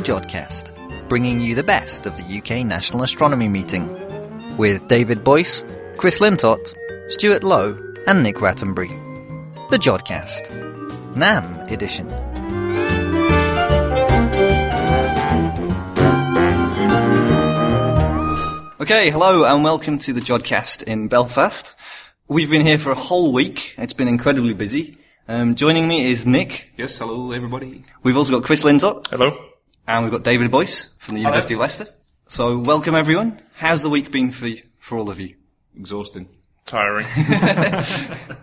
the Jodcast, bringing you the best of the UK National Astronomy Meeting, with David Boyce, Chris Lintott, Stuart Lowe, and Nick Rattenbury. The Jodcast, NAM edition. Okay, hello and welcome to the Jodcast in Belfast. We've been here for a whole week. It's been incredibly busy. Um, joining me is Nick. Yes, hello everybody. We've also got Chris Lintott. Hello. And we've got David Boyce from the University of Leicester. So welcome everyone. How's the week been for you, for all of you? Exhausting. Tiring.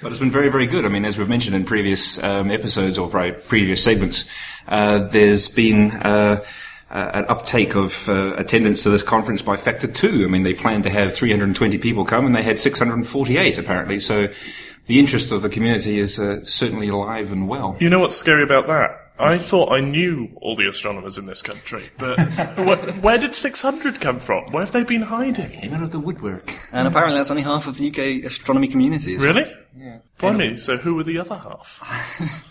But it's been very, very good. I mean, as we've mentioned in previous um, episodes or previous segments, uh, there's been uh, uh, an uptake of uh, attendance to this conference by factor two. I mean, they planned to have 320 people come, and they had 648 apparently. So, the interest of the community is uh, certainly alive and well. you know what's scary about that? I thought I knew all the astronomers in this country, but wh- where did 600 come from? Where have they been hiding? Came out of the woodwork. And apparently that's only half of the UK astronomy community. as well. Really? Yeah. Funny. So who were the other half?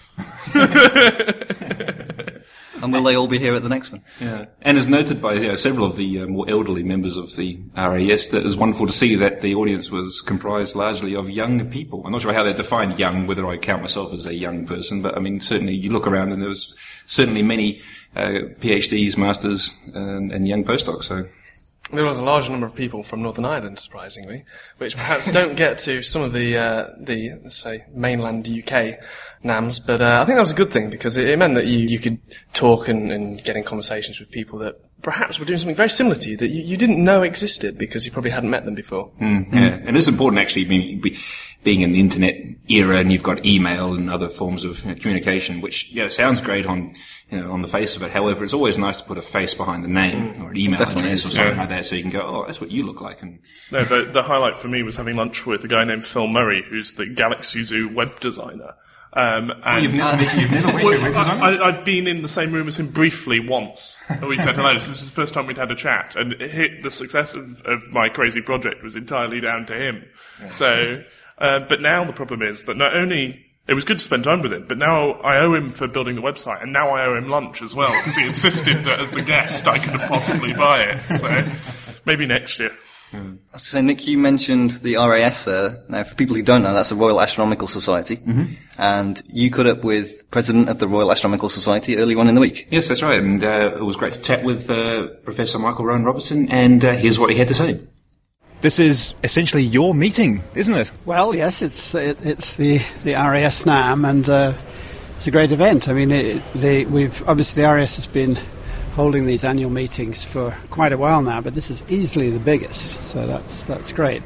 And will they all be here at the next one? Yeah. And as noted by you know, several of the uh, more elderly members of the RAS, that it was wonderful to see that the audience was comprised largely of young people. I'm not sure how they define young, whether I count myself as a young person, but I mean, certainly you look around and there was certainly many uh, PhDs, masters, and, and young postdocs. So There was a large number of people from Northern Ireland, surprisingly, which perhaps don't get to some of the, uh, the say, mainland UK NAMs, but uh, I think that was a good thing because it, it meant that you, you could talk and, and get in conversations with people that perhaps were doing something very similar to you that you, you didn't know existed because you probably hadn't met them before. Mm, yeah, and it's important actually being, being in the internet era, and you've got email and other forms of you know, communication, which you know sounds great on you know on the face of it. However, it's always nice to put a face behind the name or an email Definitely address or something yeah. like that, so you can go, oh, that's what you look like, and No, the, the highlight for me was having lunch with a guy named Phil Murray, who's the Galaxy Zoo web designer. Um, and you've never you've never your web I. I, I'd been in the same room as him briefly once. And we said hello. So this is the first time we'd had a chat. And it hit, the success of, of my crazy project was entirely down to him. So, uh, but now the problem is that not only it was good to spend time with him, but now I owe him for building the website, and now I owe him lunch as well because he insisted that as the guest I could possibly buy it. So maybe next year. I was going to say, Nick, you mentioned the RAS there. Now, for people who don't know, that's the Royal Astronomical Society. Mm-hmm. And you caught up with President of the Royal Astronomical Society early on in the week. yes, that's right, and uh, it was great to chat with uh, Professor Michael Rowan Robinson, and uh, here's what he had to say. This is essentially your meeting, isn't it? Well, yes, it's it, it's the the RAS NAM, and uh, it's a great event. I mean, it, the, we've obviously the RAS has been holding these annual meetings for quite a while now, but this is easily the biggest, so that's that's great.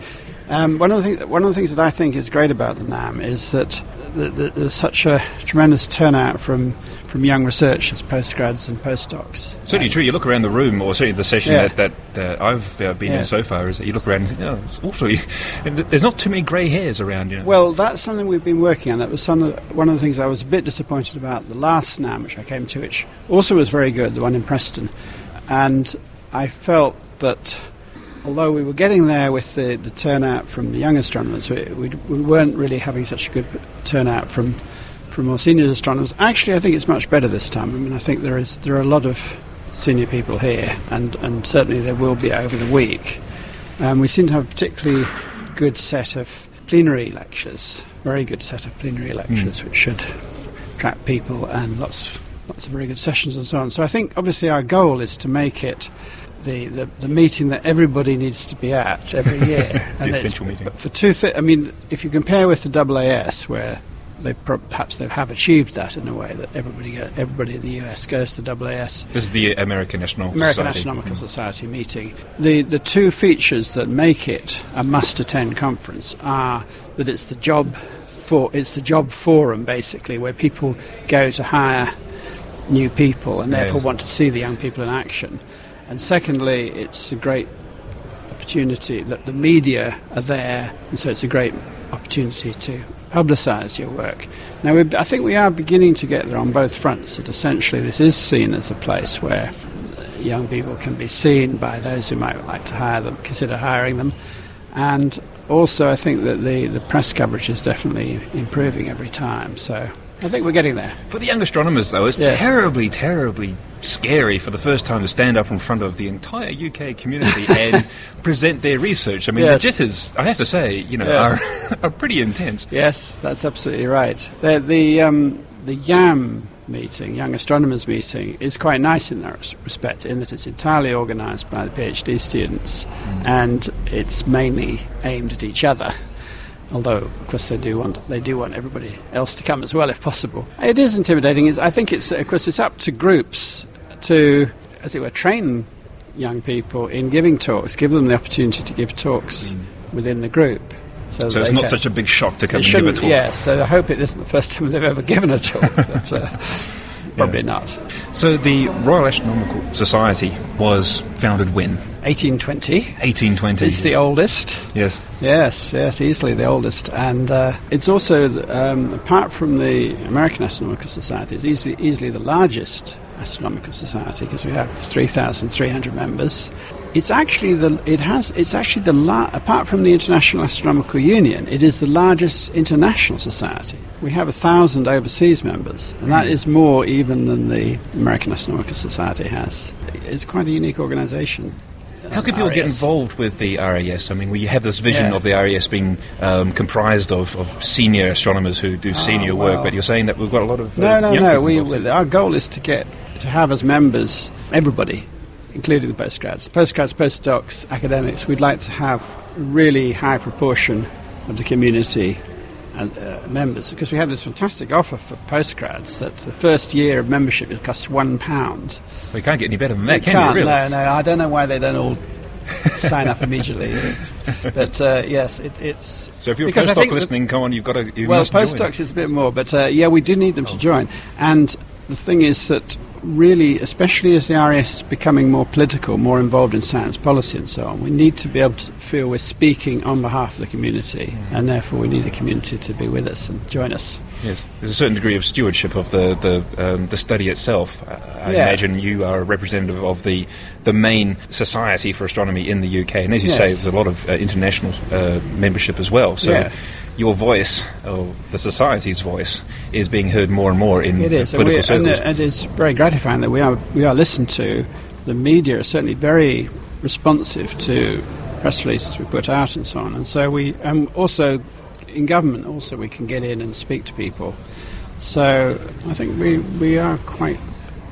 Um, one of the things one of the things that I think is great about the NAM is that the, the, there's such a tremendous turnout from from young researchers, postgrads, and postdocs. Certainly true. You look around the room, or certainly the session Yeah. that, that, that I've uh, been Yeah. in so far, is that you look around and think, oh, it's awfully. There's not too many grey hairs around, you know. Well, that's something we've been working on. That was some of the, one of the things I was a bit disappointed about the last NAM, which I came to, which also was very good, the one in Preston. And I felt that although we were getting there with the, the turnout from the young astronomers, we, we, we weren't really having such a good turnout from, from more senior astronomers. Actually, I think it's much better this time. I mean, I think there is there are a lot of senior people here, and, and certainly there will be over the week. Um, we seem to have a particularly good set of plenary lectures, very good set of plenary lectures, which should attract people and lots, lots of very good sessions and so on. So I think obviously our goal is to make it the, the, the meeting that everybody needs to be at every year. And essential meeting. But for two, thi- I mean, if you compare with the AAS, where they pro- perhaps they have achieved that in a way that everybody go, everybody in the US goes to AAS. this is the American National American Society. Astronomical mm-hmm. Society meeting. The the two features that make it a must-attend conference are that it's the job for it's the job forum basically where people go to hire new people and therefore Yes. want to see the young people in action. And secondly, it's a great opportunity that the media are there, and so it's a great opportunity to publicise your work. Now, I think we are beginning to get there on both fronts. That essentially this is seen as a place where young people can be seen by those who might like to hire them, consider hiring them, and also I think that the, the press coverage is definitely improving every time. So I think we're getting there. For the young astronomers, though, it's Yeah. terribly, terribly scary for the first time to stand up in front of the entire UK community and present their research. I mean, Yes. the jitters, I have to say, you know, Yeah. are, are pretty intense. Yes, that's absolutely right. The the, um, the YAM meeting, Young Astronomers meeting, is quite nice in that respect, in that it's entirely organised by the PhD students, and it's mainly aimed at each other. Although, of course, they do want they do want everybody else to come as well, if possible. It is intimidating. It's, I think it's of course it's up to groups to, as it were, train young people in giving talks, give them the opportunity to give talks within the group. So, So it's not can- such a big shock to come and give a talk. yes. So I hope it isn't the first time they've ever given a talk. But, uh, probably not. So the Royal Astronomical Society was founded when? 1820. 1820. It's the oldest. Yes. Yes, yes, easily the oldest, and uh, it's also, um, apart from the American Astronomical Society, it's easily, easily the largest astronomical society because we have 3,300 members. It's actually the it has it's actually the la- apart from the International Astronomical Union, it is the largest international society. We have a thousand overseas members, and that is more even than the American Astronomical Society has. It's quite a unique organisation. How can people get involved with the RAS? I mean, we have this vision Yeah. of the RAS being um, comprised of, of senior astronomers who do senior work, Oh, well. but you're saying that we've got a lot of uh, No, no, no. We, we, our goal is to get to have as members everybody, including the postgrads, postgrads, postdocs, academics. We'd like to have a really high proportion of the community uh, members because we have this fantastic offer for postgrads that the first year of membership it costs one pound. We can't get any better than that, can you? Really? No, no. I don't know why they don't all sign up immediately. But uh, yes, it, it's So if you're a postdoc listening, come on, you've got to. You well, must join. postdocs is a bit more, but uh, yeah, we do need them to join. And the thing is that really, especially as the RAS is becoming more political, more involved in science policy and so on, we need to be able to feel we're speaking on behalf of the community, and therefore we need the community to be with us and join us. Yes, there's a certain degree of stewardship of the the, um, the study itself. I, I Yeah. imagine you are a representative of the the main society for astronomy in the UK, and as you Yes. say, there's a lot of uh, international uh, membership as well. So. Yeah. Your voice, or the society's voice, is being heard more and more in It is, political we, and circles. it is very gratifying that we are we are listened to. The media are certainly very responsive to press releases we put out and so on. And so we, and also in government, also we can get in and speak to people. So I think we we are quite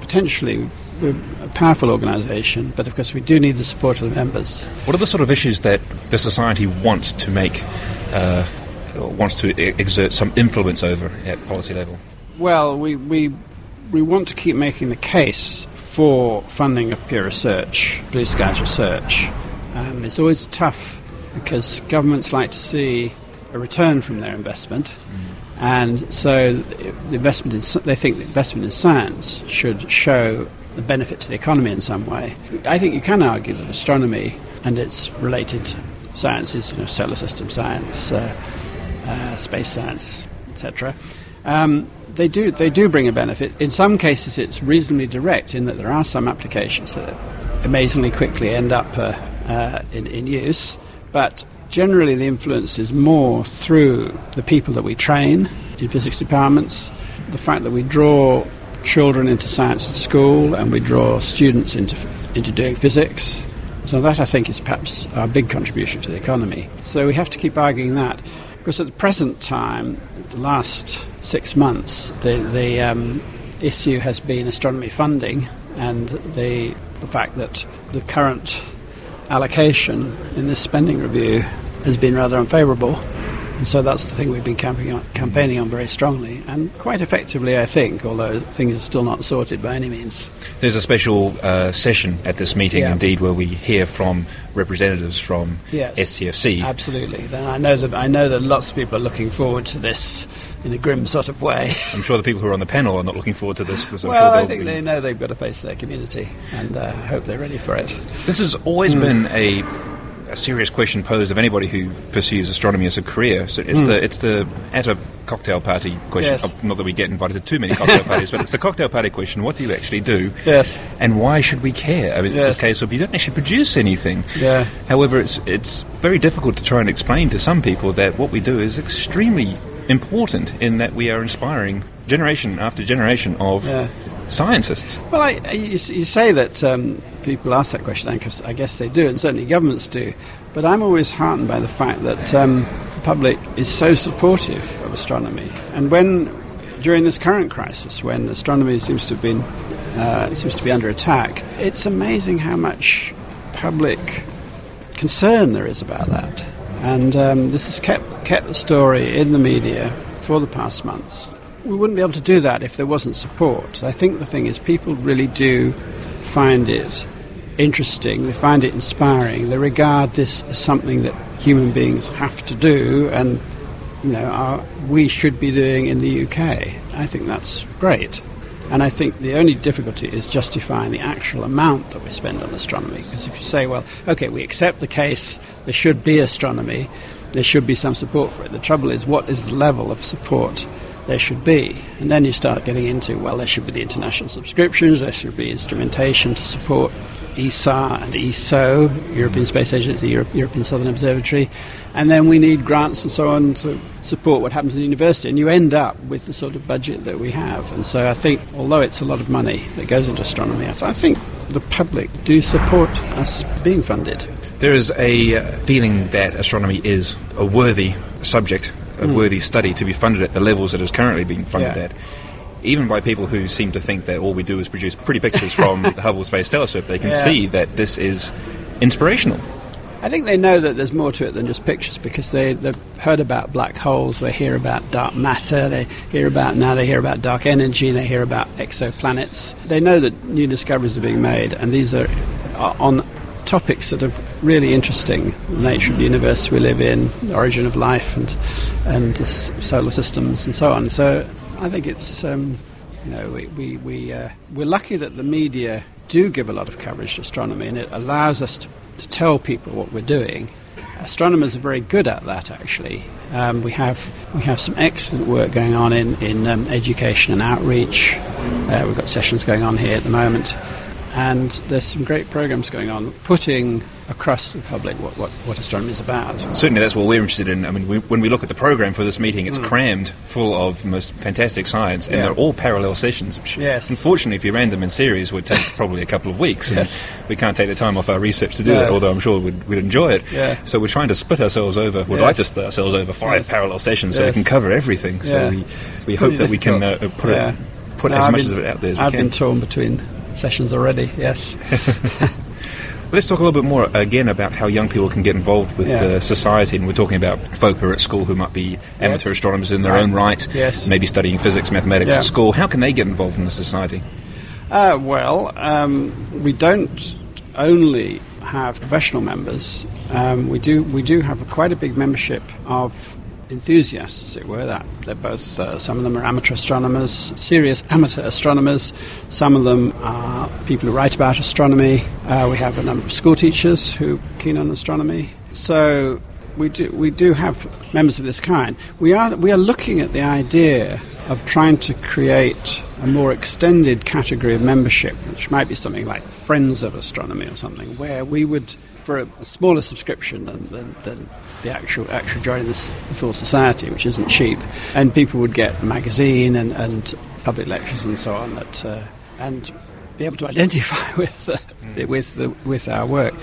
potentially we're a powerful organisation, but of course we do need the support of the members. What are the sort of issues that the society wants to make, uh, wants to exert some influence over at policy level? Well, we, we, we want to keep making the case for funding of peer research, blue skies research. Um, it's always tough because governments like to see a return from their investment, and so the investment in, they think the investment in science should show the benefit to the economy in some way. I think you can argue that astronomy and its related sciences, you know, solar system science, uh, uh, space science, etc. Um, they do they do bring a benefit. In some cases, it's reasonably direct in that there are some applications that amazingly quickly end up uh, uh, in, in use, but generally the influence is more through the people that we train in physics departments, the fact that we draw children into science at school and we draw students into into doing physics. So that I think is perhaps our big contribution to the economy. So we have to keep arguing that. Because at the present time, the last six months, the, the um, issue has been astronomy funding and the, the fact that the current allocation in this spending review has been rather unfavourable. And so that's the thing we've been campaigning on, campaigning on very strongly and quite effectively, I think, although things are still not sorted by any means. There's a special uh, session at this meeting, Yeah. indeed, where we hear from representatives from Yes. STFC. Absolutely. I know that I know that lots of people are looking forward to this in a grim sort of way. I'm sure the people who are on the panel are not looking forward to this because I'm well, sure I think be- they know they've got to face their community, and uh, hope they're ready for it. This has always Hmm. been a, a serious question posed of anybody who pursues astronomy as a career. So it's the it's the at a cocktail party question. Yes. Uh, Not that we get invited to too many cocktail parties, but it's the cocktail party question. What do you actually do? Yes. And why should we care? I mean, it's Yes. this case of you don't actually produce anything. Yeah. However, it's it's very difficult to try and explain to some people that what we do is extremely important in that we are inspiring generation after generation of Yeah. scientists. Well, I- you, you say that um, people ask that question, because I guess they do, and certainly governments do. But I'm always heartened by the fact that um, the public is so supportive of astronomy. And when, during this current crisis, when astronomy seems to have been uh, seems to be under attack, it's amazing how much public concern there is about that. And um, this has kept, kept the story in the media for the past months. We wouldn't be able to do that if there wasn't support. I think the thing is, people really do find it interesting, they find it inspiring, they regard this as something that human beings have to do and you know, are, we should be doing in the UK. I think that's great. And I think the only difficulty is justifying the actual amount that we spend on astronomy. Because if you say, well, okay, we accept the case, there should be astronomy, there should be some support for it. The trouble is, what is the level of support there should be? And then you start getting into, well, there should be the international subscriptions, there should be instrumentation to support ESA and ESO, European Space Agency, Europe, European Southern Observatory, and then we need grants and so on to support what happens in the university, and you end up with the sort of budget that we have. And so I think, although it's a lot of money that goes into astronomy, I I think the public do support us being funded. There is a uh, feeling that astronomy is a worthy subject, a hmm. worthy study to be funded at the levels it is currently being funded Yeah. at. Even by people who seem to think that all we do is produce pretty pictures from the Hubble Space Telescope, they can Yeah. see that this is inspirational. I think they know that there's more to it than just pictures because they, they've heard about black holes, they hear about dark matter, they hear about now they hear about dark energy, they hear about exoplanets. They know that new discoveries are being made, and these are on topics that are really interesting the nature of the universe we live in, the origin of life, and, and solar systems, and so on. So I think it's. Um, you know, we, we, we, uh, we're lucky that the media do give a lot of coverage to astronomy and it allows us to, to tell people what we're doing. Astronomers are very good at that, actually. Um, we, have, we have some excellent work going on in, in um, education and outreach. Uh, we've got sessions going on here at the moment. And there's some great programs going on putting across the public what, what, what astronomy is about. Certainly, that's what we're interested in. I mean, we, when we look at the program for this meeting, it's crammed full of most fantastic science, and Hmm. They're all parallel sessions. Which, Yes. unfortunately, if you ran them in series, would take probably a couple of weeks. Yes. We can't take the time off our research to do No. that, although I'm sure we'd, we'd enjoy it. Yeah. So we're trying to split ourselves over. We'd Yes. like to split ourselves over five Yes. parallel sessions so we can cover everything. So Yeah. we, we hope that we can uh, put Yeah. it, put No, as I've much been- of it out there as we can. I've been torn between sessions already, yes. Let's talk a little bit more again about how young people can get involved with Yeah. uh, society. And we're talking about folk who are at school who might be amateur astronomers in their Right. own right, Yes. maybe studying physics, mathematics Yeah. at school. How can they get involved in the society? Uh, well, um, we don't only have professional members. Um, we do we do have a, quite a big membership of enthusiasts, as it were. That they're both uh, some of them are amateur astronomers, serious amateur astronomers. Some of them are people who write about astronomy. Uh, we have a number of school teachers who are keen on astronomy. So we do we do have members of this kind. We are we are looking at the idea of trying to create a more extended category of membership, which might be something like Friends of Astronomy or something, where we would, for a, a smaller subscription than, than, than the actual actual joining the, s- society, which isn't cheap, and people would get a magazine and, and public lectures and so on, that, uh, and be able to identify with uh, with the, with our work.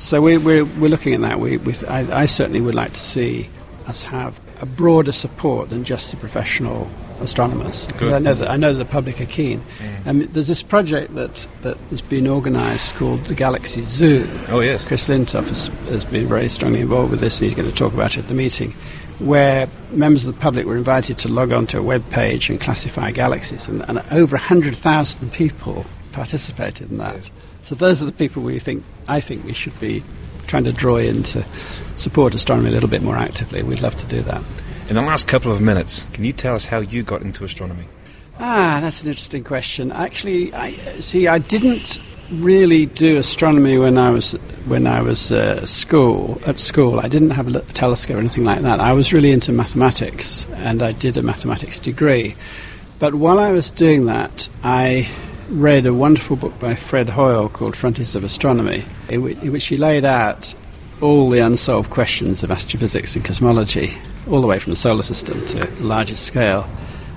So we, we're we're looking at that. We, we I, I certainly would like to see us have a broader support than just the professional astronomers. Because I know that I know the public are keen. Um, there's this project that that has been organised called the Galaxy Zoo. Oh, yes. Chris Lintott has, has been very strongly involved with this, and he's going to talk about it at the meeting. Where members of the public were invited to log on to a web page and classify galaxies, and, and over 100,000 people participated in that. So those are the people we think I think we should be trying to draw in to support astronomy a little bit more actively. We'd love to do that. In the last couple of minutes, can you tell us how you got into astronomy? Ah, that's an interesting question. Actually, I see. I didn't really do astronomy when I was when I was uh, school at school. I didn't have a telescope or anything like that. I was really into mathematics, and I did a mathematics degree. But while I was doing that, I read a wonderful book by Fred Hoyle called Frontiers of Astronomy, in which he laid out all the unsolved questions of astrophysics and cosmology, all the way from the solar system to larger scale.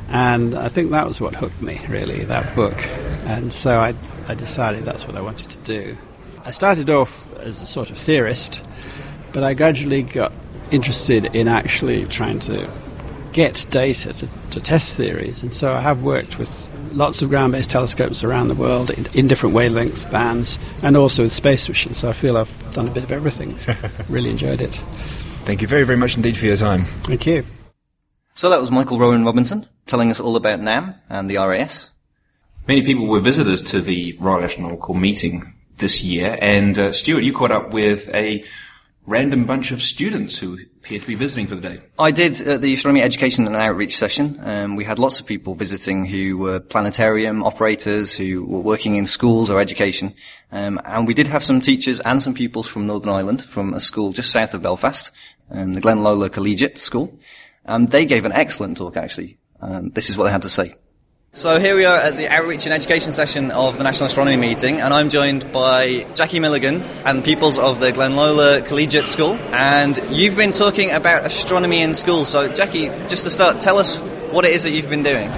And I think that was what hooked me, really, that book. And so I, I decided that's what I wanted to do. I started off as a sort of theorist, but I gradually got interested in actually trying to get data to, to test theories. And so I have worked with lots of ground based telescopes around the world in, in, different wavelength bands and also with space missions. So I feel I've done a bit of everything. really enjoyed it. Thank you very, very much indeed for your time. Thank you. So that was Michael Rowan Robinson telling us all about NAM and the RAS. Many people were visitors to the Royal Astronomical meeting this year, and uh, Stuart, you caught up with a random bunch of students who appeared to be visiting for the day. I did uh, the astronomy education and outreach session. Um, we had lots of people visiting who were planetarium operators, who were working in schools or education. Um, and we did have some teachers and some pupils from Northern Ireland, from a school just south of Belfast, um, the Glenlola Collegiate School. And they gave an excellent talk, actually. Um, this is what they had to say. So here we are at the Outreach and Education session of the National Astronomy Meeting, and I'm joined by Jackie Milligan and pupils of the Glen Glenlola Collegiate School. And you've been talking about astronomy in school. So, Jackie, just to start, tell us what it is that you've been doing.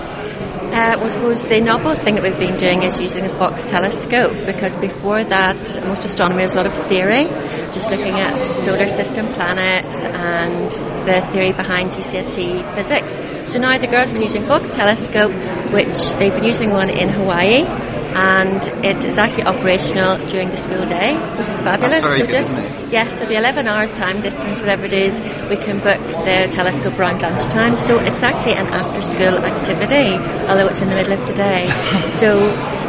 Uh, well, I suppose the novel thing that we've been doing is using the Faulkes telescope because before that, most astronomy was a lot of theory, just looking at solar system planets and the theory behind GCSE physics. So now the girls have been using Faulkes telescope, which they've been using one in Hawaii and it is actually operational during the school day, which is fabulous. so good, just yes, so the 11 hours time difference, whatever it is, we can book the telescope around lunchtime. So it's actually an after-school activity, although it's in the middle of the day. so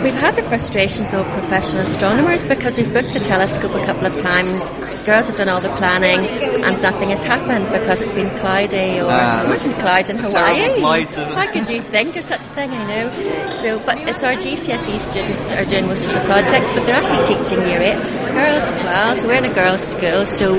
we've had the frustrations though of professional astronomers because we've booked the telescope a couple of times. Girls have done all the planning, and nothing has happened because it's been cloudy or uh, imagine clouds in Hawaii. How could you think of such a thing? I know. So, but it's our GCSE students are doing most of the projects, but they're actually teaching year eight girls as well. So we're in a girls' school, so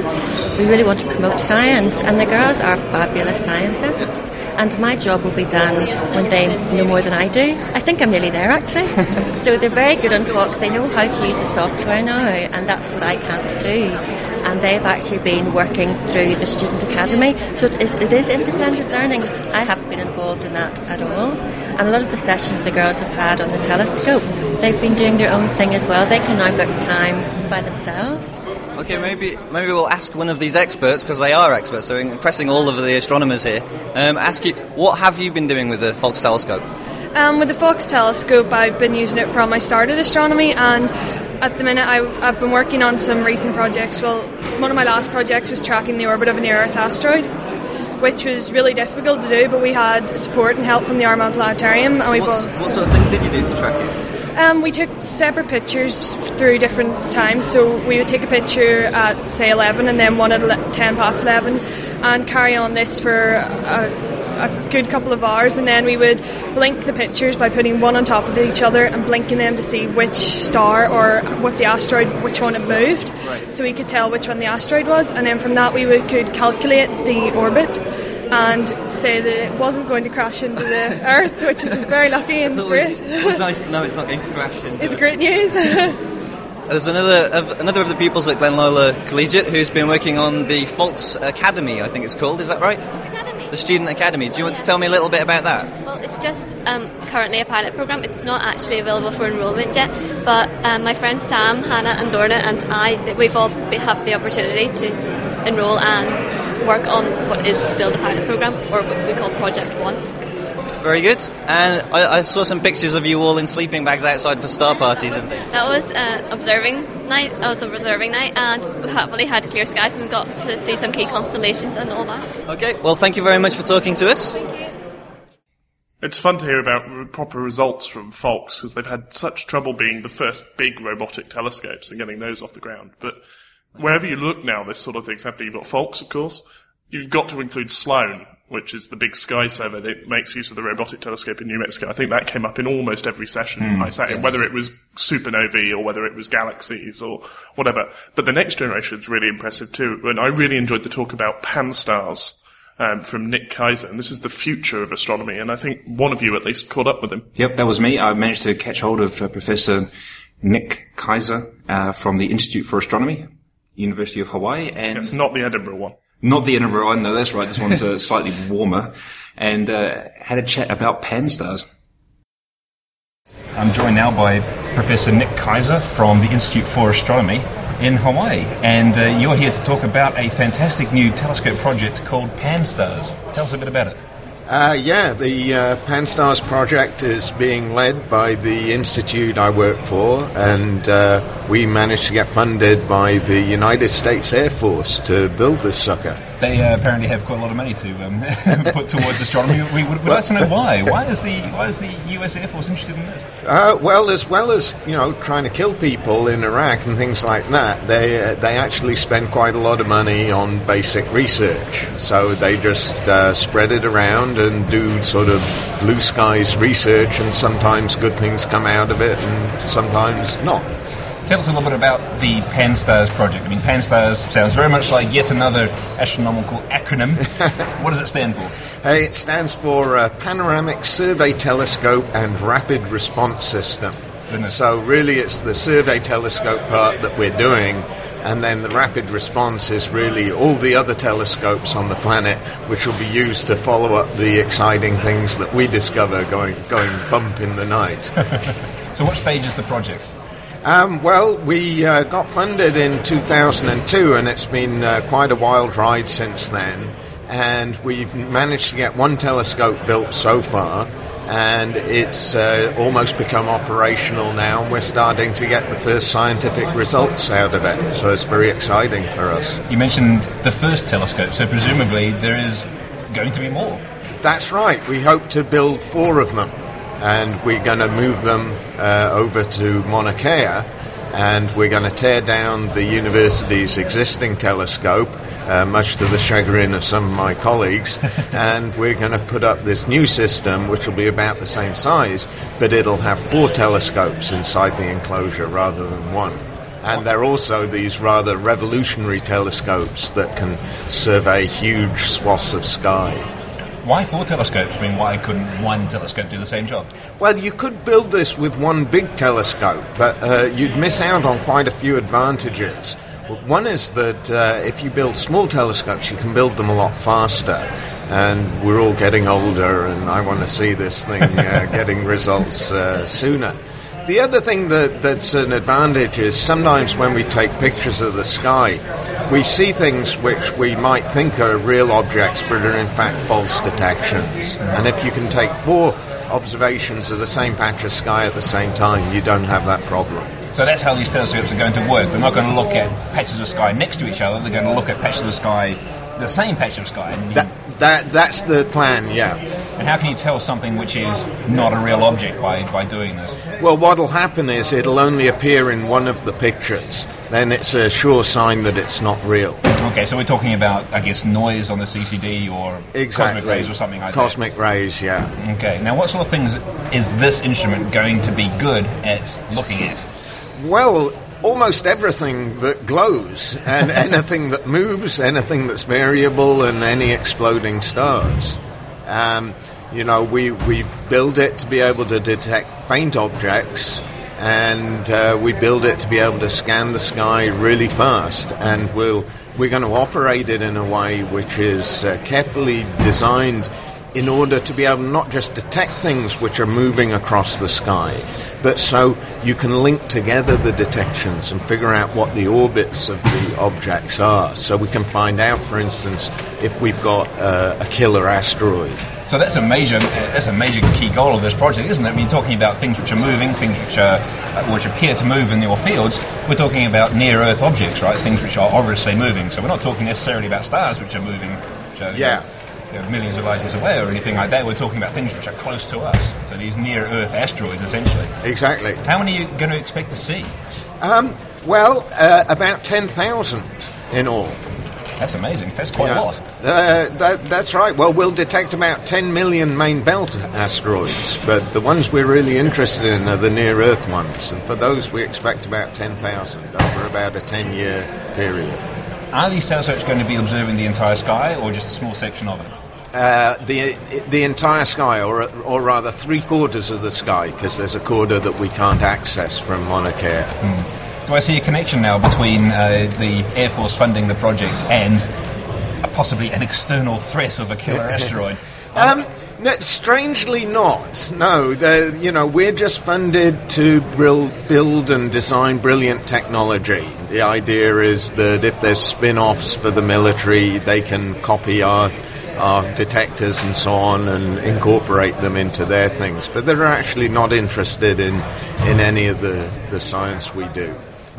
we really want to promote science, and the girls are fabulous scientists. And my job will be done when they know more than I do. I think I'm nearly there actually. so they're very good on Faulkes. They know how to use the software now, and that's what I can't do and they've actually been working through the Student Academy. So it is, it is independent learning. I haven't been involved in that at all. And a lot of the sessions the girls have had on the telescope, they've been doing their own thing as well. They can now book time by themselves. Okay, so. maybe maybe we'll ask one of these experts because they are experts. So impressing all of the astronomers here. Um, ask you, what have you been doing with the Faulkes telescope? Um, with the Faulkes telescope, I've been using it from I started astronomy, and at the minute I, have been working on some recent projects. Well, one of my last projects was tracking the orbit of a near Earth asteroid, which was really difficult to do, but we had support and help from the Armagh Planetarium. So and what, what sort of things did you do to track it? Um, we took separate pictures through different times. So we would take a picture at say 11 and then one at 10 past 11 and carry on this for a, a good couple of hours and then we would blink the pictures by putting one on top of each other and blinking them to see which star or what the asteroid which one had moved right. so we could tell which one the asteroid was and then from that we would, could calculate the orbit and say that it wasn't going to crash into the Earth, which is very lucky and great. It's nice to know it's not going to crash into It's great news. There's another of, another of the pupils at Glenlola Collegiate who's been working on the Faulkes Academy, I think it's called. Is that right? The Student Academy. Do you want yeah. to tell me a little bit about that? Well, it's just um, currently a pilot program. It's not actually available for enrolment yet, but um, my friends Sam, Hannah, and Lorna and I, we've all have the opportunity to enrol and work on what is still the pilot program, or what we call Project One. Very good. And I, I, saw some pictures of you all in sleeping bags outside for star parties and things. That was uh, observing night. That was observing night, and we happily had clear skies, and we got to see some key constellations and all that. Okay. Well, thank you very much for talking to us. Thank you. It's fun to hear about proper results from Faulkes because they've had such trouble being the first big robotic telescopes and getting those off the ground. But wherever you look now, this sort of thing's happening. You've got Faulkes, of course. You've got to include Sloan, which is the big sky survey that makes use of the robotic telescope in New Mexico. I think that came up in almost every session mm, I sat yes. in, whether it was supernovae or whether it was galaxies or whatever. But the next generation is really impressive too. And I really enjoyed the talk about Pan-STARRS. Um, from Nick Kaiser, and this is the future of astronomy. And I think one of you at least caught up with him. Yep, that was me. I managed to catch hold of uh, Professor Nick Kaiser uh, from the Institute for Astronomy University of Hawaii, and it's not the Edinburgh one. Not the Edinburgh one, no, that's right. This one's uh, slightly warmer. And uh, had a chat about Pan-STARRS. I'm joined now by Professor Nick Kaiser from the Institute for Astronomy in Hawaii. And uh, you're here to talk about a fantastic new telescope project called Pan-STARRS. Tell us a bit about it. Uh, yeah, the uh, Pan-STARRS project is being led by the institute I work for, and uh, we managed to get funded by the United States Air Force to build this sucker. They uh, apparently have quite a lot of money to um, put towards astronomy. We would, would like to know why. Why is the why is the U.S. Air Force interested in this? Uh, well, as well as you know, trying to kill people in Iraq and things like that, they uh, they actually spend quite a lot of money on basic research. So they just uh, spread it around and do sort of blue skies research, and sometimes good things come out of it, and sometimes not. Tell us a little bit about the Pan-STARRS project. I mean, Pan-STARRS sounds very much like yet another astronomical acronym. what does it stand for? Hey, it stands for uh, Panoramic Survey Telescope and Rapid Response System. Goodness. So really, it's the survey telescope part that we're doing, and then the rapid response is really all the other telescopes on the planet, which will be used to follow up the exciting things that we discover going going bump in the night. So, what stage is the project? Um, well, we uh, got funded in 2002, and it's been uh, quite a wild ride since then. And we've managed to get one telescope built so far, and it's uh, almost become operational now. And we're starting to get the first scientific results out of it, so it's very exciting for us. You mentioned the first telescope, so presumably there is going to be more. That's right. We hope to build four of them, and we're going to move them uh, over to Mauna Kea, and we're going to tear down the university's existing telescope. Uh, much to the chagrin of some of my colleagues, and we're going to put up this new system, which will be about the same size, but it'll have four telescopes inside the enclosure rather than one. And they're also these rather revolutionary telescopes that can survey huge swaths of sky. Why four telescopes? I mean, why couldn't one telescope do the same job? Well, you could build this with one big telescope, but uh, you'd miss out on quite a few advantages. One is that uh, if you build small telescopes, you can build them a lot faster. And we're all getting older, and I want to see this thing uh, getting results uh, sooner. The other thing that, that's an advantage is sometimes when we take pictures of the sky, we see things which we might think are real objects but are in fact false detections. And if you can take four observations of the same patch of sky at the same time, you don't have that problem. So that's how these telescopes are going to work. They're not going to look at patches of sky next to each other. They're going to look at patches of sky, the same patch of sky. That, that, that's the plan, yeah. and how can you tell something which is not a real object by, by doing this? Well, what'll happen is it'll only appear in one of the pictures. Then it's a sure sign that it's not real. Okay, so we're talking about, I guess, noise on the CCD or Exactly. cosmic rays or something like that. Cosmic rays, yeah. Okay, now what sort of things is this instrument going to be good at looking at? Well, almost everything that glows, and anything that moves, anything that's variable, and any exploding stars. Um, you know, we, we build it to be able to detect faint objects, and uh, we build it to be able to scan the sky really fast, and we'll, we're going to operate it in a way which is uh, carefully designed in order to be able to not just detect things which are moving across the sky, but so you can link together the detections and figure out what the orbits of the objects are. So we can find out, for instance, if we've got uh, a killer asteroid. So that's a major that's a major key goal of this project, isn't it? I mean, talking about things which are moving, things which are which appear to move in your fields. We're talking about near Earth objects, right? Things which are obviously moving. So we're not talking necessarily about stars which are moving. Which are, Yeah. You know, millions of light years away or anything like that. We're talking about things which are close to us. So these near Earth asteroids, essentially. Exactly. How many are you going to expect to see? Um, well, uh, about 10,000 in all. That's amazing. That's quite Yeah. a lot. Uh, that, that's right. Well, we'll detect about 10 million main belt asteroids, but the ones we're really interested in are the near Earth ones. And for those, we expect about 10,000 over about a 10 year period. Are these telescopes going to be observing the entire sky or just a small section of it? Uh, the the entire sky, or or rather three quarters of the sky, because there's a quarter that we can't access from Mauna Kea. Do I see a connection now between uh, the Air Force funding the project and possibly an external threat of a killer asteroid. Um, no, strangely not. No, the, you know we're just funded to build and design brilliant technology. The idea is that if there's spin-offs for the military, they can copy our our detectors and so on and incorporate them into their things. But they're actually not interested in in any of the the science we do.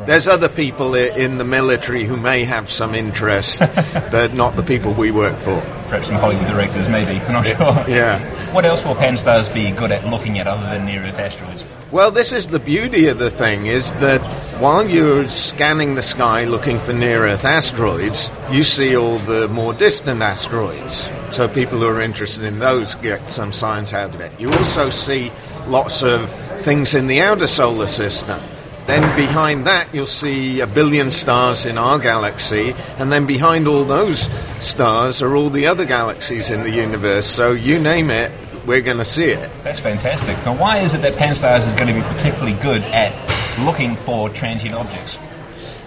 There's other people in the military who may have some interest, but not the people we work for. Perhaps some Hollywood directors, maybe. I'm not sure. Yeah. What else will Pan-STARRS be good at looking at other than near-Earth asteroids? Well, this is the beauty of the thing is that while you're scanning the sky looking for near-Earth asteroids, you see all the more distant asteroids. So people who are interested in those get some science out of it. You also see lots of things in the outer solar system. Then behind that, you'll see a billion stars in our galaxy, and then behind all those stars are all the other galaxies in the universe. So you name it, we're going to see it. That's fantastic. Now, why is it that Pan-STARRS is going to be particularly good at looking for transient objects?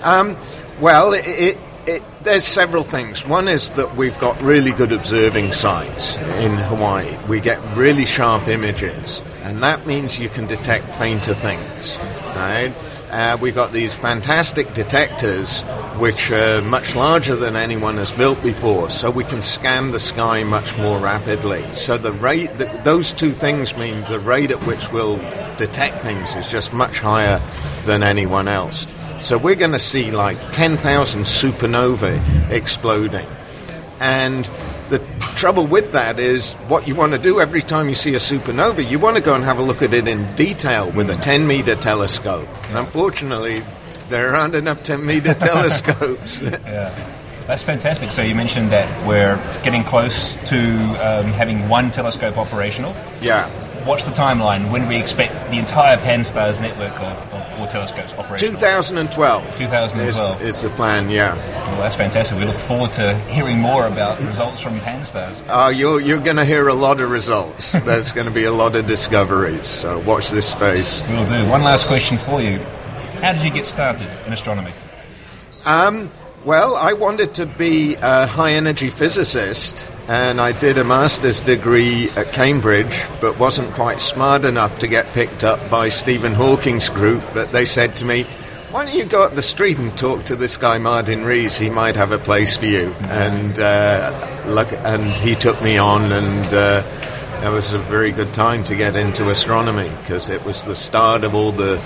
Um, well, it, it, it, there's several things. One is that we've got really good observing sites in Hawaii. We get really sharp images, and that means you can detect fainter things. Right? Uh, we've got these fantastic detectors, which are much larger than anyone has built before, so we can scan the sky much more rapidly. So the rate, those two things mean the rate at which we'll detect things is just much higher than anyone else. So we're going to see like 10,000 supernovae exploding. And the trouble with that is what you want to do every time you see a supernova, you want to go and have a look at it in detail with a 10 meter telescope. And unfortunately, there aren't enough 10 meter telescopes. Yeah. That's fantastic. So you mentioned that we're getting close to um, having one telescope operational. yeah. What's the timeline? When do we expect the entire Pan-STARRS network of, of four telescopes operational? 2012 2012. is, is the plan, yeah. Well, that's fantastic. We look forward to hearing more about results from Pan-STARRS. Uh, you're you're going to hear a lot of results. There's going to be a lot of discoveries. So watch this space. We'll do. One last question for you. How did you get started in astronomy? Um, well, I wanted to be a high energy physicist, and I did a master's degree at Cambridge, but wasn't quite smart enough to get picked up by Stephen Hawking's group. But they said to me, why don't you go up the street and talk to this guy Martin Rees? He might have a place for you. And uh, look, and he took me on, and uh, was a very good time to get into astronomy because it was the start of all the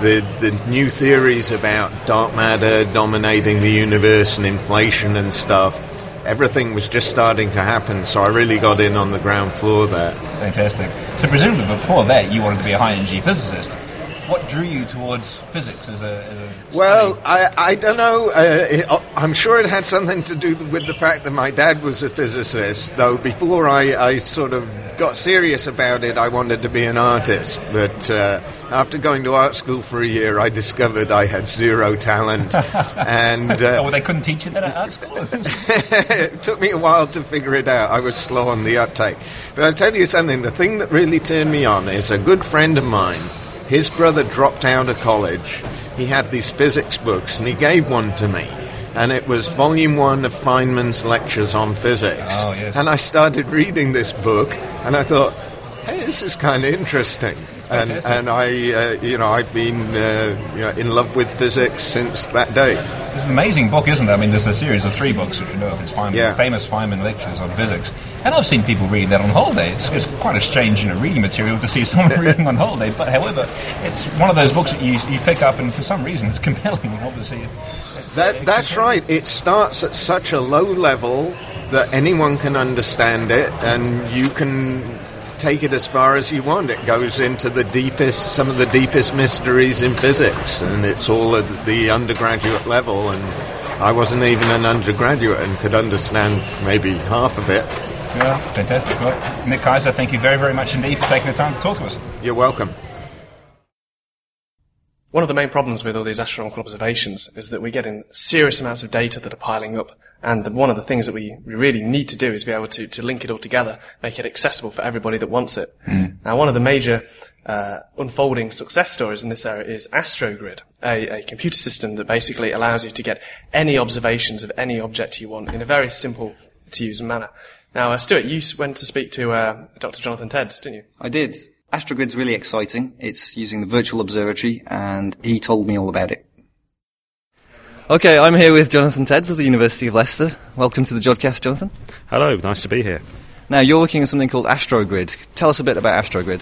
the, the new theories about dark matter dominating the universe and inflation and stuff. Everything was just starting to happen, so I really got in on the ground floor there. Fantastic. So presumably before that you wanted to be a high energy physicist. What drew you towards physics as a, as a Well, I, I don't know. Uh, it, I'm sure it had something to do with the fact that my dad was a physicist, though before I, I sort of got serious about it, I wanted to be an artist. But uh, after going to art school for a year, I discovered I had zero talent. and uh, oh, well, they couldn't teach you that at art school? it took me a while to figure it out. I was slow on the uptake. But I'll tell you something the thing that really turned me on is a good friend of mine. His brother dropped out of college. He had these physics books, and he gave one to me. And it was volume one of Feynman's lectures on physics. Oh, yes. And I started reading this book, and I thought, hey, this is kind of interesting. And, and I, uh, you know, I've been uh, you know, in love with physics since that day. It's an amazing book, isn't it? I mean, there's a series of three books, which you know of. It's Feynman, Yeah. famous Feynman lectures on physics. And I've seen people read that on holiday. It's, it's quite a strange, you know, reading material to see someone reading on holiday. But however, it's one of those books that you, you pick up, and for some reason, it's compelling. Obviously, That, that's right. It starts at such a low level that anyone can understand it, and you can take it as far as you want. It goes into the deepest, some of the deepest mysteries in physics, and it's all at the undergraduate level. And I wasn't even an undergraduate and could understand maybe half of it. yeah, fantastic. Well, Nick Kaiser, thank you very, very much indeed for taking the time to talk to us. You're welcome. One of the main problems with all these astronomical observations is that we're getting serious amounts of data that are piling up And the, one of the things that we, we really need to do is be able to, to link it all together, make it accessible for everybody that wants it. Now, one of the major uh, unfolding success stories in this area is AstroGrid, a, a computer system that basically allows you to get any observations of any object you want in a very simple to use manner. Now, uh, Stuart, you went to speak to uh, Dr. Jonathan Tedds, didn't you? I did. Astrogrid's really exciting. It's using the virtual observatory, and he told me all about it. Okay, I'm here with Jonathan Tedds of the University of Leicester. Welcome to the Jodcast, Jonathan. Hello, nice to be here. Now, you're looking at something called Astrogrid. Tell us a bit about Astrogrid.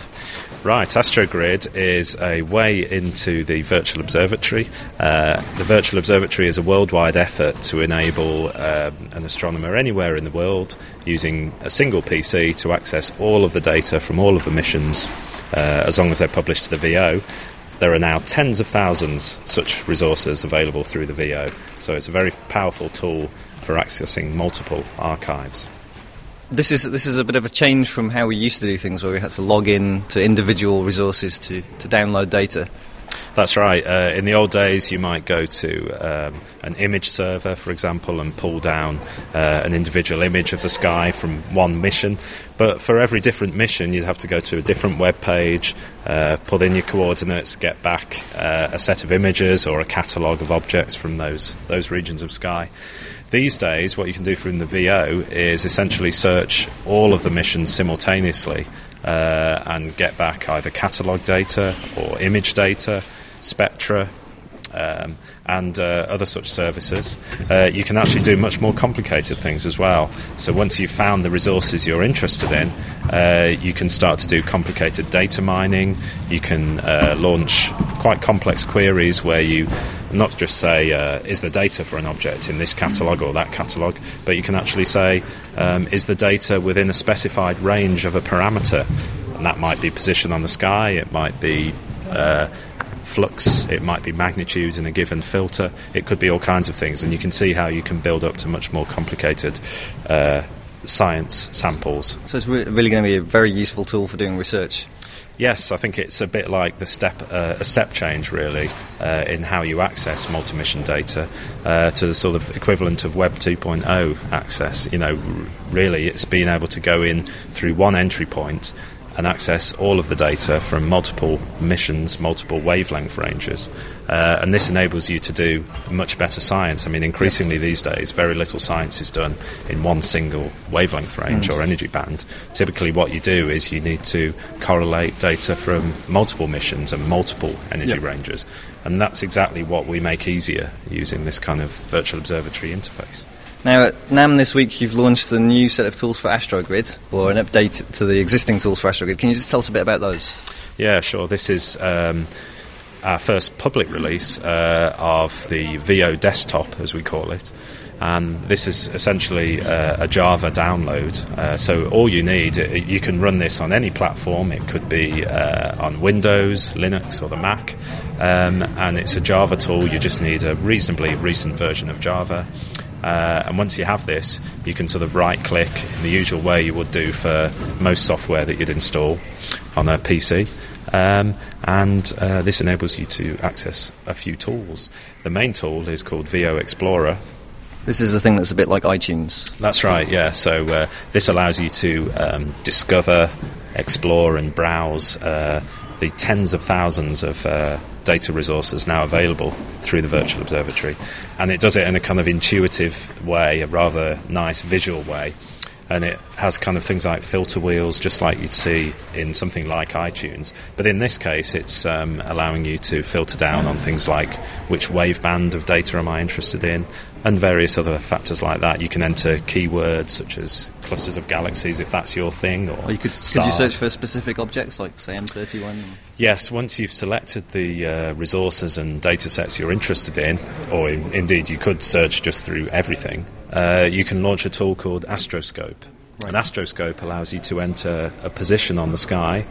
Right, Astrogrid is a way into the virtual observatory. Uh, the virtual observatory is a worldwide effort to enable um, an astronomer anywhere in the world using a single PC to access all of the data from all of the missions uh, as long as they're published to the VO. There are now tens of thousands such resources available through the VO, so it's a very powerful tool for accessing multiple archives. This is this is a bit of a change from how we used to do things, where we had to log in to individual resources to, to download data. That's right. Uh, in the old days, you might go to um, an image server, for example, and pull down uh, an individual image of the sky from one mission. But for every different mission, you'd have to go to a different web page, uh, put in your coordinates, get back uh, a set of images or a catalogue of objects from those those regions of sky. These days, what you can do from the VO is essentially search all of the missions simultaneously uh, and get back either catalogue data or image data, spectra, um, and uh, other such services. Uh, you can actually do much more complicated things as well. So once you've found the resources you're interested in, uh, you can start to do complicated data mining. You can uh, launch quite complex queries where you not just say, uh, is the data for an object in this catalogue or that catalogue, but you can actually say, um, is the data within a specified range of a parameter? And that might be position on the sky, it might be uh, flux, it might be magnitude in a given filter, it could be all kinds of things, and you can see how you can build up to much more complicated uh, science samples. So it's re- really going to be a very useful tool for doing research. Yes, I think it's a bit like the step uh, a step change really uh, in how you access multi-mission data uh, to the sort of equivalent of Web 2.0 access. You know, r- really, it's being able to go in through one entry point and access all of the data from multiple missions, multiple wavelength ranges. Uh, and this enables you to do much better science. I mean, increasingly these days, very little science is done in one single wavelength range Mm. or energy band. Typically, what you do is you need to correlate data from multiple missions and multiple energy Yeah. ranges. And that's exactly what we make easier using this kind of virtual observatory interface. Now, at NAM this week, you've launched a new set of tools for Astrogrid, or an update to the existing tools for Astrogrid. Can you just tell us a bit about those? Yeah, sure. This is um, our first public release uh, of the VO desktop, as we call it. And this is essentially uh, a Java download. Uh, so all you need, uh, you can run this on any platform. It could be uh, on Windows, Linux, or the Mac. Um, and it's a Java tool. You just need a reasonably recent version of Java. Uh, and once you have this, you can sort of right click in the usual way you would do for most software that you'd install on a PC. Um, and uh, this enables you to access a few tools. The main tool is called VO Explorer. This is the thing that's a bit like iTunes. That's right, yeah. So uh, this allows you to um, discover, explore, and browse uh, the tens of thousands of uh, data resources now available through the virtual observatory. And it does it in a kind of intuitive way, a rather nice visual way. And it has kind of things like filter wheels, just like you'd see in something like iTunes. But in this case, it's um, allowing you to filter down on things like which waveband of data am I interested in, and various other factors like that. You can enter keywords such as clusters of galaxies if that's your thing, or, Or you could, could you search for specific objects, like, say, M31? Yes, once you've selected the uh, resources and data sets you're interested in, or in, indeed you could search just through everything, uh, you can launch a tool called Astroscope. An astroscope allows you to enter a position on the sky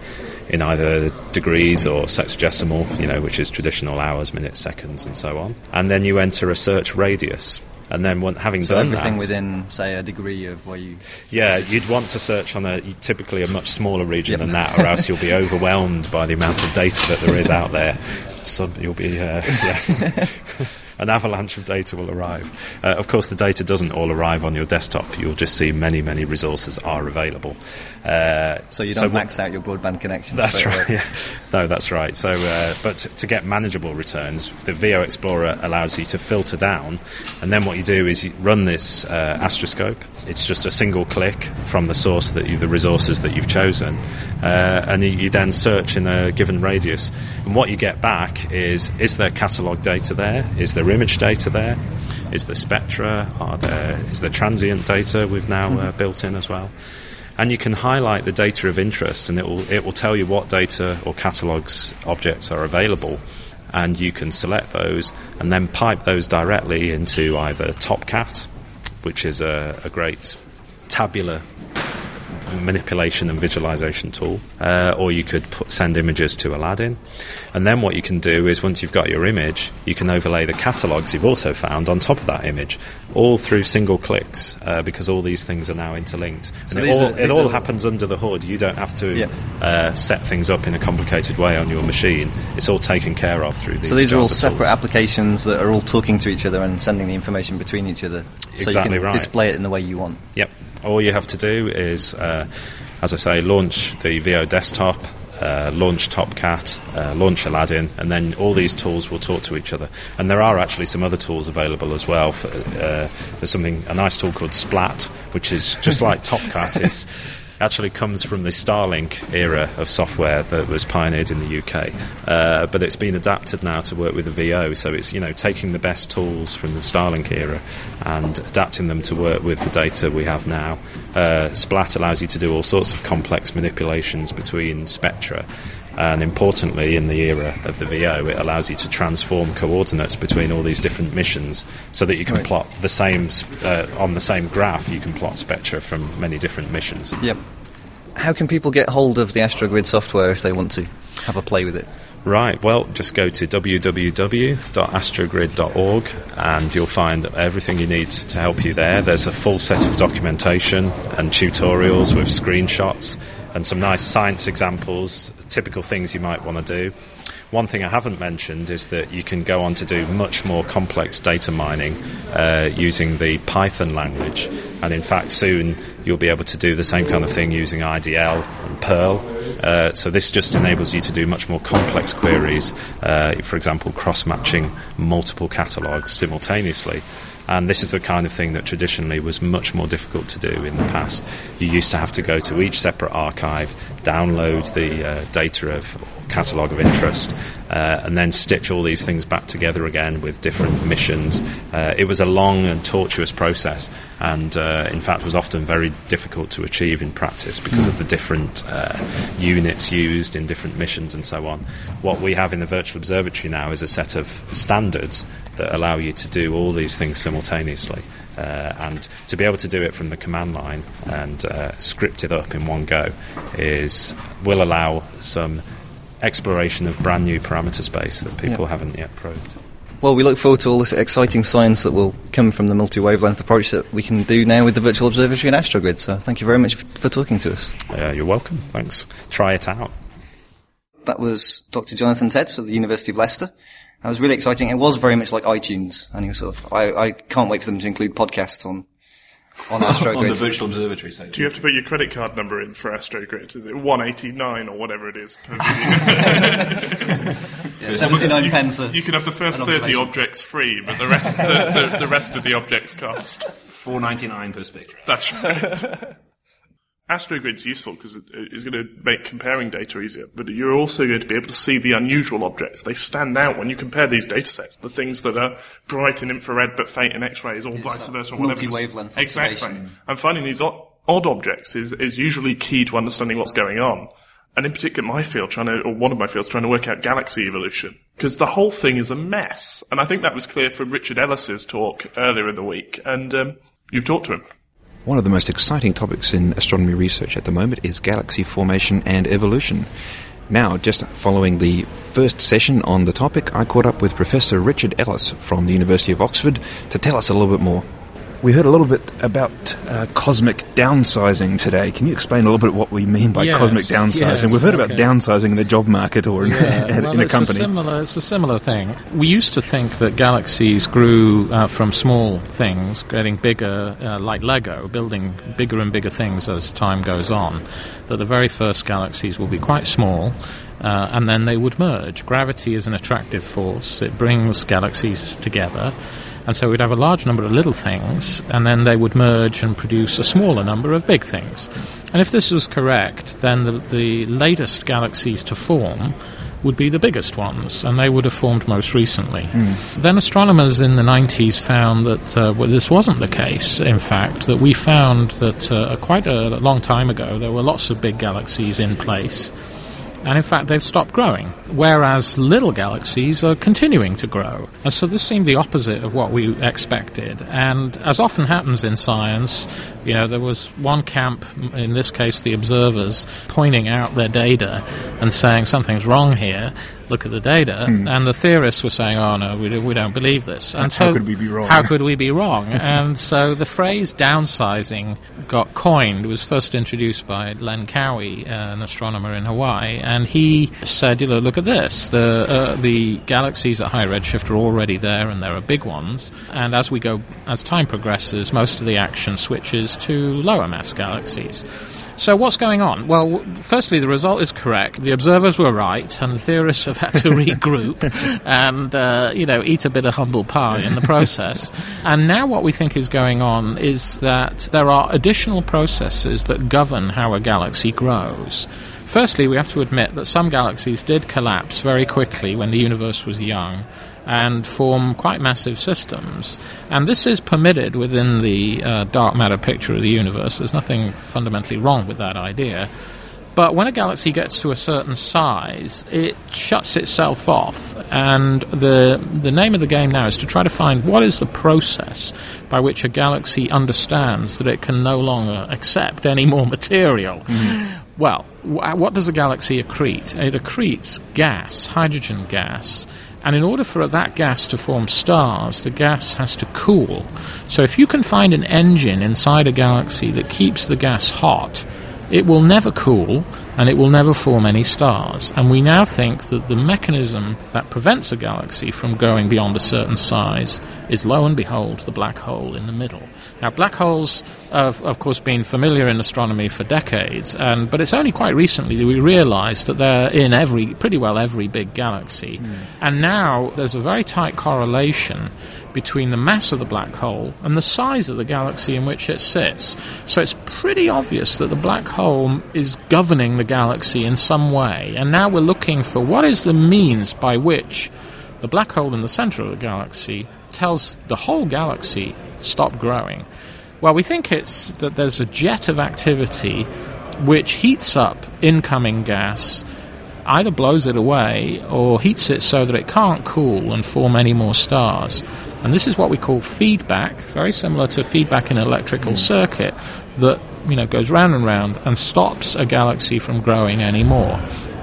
in either degrees or sexagesimal, you know, which is traditional hours, minutes, seconds, and so on. And then you enter a search radius. And then, when, having So done everything that, within, say, a degree of where you... yeah, you'd want to search on a typically a much smaller region than that, or else you'll be overwhelmed by the amount of data that there is out there. So you'll be uh, yes. An avalanche of data will arrive. Uh, of course, the data doesn't all arrive on your desktop. You'll just see many, many resources are available. Uh, so you don't max out your broadband connection. That's right. Yeah. No, that's right. So, uh, but to get manageable returns, the VO Explorer allows you to filter down, and then what you do is you run this uh, astroscope. It's just a single click from the source that you, the resources that you've chosen, uh, and you, you then search in a given radius. And what you get back is: is there catalog data there? Is there image data there? Is there spectra? Are there is there transient data we've now uh, built in as well? and you can highlight the data of interest, and it will it will tell you what data or catalogs objects are available, and you can select those and then pipe those directly into either TopCat, which is a, a great tabular manipulation and visualization tool, uh, or you could put, send images to Aladin. And then what you can do is once you've got your image, you can overlay the catalogs you've also found on top of that image, all through single clicks, uh, because all these things are now interlinked. So and it all, are- it all are- happens under the hood. You don't have to Yeah. uh, set things up in a complicated way on your machine. It's all taken care of through these. So these are all separate tools. applications that are all talking to each other and sending the information between each other. so you can right. display it in the way you want. Yep. All you have to do is, uh, as I say, launch the VO desktop, uh, launch TopCat, uh, launch Aladin, and then all these tools will talk to each other. And there are actually some other tools available as well. For, uh, there's something a nice tool called Splat, which is just like TopCat. It's actually comes from the Starlink era of software that was pioneered in the UK, uh, but it's been adapted now to work with the VO. So it's you know taking the best tools from the Starlink era and adapting them to work with the data we have now. Uh, Splat allows you to do all sorts of complex manipulations between spectra. And importantly, in the era of the VO, it allows you to transform coordinates between all these different missions, so that you can Right. plot the same uh, on the same graph. You can plot spectra from many different missions. Yep. How can people get hold of the Astrogrid software if they want to have a play with it? Right, well, just go to www.astrogrid.org and you'll find everything you need to help you there. There's a full set of documentation and tutorials with screenshots and some nice science examples, typical things you might want to do. One thing I haven't mentioned is that you can go on to do much more complex data mining uh, using the Python language. And in fact, soon you'll be able to do the same kind of thing using IDL and Perl. Uh, so this just enables you to do much more complex queries, uh, for example, cross-matching multiple catalogs simultaneously. And this is the kind of thing that traditionally was much more difficult to do in the past. You used to have to go to each separate archive, download the uh, data of catalogue of interest, uh, and then stitch all these things back together again with different missions. Uh, it was a long and tortuous process, and uh, in fact was often very difficult to achieve in practice because of the different uh, units used in different missions and so on. What we have in the virtual observatory now is a set of standards that allow you to do all these things simultaneously. Uh, and to be able to do it from the command line and uh, script it up in one go is will allow some exploration of brand new parameter space that people Yeah. haven't yet probed. Well, we look forward to all this exciting science that will come from the multi-wavelength approach that we can do now with the Virtual Observatory and Astrogrid. So thank you very much f- for talking to us. Uh, you're welcome. Thanks. Try it out. That was Dr. Jonathan Tedds of the University of Leicester. That was really exciting. It was very much like iTunes, and he was sort of. I, I can't wait for them to include podcasts on on Astrogrid. on the virtual observatory site. Do you have to put your credit card number in for Astrogrid? Is it 189 or whatever it is? Yeah, 79 pence. You can have the first 30 objects free, but the rest, the, the, the rest of the objects cost. Four ninety nine per spectra. That's right. Astrogrid's useful because it is going to make comparing data easier, but you're also going to be able to see the unusual objects. They stand out when you compare these data sets. The things that are bright in infrared but faint in X-rays, or vice versa, or whatever. multi-wavelength Exactly. And finding these odd, odd objects is, is usually key to understanding what's going on. And in particular, my field, trying to, or one of my fields, trying to work out galaxy evolution. Because the whole thing is a mess. And I think that was clear from Richard Ellis's talk earlier in the week. And um, you've talked to him. One of the most exciting topics in astronomy research at the moment is galaxy formation and evolution. Now, just following the first session on the topic, I caught up with Professor Richard Ellis from the University of Oxford to tell us a little bit more. We heard a little bit about uh, cosmic downsizing today. Can you explain a little bit what we mean by Yes, cosmic downsizing? yes, We've heard about downsizing in the job market or in, Yeah, in well, a it's company. similar, it's a similar thing. We used to think that galaxies grew uh, from small things, getting bigger, uh, like Lego, building bigger and bigger things as time goes on. That the very first galaxies will be quite small, uh, and then they would merge. Gravity is an attractive force; it brings galaxies together. And so we'd have a large number of little things, and then they would merge and produce a smaller number of big things. And if this was correct, then the, the latest galaxies to form would be the biggest ones, and they would have formed most recently. Then astronomers in the 90s found that uh, well, this wasn't the case, in fact, that we found that uh, quite a long time ago there were lots of big galaxies in place. And in fact, they've stopped growing, whereas little galaxies are continuing to grow. And so this seemed the opposite of what we expected. And as often happens in science, you know, there was one camp, in this case the observers, pointing out their data and saying something's wrong here. Look at the data, and the theorists were saying, "Oh no, we, do, we don't believe this." And How so, could we be wrong? How could we be wrong? and so the phrase downsizing got coined, was first introduced by Len Cowie, uh, an astronomer in Hawaii, and he said, you know, look at this. The, uh, the galaxies at high redshift are already there, and there are big ones. And as we go, as time progresses, most of the action switches to lower mass galaxies. So what's going on? Well, firstly, the result is correct. The observers were right, and the theorists have had to regroup and, uh, you know, eat a bit of humble pie in the process. and now what we think is going on is that there are additional processes that govern how a galaxy grows. Firstly, we have to admit that some galaxies did collapse very quickly when the universe was young and form quite massive systems. And this is permitted within the uh, dark matter picture of the universe. There's nothing fundamentally wrong with that idea. But when a galaxy gets to a certain size, it shuts itself off. And the, the name of the game now is to try to find what is the process by which a galaxy understands that it can no longer accept any more material. Well, wh- what does a galaxy accrete? It accretes gas, hydrogen gas. And in order for that gas to form stars, the gas has to cool. So if you can find an engine inside a galaxy that keeps the gas hot, it will never cool and it will never form any stars. And we now think that the mechanism that prevents a galaxy from going beyond a certain size is, lo and behold, the black hole in the middle. Now, black holes have, of course, been familiar in astronomy for decades, and, but it's only quite recently that we realized that they're in every, pretty well every big galaxy. Hmm. And now there's a very tight correlation between the mass of the black hole and the size of the galaxy in which it sits. So it's pretty obvious that the black hole is governing the galaxy in some way. And now we're looking for what is the means by which the black hole in the center of the galaxy tells the whole galaxy stop growing. Well, we think it's that there's a jet of activity which heats up incoming gas either blows it away or heats it so that it can't cool and form any more stars. And this is what we call feedback, very similar to feedback in an electrical hmm. circuit that you know goes round and round and stops a galaxy from growing anymore.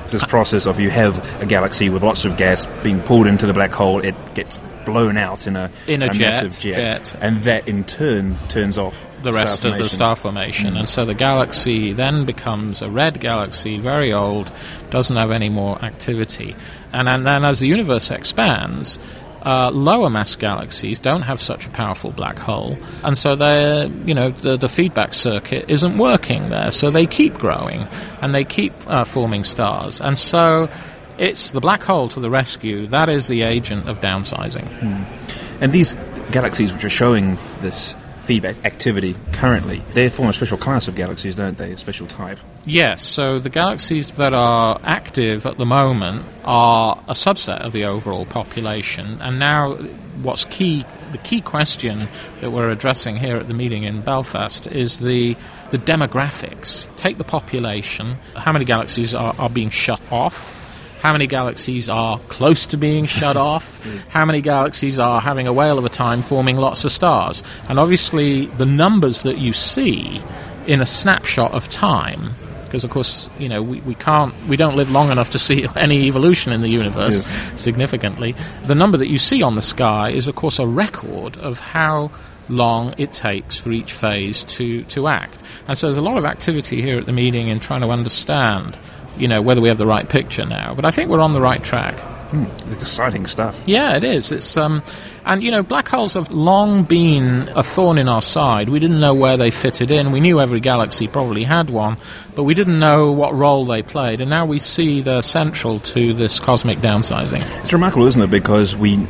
This process of you have a galaxy with lots of gas being pulled into the black hole, it gets blown out in a, In a jet, massive jet, jet. and that in turn turns off the rest of the star formation. And so the galaxy then becomes a red galaxy, very old, doesn't have any more activity. And, and then as the universe expands, uh, lower mass galaxies don't have such a powerful black hole, and so they, you know, the, the feedback circuit isn't working there. So they keep growing and they keep uh, forming stars, and so it's the black hole to the rescue. That is the agent of downsizing. Hmm. And these galaxies which are showing this feedback activity currently, they form a special class of galaxies, don't they? A special type. Yes, so the galaxies that are active at the moment are a subset of the overall population, and now what's key, the key question that we're addressing here at the meeting in Belfast is the the demographics. Take the population, how many galaxies are, are being shut off? How many galaxies are close to being shut off? How many galaxies are having a whale of a time forming lots of stars? And obviously, the numbers that you see in a snapshot of time, because of course, you know, we, we can't, we don't live long enough to see any evolution in the universe significantly. The number that you see on the sky is, of course, a record of how long it takes for each phase to, to act. And so there's a lot of activity here at the meeting in trying to understand, you know, whether we have the right picture now. But I think we're on the right track. Hmm, exciting stuff. Yeah, it is. It's um, and you know, black holes have long been a thorn in our side. We didn't know where they fitted in. We knew every galaxy probably had one, but we didn't know what role they played. And now we see they're central to this cosmic downsizing. It's remarkable, isn't it? Because we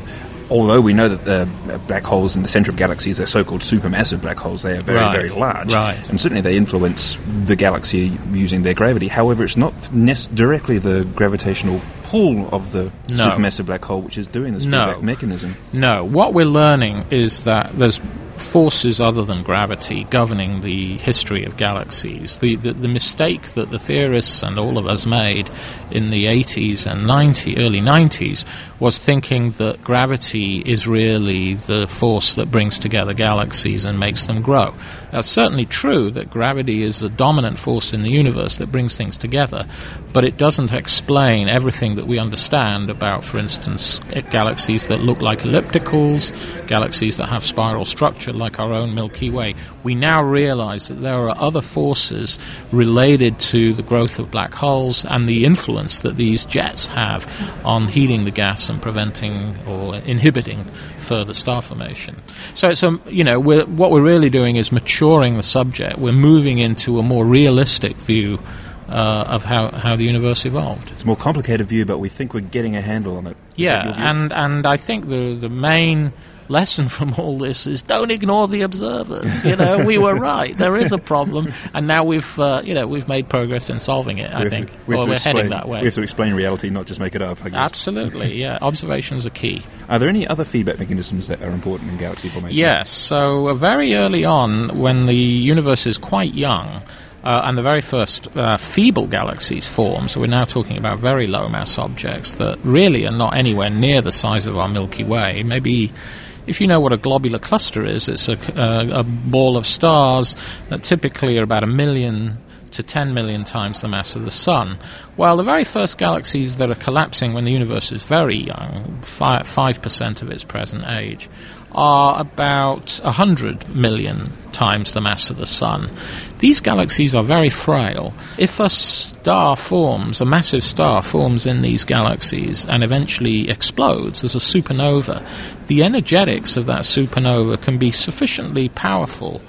although we know that the uh, black holes in the center of galaxies are so-called supermassive black holes, they are very, Right. very large. Right. And certainly they influence the galaxy using their gravity. However, it's not directly the gravitational pull of the No. supermassive black hole which is doing this No. feedback mechanism. No, what we're learning is that there's forces other than gravity governing the history of galaxies. The, the, the mistake that the theorists and all of us made in the 80s and 90, early 90s was thinking that gravity is really the force that brings together galaxies and makes them grow. That's certainly true that gravity is the dominant force in the universe that brings things together, but it doesn't explain everything that we understand about, for instance, galaxies that look like ellipticals, galaxies that have spiral structure like our own Milky Way. We now realize that there are other forces related to the growth of black holes and the influence that these jets have on heating the gas and preventing or inhibiting further star formation. So it's a, you know, we're, what we're really doing is maturing the subject. We're moving into a more realistic view uh, of how, how the universe evolved. It's a more complicated view, but we think we're getting a handle on it. Is Yeah, and and I think the the main lesson from all this is don't ignore the observers. You know, we were right. There is a problem, and now we've uh, you know we've made progress in solving it. I think, to- we or we're explain, heading that way. We have to explain reality, not just make it up. I guess. Absolutely, yeah. Observations are key. Are there any other feedback mechanisms that are important in galaxy formation? Yes. So uh, very early on, when the universe is quite young. Uh, and the very first uh, feeble galaxies form, so we're now talking about very low mass objects that really are not anywhere near the size of our Milky Way. Maybe, if you know what a globular cluster is, it's a, uh, a ball of stars that typically are about a million to 10 million times the mass of the Sun. Well, the very first galaxies that are collapsing when the universe is very young, fi- 5% of its present age, are about 100 million times the mass of the Sun. These galaxies are very frail. If a star forms, a massive star forms in these galaxies and eventually explodes as a supernova, the energetics of that supernova can be sufficiently powerful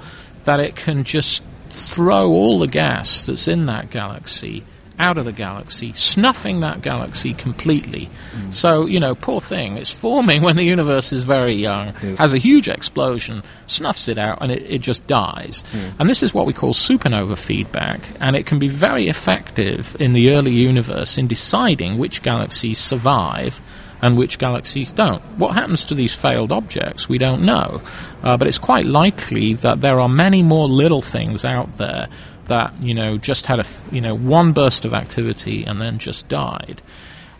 that it can just throw all the gas that's in that galaxy out of the galaxy, snuffing that galaxy completely. So, you know, poor thing, it's forming when the universe is very young, Yes. has a huge explosion, snuffs it out, and it, it just dies. And this is what we call supernova feedback, and it can be very effective in the early universe in deciding which galaxies survive and which galaxies don't. What happens to these failed objects, we don't know. Uh, but it's quite likely that there are many more little things out there that, you know, just had a, you know, one burst of activity and then just died.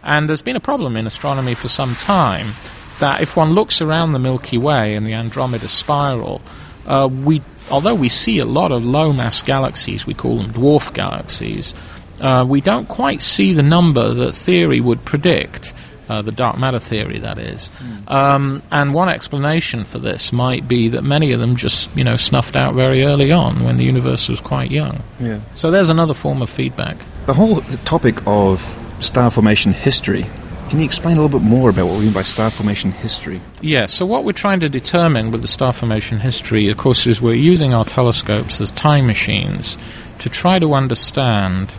And there's been a problem in astronomy for some time that if one looks around the Milky Way and the Andromeda spiral, uh, we, although we see a lot of low mass galaxies, we call them dwarf galaxies, uh, we don't quite see the number that theory would predict. Uh, the dark matter theory, that is. Um, and one explanation for this might be that many of them just, you know, snuffed out very early on when the universe was quite young. Yeah. So there's another form of feedback. The whole topic of star formation history. Can you explain a little bit more about what we mean by star formation history? Yeah, so what we're trying to determine with the star formation history, of course, is we're using our telescopes as time machines to try to understand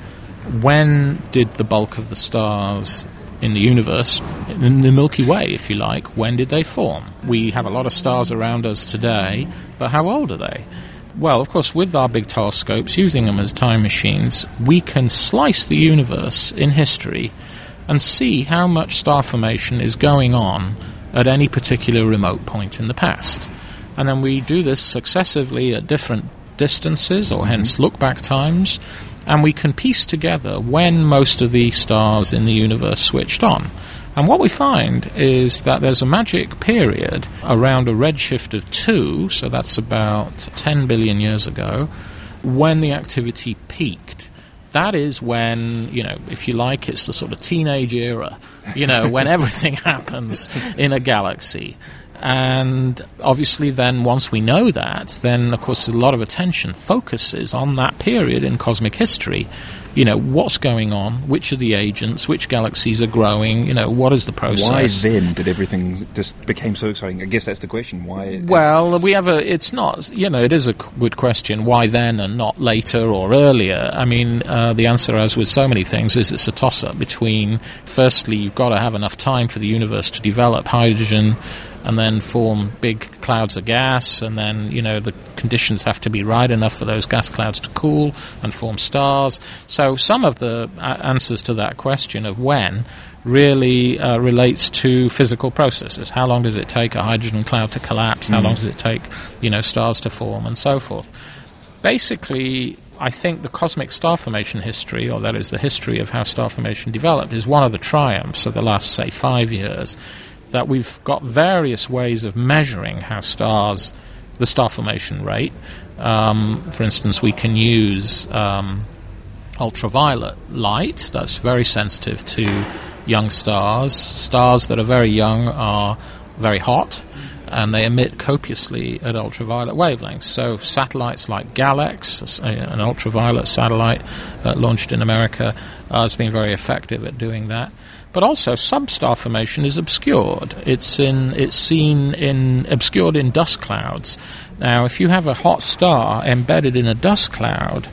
when did the bulk of the stars in the universe, in the Milky Way, if you like, when did they form? We have a lot of stars around us today, but how old are they? Well, of course, with our big telescopes, using them as time machines, we can slice the universe in history and see how much star formation is going on at any particular remote point in the past. And then we do this successively at different distances, or hence mm-hmm. look back times, and we can piece together when most of the stars in the universe switched on. And what we find is that there's a magic period around a redshift of 2, so that's about 10 billion years ago, when the activity peaked. That is when, you know, if you like, it's the sort of teenage era, you know, when everything happens in a galaxy. And obviously, then once we know that, then of course a lot of attention focuses on that period in cosmic history. You know, what's going on, which are the agents, which galaxies are growing, you know, what is the process. Why then did everything just became so exciting? I guess that's the question. Why? Well, we have a. It's not. You know, it is a good question. Why then and not later or earlier? I mean, uh, the answer, as with so many things, is it's a toss-up between. Firstly, you've got to have enough time for the universe to develop hydrogen, and then form big clouds of gas, and then you know the conditions have to be right enough for those gas clouds to cool and form stars. So some of the uh, answers to that question of when really uh, relates to physical processes. How long does it take a hydrogen cloud to collapse? How Mm. long does it take, you know, stars to form, and so forth? Basically, I think the cosmic star formation history, or that is the history of how star formation developed, is one of the triumphs of the last, say, five years. That we've got various ways of measuring how stars, the star formation rate. Um, for instance, we can use um, ultraviolet light that's very sensitive to young stars. Stars that are very young are very hot and they emit copiously at ultraviolet wavelengths. So satellites like GALEX, an ultraviolet satellite uh, launched in America, uh, has been very effective at doing that. But also, substar formation is obscured. It's in it's seen in obscured in dust clouds. Now, if you have a hot star embedded in a dust cloud,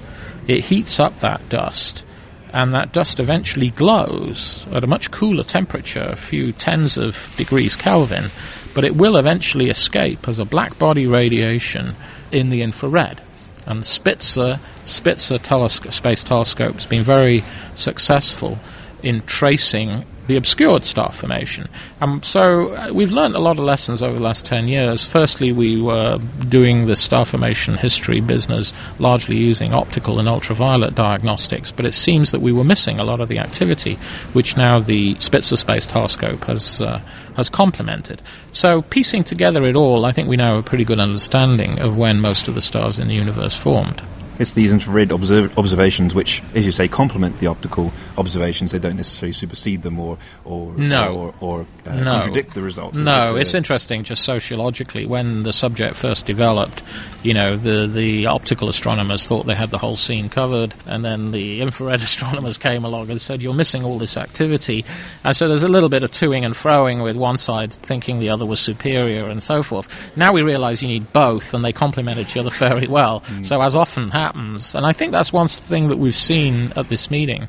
it heats up that dust, and that dust eventually glows at a much cooler temperature, a few tens of degrees Kelvin, but it will eventually escape as a black body radiation in the infrared. And Spitzer, Spitzer space telescope has been very successful in tracing the obscured star formation. Um, so uh, we've learned a lot of lessons over the last 10 years. Firstly, we were doing the star formation history business largely using optical and ultraviolet diagnostics, but it seems that we were missing a lot of the activity, which now the Spitzer Space Telescope has, uh, has complemented. So piecing together it all, I think we now have a pretty good understanding of when most of the stars in the universe formed. It's these infrared observ- observations which, as you say, complement the optical observations. They don't necessarily supersede them or or No. or, or uh, no. contradict the results. It's No, it's interesting just sociologically. When the subject first developed, you know, the, the optical astronomers thought they had the whole scene covered, and then the infrared astronomers came along and said, You're missing all this activity. And so there's a little bit of toing and froing with one side thinking the other was superior and so forth. Now we realize you need both, and they complement each other very well. So, as often happens, and I think that's one thing that we've seen at this meeting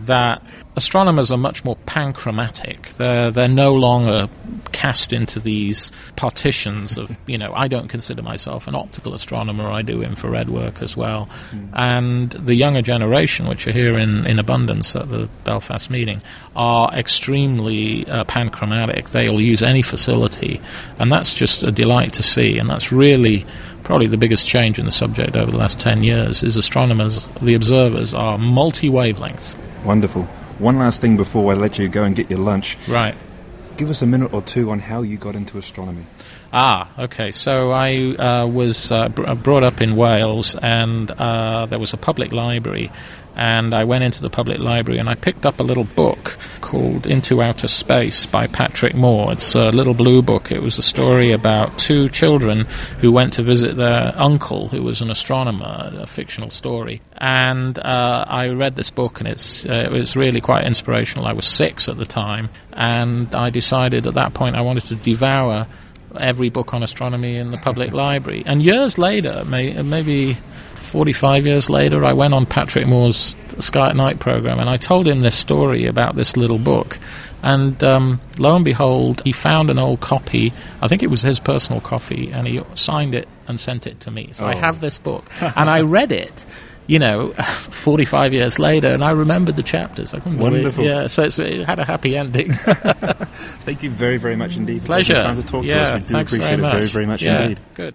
that astronomers are much more panchromatic. They're they're no longer cast into these partitions of you know I don't consider myself an optical astronomer. I do infrared work as well, and the younger generation, which are here in in abundance at the Belfast meeting, are extremely uh, panchromatic. They'll use any facility, and that's just a delight to see. And that's really probably the biggest change in the subject over the last 10 years is astronomers, the observers, are multi-wavelength. Wonderful. One last thing before I let you go and get your lunch. Right. Give us a minute or two on how you got into astronomy. Ah, okay. So I uh, was uh, br- brought up in Wales, and uh, there was a public library. And I went into the public library and I picked up a little book called Into Outer Space by Patrick Moore. It's a little blue book. It was a story about two children who went to visit their uncle, who was an astronomer, a fictional story. And uh, I read this book, and it's uh, it was really quite inspirational. I was six at the time, and I decided at that point I wanted to devour every book on astronomy in the public library. And years later, may, maybe 45 years later, I went on Patrick Moore's Sky at Night program and I told him this story about this little book. And um, lo and behold, he found an old copy. I think it was his personal copy, and he signed it and sent it to me. So I Oh. have this book, and I read it. You know, 45 years later, and I remembered the chapters. I couldn't believe- Wonderful. Yeah, so it's, it had a happy ending. Thank you very, very much indeed for Pleasure. taking the time to talk to Yeah, us. We do appreciate very it very, much. very much Yeah, indeed. Good.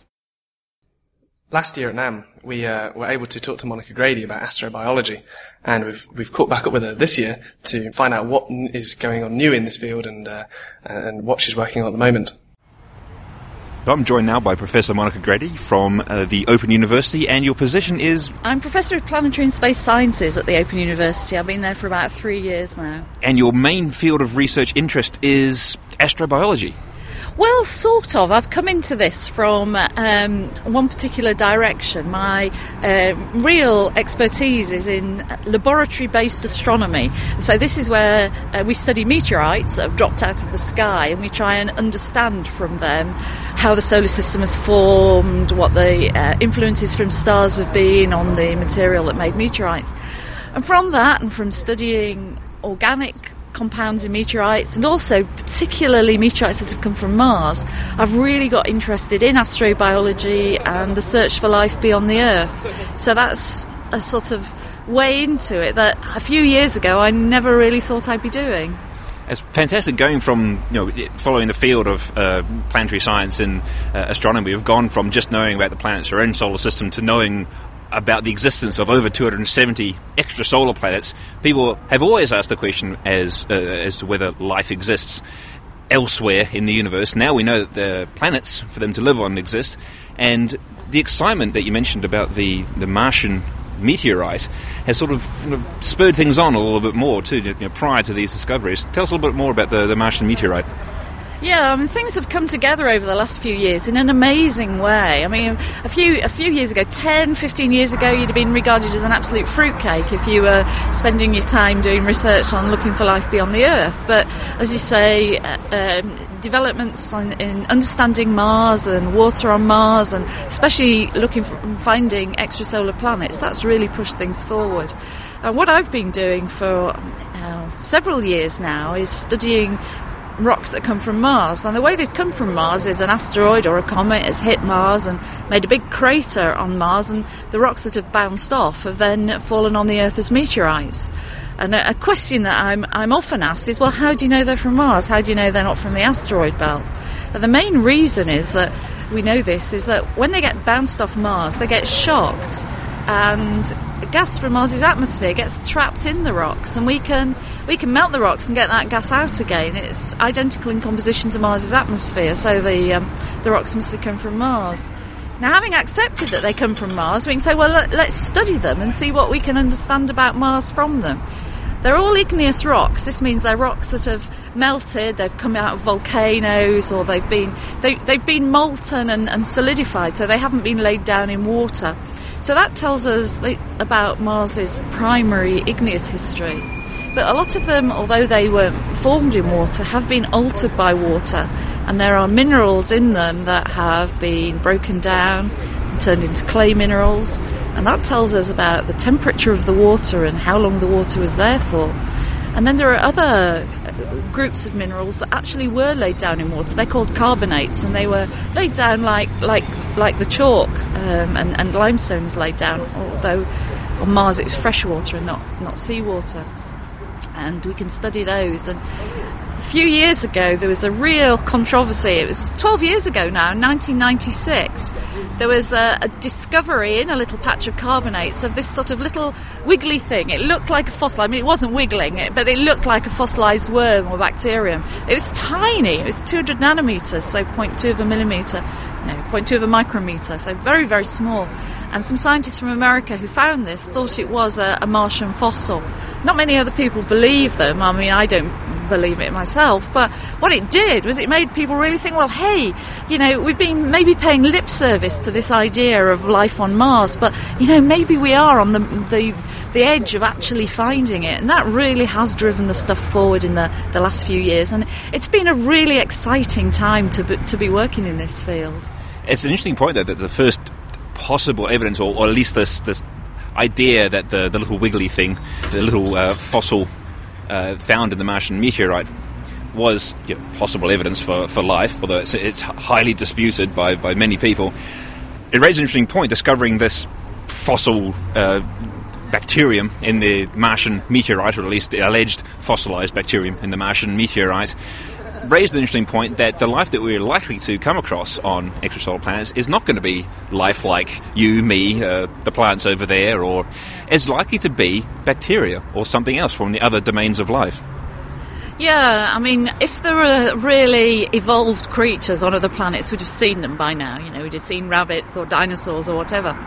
Last year at NAM, we uh, were able to talk to Monica Grady about astrobiology, and we've we've caught back up with her this year to find out what n- is going on new in this field and uh, and what she's working on at the moment. I'm joined now by Professor Monica Grady from uh, the Open University, and your position is, I'm Professor of Planetary and Space Sciences at the Open University. I've been there for about three years now. and your main field of research interest is astrobiology. Well, sort of. I've come into this from um, one particular direction. My uh, real expertise is in laboratory based astronomy. So, this is where uh, we study meteorites that have dropped out of the sky and we try and understand from them how the solar system has formed, what the uh, influences from stars have been on the material that made meteorites. And from that, and from studying organic compounds in meteorites and also particularly meteorites that have come from Mars, I've really got interested in astrobiology and the search for life beyond the Earth. So that's a sort of way into it that a few years ago I never really thought I'd be doing. It's fantastic going from you know following the field of uh, planetary science and uh, astronomy. We've gone from just knowing about the planets our own solar system to knowing about the existence of over 270 extra solar planets, people have always asked the question as uh, as to whether life exists elsewhere in the universe. Now we know that the planets for them to live on exist, and the excitement that you mentioned about the the Martian meteorite has sort of, spurred things on a little bit more too. You know, prior to these discoveries, tell us a little bit more about the, the Martian meteorite. Yeah, I mean things have come together over the last few years in an amazing way. I mean, a few a few years ago, 10, 15 years ago, you'd have been regarded as an absolute fruitcake if you were spending your time doing research on looking for life beyond the Earth. But as you say, uh, um, developments in, in, understanding Mars and water on Mars, and especially looking for finding extrasolar planets, that's really pushed things forward. And what I've been doing for uh, several years now is studying rocks that come from Mars. And the way they've come from Mars is an asteroid or a comet has hit Mars and made a big crater on Mars, and the rocks that have bounced off have then fallen on the Earth as meteorites. And a, question that I'm, I'm often asked is, well, how do you know they're from Mars? How do you know they're not from the asteroid belt? And the main reason is that we know this is that when they get bounced off Mars, they get shocked and gas from Mars's atmosphere gets trapped in the rocks, and we can we can melt the rocks and get that gas out again. It's identical in composition to Mars's atmosphere, so the um, the rocks must have come from Mars. Now, having accepted that they come from Mars, we can say, well, let, let's study them and see what we can understand about Mars from them. They're all igneous rocks. This means they're rocks that have melted, they've come out of volcanoes, or they've been they, have been molten and, and solidified, so they haven't been laid down in water. So that tells us about Mars's primary igneous history. But a lot of them, although they were formed in water, have been altered by water, and there are minerals in them that have been broken down and turned into clay minerals, and that tells us about the temperature of the water and how long the water was there for. And then there are other groups of minerals that actually were laid down in water. They're called carbonates, and they were laid down like like like the chalk um, and, and limestone is laid down. Although on Mars it was fresh water and not not seawater, and we can study those and a few years ago, there was a real controversy. It was 12 years ago now, 1996. There was a, a, discovery in a little patch of carbonates of this sort of little wiggly thing. It looked like a fossil. I mean, it wasn't wiggling, but it looked like a fossilized worm or bacterium. It was tiny. It was 200 nanometers, so 0.2 of a millimeter, no, 0.2 of a micrometer, so very, very small. And some scientists from America who found this thought it was a, a Martian fossil. Not many other people believe them. I mean, I don't believe it myself. But what it did was it made people really think, well, hey, you know, we've been maybe paying lip service to this idea of life on Mars, but you know, maybe we are on the the the edge of actually finding it. And that really has driven the stuff forward in the, the last few years. And it's been a really exciting time to to be working in this field. It's an interesting point, though, that the first possible evidence, or, or at least this, this idea that the, the little wiggly thing, the little uh, fossil uh, found in the Martian meteorite, was you know, possible evidence for, for life, although it's, it's highly disputed by, by many people. It raises an interesting point discovering this fossil uh, bacterium in the Martian meteorite, or at least the alleged fossilized bacterium in the Martian meteorite, raised an interesting point that the life that we're likely to come across on extrasolar planets is not going to be life like you, me, uh, the plants over there, or is likely to be bacteria or something else from the other domains of life. Yeah, I mean, if there are really evolved creatures on other planets, we'd have seen them by now. You know, we'd have seen rabbits or dinosaurs or whatever.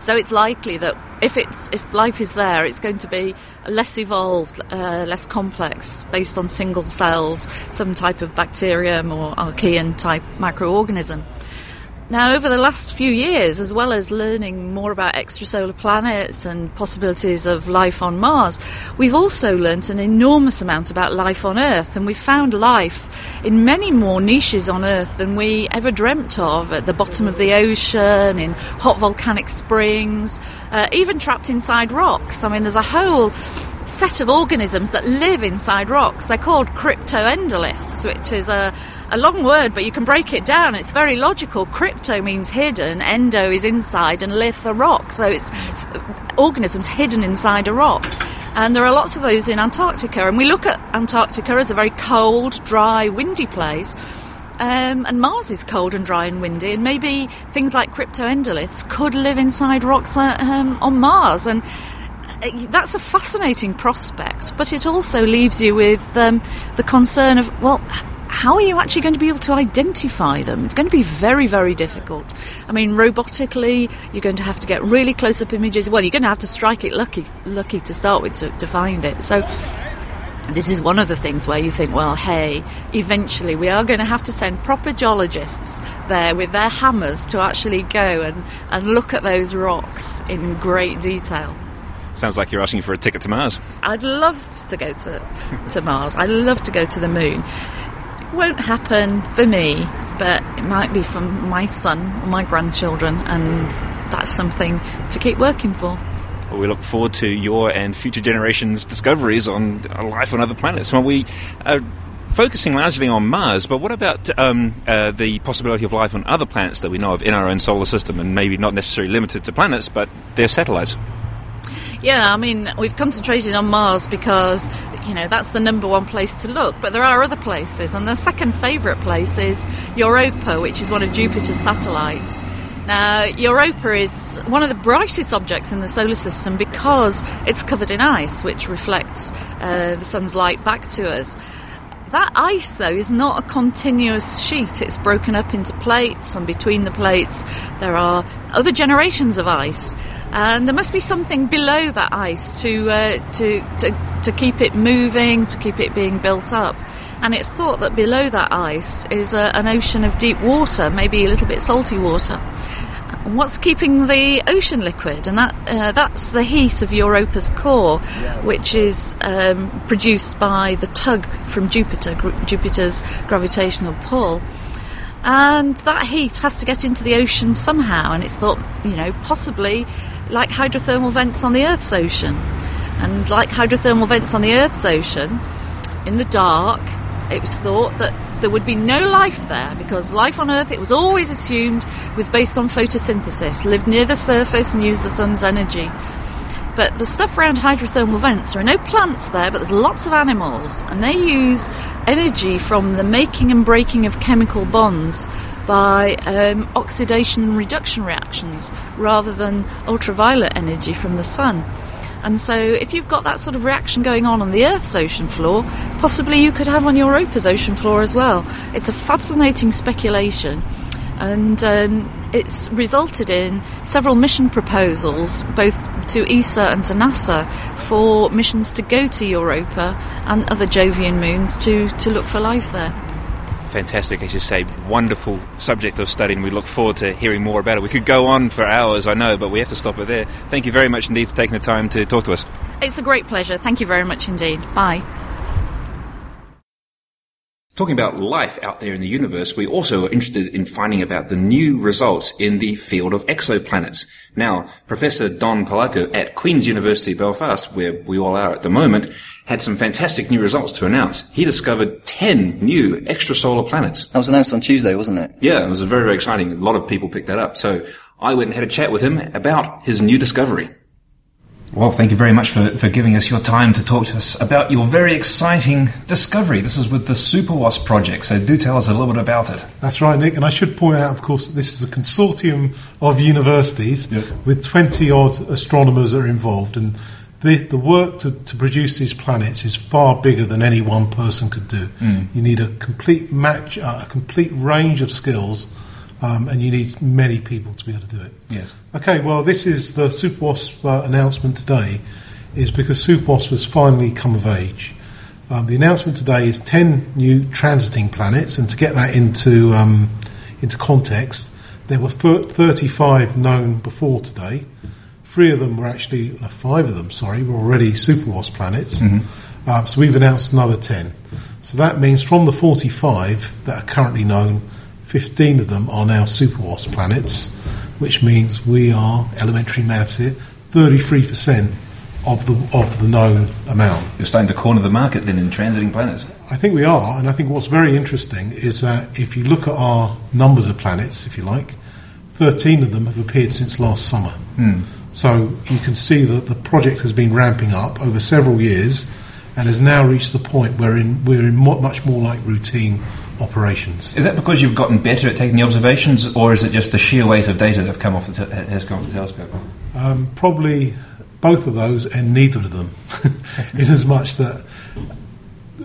So it's likely that if it's if life is there, it's going to be less evolved, uh, less complex, based on single cells, some type of bacterium or archaean type microorganism. Now, over the last few years, as well as learning more about extrasolar planets and possibilities of life on Mars, we've also learnt an enormous amount about life on Earth, and we've found life in many more niches on Earth than we ever dreamt of at the bottom of the ocean, in hot volcanic springs, uh, even trapped inside rocks. I mean, there's a whole set of organisms that live inside rocks. They're called cryptoendoliths, which is a a long word, but you can break it down. It's very logical. Crypto means hidden, endo is inside, and lith a rock. So it's, it's organisms hidden inside a rock. And there are lots of those in Antarctica. And we look at Antarctica as a very cold, dry, windy place. Um, and Mars is cold and dry and windy, and maybe things like cryptoendoliths could live inside rocks uh, um, on Mars. And that's a fascinating prospect, but it also leaves you with um, the concern of, well, how are you actually going to be able to identify them? It's going to be very, very difficult. I mean, robotically, you're going to have to get really close up images. Well, you're going to have to strike it lucky, lucky to start with to, to find it. So, this is one of the things where you think, well, hey, eventually we are going to have to send proper geologists there with their hammers to actually go and, and look at those rocks in great detail. Sounds like you're asking for a ticket to Mars. I'd love to go to, to Mars. I'd love to go to the moon It won't happen for me, but it might be for my son or my grandchildren, and that's something to keep working for. Well, we look forward to your and future generations' discoveries on life on other planets. Well, we are focusing largely on Mars, but what about um, uh, the possibility of life on other planets that we know of in our own solar system, and maybe not necessarily limited to planets, but their satellites? Yeah, I mean, we've concentrated on Mars because, you know, that's the number one place to look, but there are other places. And the second favourite place is Europa, which is one of Jupiter's satellites. Now, Europa is one of the brightest objects in the solar system because it's covered in ice, which reflects uh, the sun's light back to us. That ice, though, is not a continuous sheet. It's broken up into plates, and between the plates, there are other generations of ice and there must be something below that ice to, uh, to, to, to keep it moving, to keep it being built up. And it's thought that below that ice is a, an ocean of deep water, maybe a little bit salty water. what's keeping the ocean liquid? And that uh, that's the heat of Europa's core, which is um, produced by the tug from Jupiter, Jupiter's gravitational pull. And that heat has to get into the ocean somehow, and it's thought, you know, possibly like hydrothermal vents on the Earth's ocean. And like hydrothermal vents on the Earth's ocean, in the dark, it was thought that there would be no life there because life on Earth, it was always assumed, was based on photosynthesis, lived near the surface and used the sun's energy. But the stuff around hydrothermal vents, there are no plants there, but there's lots of animals, and they use energy from the making and breaking of chemical bonds by um, oxidation and reduction reactions rather than ultraviolet energy from the sun. And so, if you've got that sort of reaction going on on the Earth's ocean floor, possibly you could have on Europa's ocean floor as well. It's a fascinating speculation, and um, it's resulted in several mission proposals, both to ESA and to NASA, for missions to go to Europa and other Jovian moons to, to look for life there fantastic, as you say, wonderful subject of study, and we look forward to hearing more about it. We could go on for hours, I know, but we have to stop it there. Thank you very much indeed for taking the time to talk to us. It's a great pleasure. Thank you very much indeed. Bye. Talking about life out there in the universe, we also are interested in finding about the new results in the field of exoplanets. Now, Professor Don Pollacco at Queen's University Belfast, where we all are at the moment, had some fantastic new results to announce. He discovered 10 new extrasolar planets. That was announced on Tuesday, wasn't it? Yeah, it was very, very exciting. A lot of people picked that up. So I went and had a chat with him about his new discovery. Well, thank you very much for, for giving us your time to talk to us about your very exciting discovery. This is with the SuperWASP project, so do tell us a little bit about it. That's right, Nick. And I should point out, of course, this is a consortium of universities yes. with 20 odd astronomers that are involved. And the, the work to, to produce these planets is far bigger than any one person could do. Mm. You need a complete match, uh, a complete range of skills um, and you need many people to be able to do it. Yes. Okay, well, this is the Super Wasp uh, announcement today, is because Super Wasp has finally come of age. Um, the announcement today is 10 new transiting planets, and to get that into, um, into context, there were 35 known before today. Three of them were actually, no, five of them, sorry, were already Super Wasp planets. Mhm. Uh, so we've announced another 10. So that means from the 45 that are currently known, 15 of them are now Super Wasp planets, which means we are, elementary maths here, 33% of the, of the known amount. You're starting to corner the market then in transiting planets. I think we are, and I think what's very interesting is that if you look at our numbers of planets, if you like, 13 of them have appeared since last summer. Hmm. So you can see that the project has been ramping up over several years and has now reached the point where in, we're in much more like routine operations. Is that because you've gotten better at taking the observations, or is it just the sheer weight of data that have come off the te- has come off the telescope? Um, probably both of those and neither of them, in as much that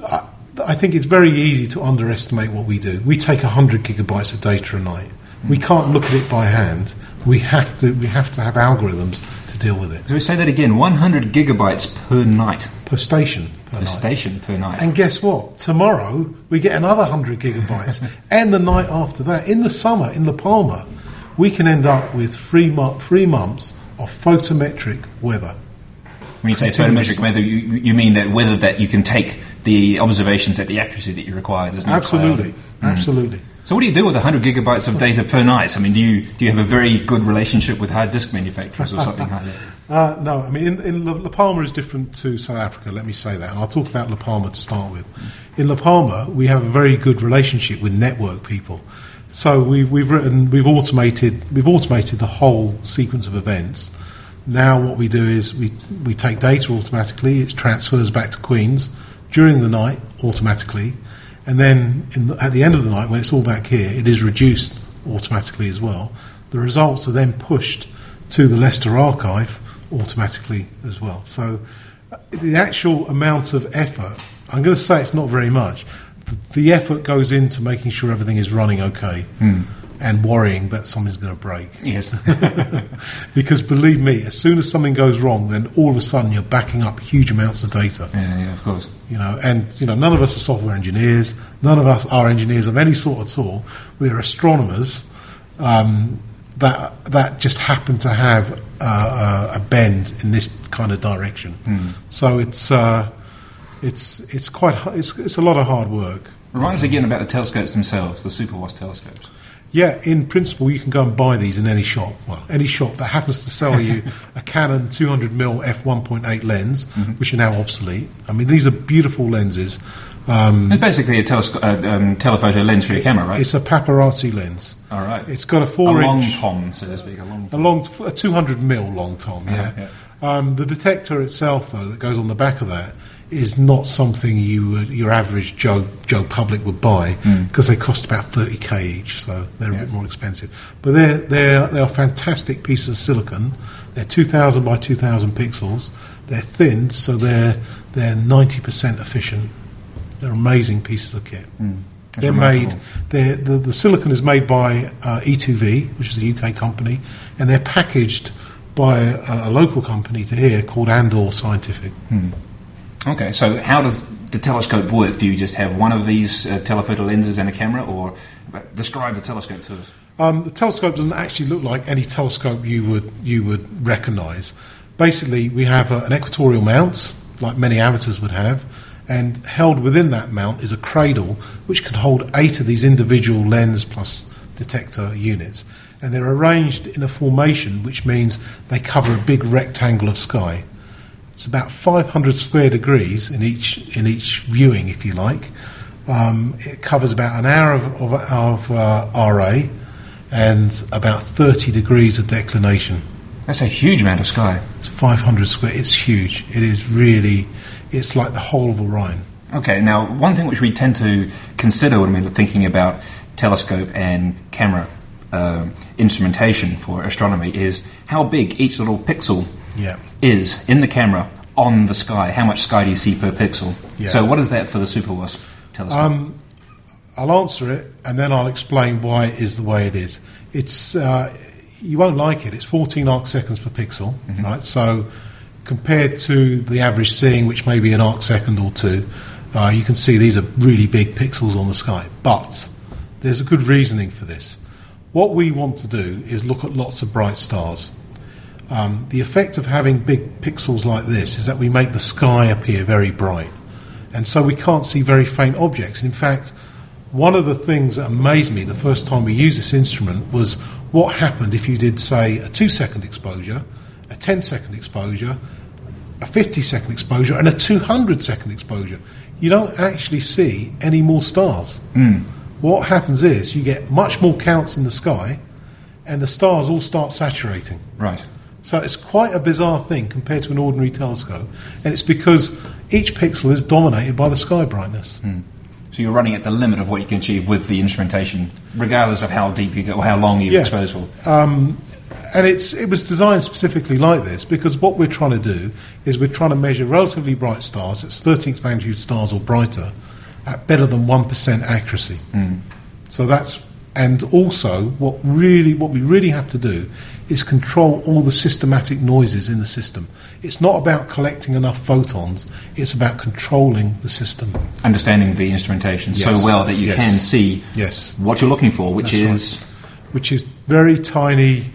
I, I think it's very easy to underestimate what we do. We take 100 gigabytes of data a night. We can't look at it by hand. We have to, we have to have algorithms to deal with it. So we say that again: 100 gigabytes per night. Per station. Per, Per night. station per night. And guess what? Tomorrow we get another 100 gigabytes. and the night after that, in the summer, in La Palma, we can end up with three, three months of photometric weather. When you say photometric weather, you, you mean that weather that you can take the observations at the accuracy that you require. There's no Absolutely. cloud. Mm. So what do you do with 100 gigabytes of data per night? I mean, do you do you have a very good relationship with hard disk manufacturers or something like that? Uh, no, I mean, in, in La, La Palma is different to South Africa, let me say that. And I'll talk about La Palma to start with. In La Palma, we have a very good relationship with network people. So we've, we've written, we've automated, we've automated the whole sequence of events. Now what we do is we, we take data automatically, it transfers back to Queens during the night automatically, and then the, at the end of the night, when it's all back here, it is reduced automatically as well. The results are then pushed to the Leicester archive automatically as well. So uh, the actual amount of effort, I'm going to say it's not very much. The effort goes into making sure everything is running okay Hmm. And worrying that something's going to break. Yes. because believe me, as soon as something goes wrong, then all of a sudden you're backing up huge amounts of data. Yeah, yeah, of course. You know, and you know, none of us are software engineers. None of us are engineers of any sort at all. We are astronomers um, that that just happen to have uh, a bend in this kind of direction. Hmm. So it's uh, it's it's quite it's, it's a lot of hard work. Remind us again about the telescopes themselves, the Super WASP telescopes. Yeah, in principle, you can go and buy these in any shop. Well, any shop that happens to sell you a Canon 200mm f1.8 lens, which are now obsolete. I mean, these are beautiful lenses. Um, It's basically a telesco- uh, um, telephoto lens for your camera, right? It's a paparazzi lens. All right. It's got a a four long tom, so to speak, a long. a long, a 200 mil long tom. Yeah. Yeah, Um, the detector itself, though, that goes on the back of that, is not something you would, your average Joe Joe public would buy Mm. because they cost about 30k each, so they're a bit more expensive. But they're they're they are fantastic pieces of silicon. They're 2,000 by 2,000 pixels. They're thin, so they're they're 90% efficient. They're amazing pieces of kit. Mm. They're remarkable. made. They're, the the silicon is made by uh, E2V, which is a UK company, and they're packaged by a, a local company to here called Andor Scientific. Hmm. Okay, so how does the telescope work? Do you just have one of these uh, telephoto lenses and a camera, or uh, describe the telescope to us? Um, the telescope doesn't actually look like any telescope you would you would recognise. Basically, we have a, an equatorial mount, like many amateurs would have, and held within that mount is a cradle which can hold eight of these individual lens plus detector units, and they're arranged in a formation which means they cover a big rectangle of sky. It's about 500 square degrees in each in each viewing, if you like. Um, it covers about an hour of, of, of uh, RA and about 30 degrees of declination. That's a huge amount of sky. It's 500 square. It's huge. It is really. It's like the whole of Orion. Okay, now one thing which we tend to consider when we're thinking about telescope and camera uh, instrumentation for astronomy is how big each little pixel Yeah. is in the camera on the sky. How much sky do you see per pixel? Yeah. So what is that for the Super WASP telescope? Um, I'll answer it and then I'll explain why it is the way it is. It's uh, you won't like it. It's 14 arc seconds per pixel, right? So compared to the average seeing, which may be an arc second or two, uh, you can see these are really big pixels on the sky. But there's a good reasoning for this. What we want to do is look at lots of bright stars. Um, the effect of having big pixels like this is that we make the sky appear very bright. And so we can't see very faint objects. In fact, one of the things that amazed me the first time we used this instrument was what happened if you did, say, a two second exposure, a 10 second exposure, a 50 second exposure, and a 200 second exposure. You don't actually see any more stars. What happens is you get much more counts in the sky, and the stars all start saturating. Right. So it's quite a bizarre thing compared to an ordinary telescope, and it's because each pixel is dominated by the sky brightness. So you're running at the limit of what you can achieve with the instrumentation, regardless of how deep you go or how long you've Yeah. exposed for. Um, and it's it was designed specifically like this because what we're trying to do is we're trying to measure relatively bright stars, it's 13th magnitude stars or brighter, at better than one percent accuracy. So that's and also what really what we really have to do is control all the systematic noises in the system. It's not about collecting enough photons; it's about controlling the system. Understanding the instrumentation Yes. so well that you Yes. can see Yes. what you're looking for, which That's right. is which is very tiny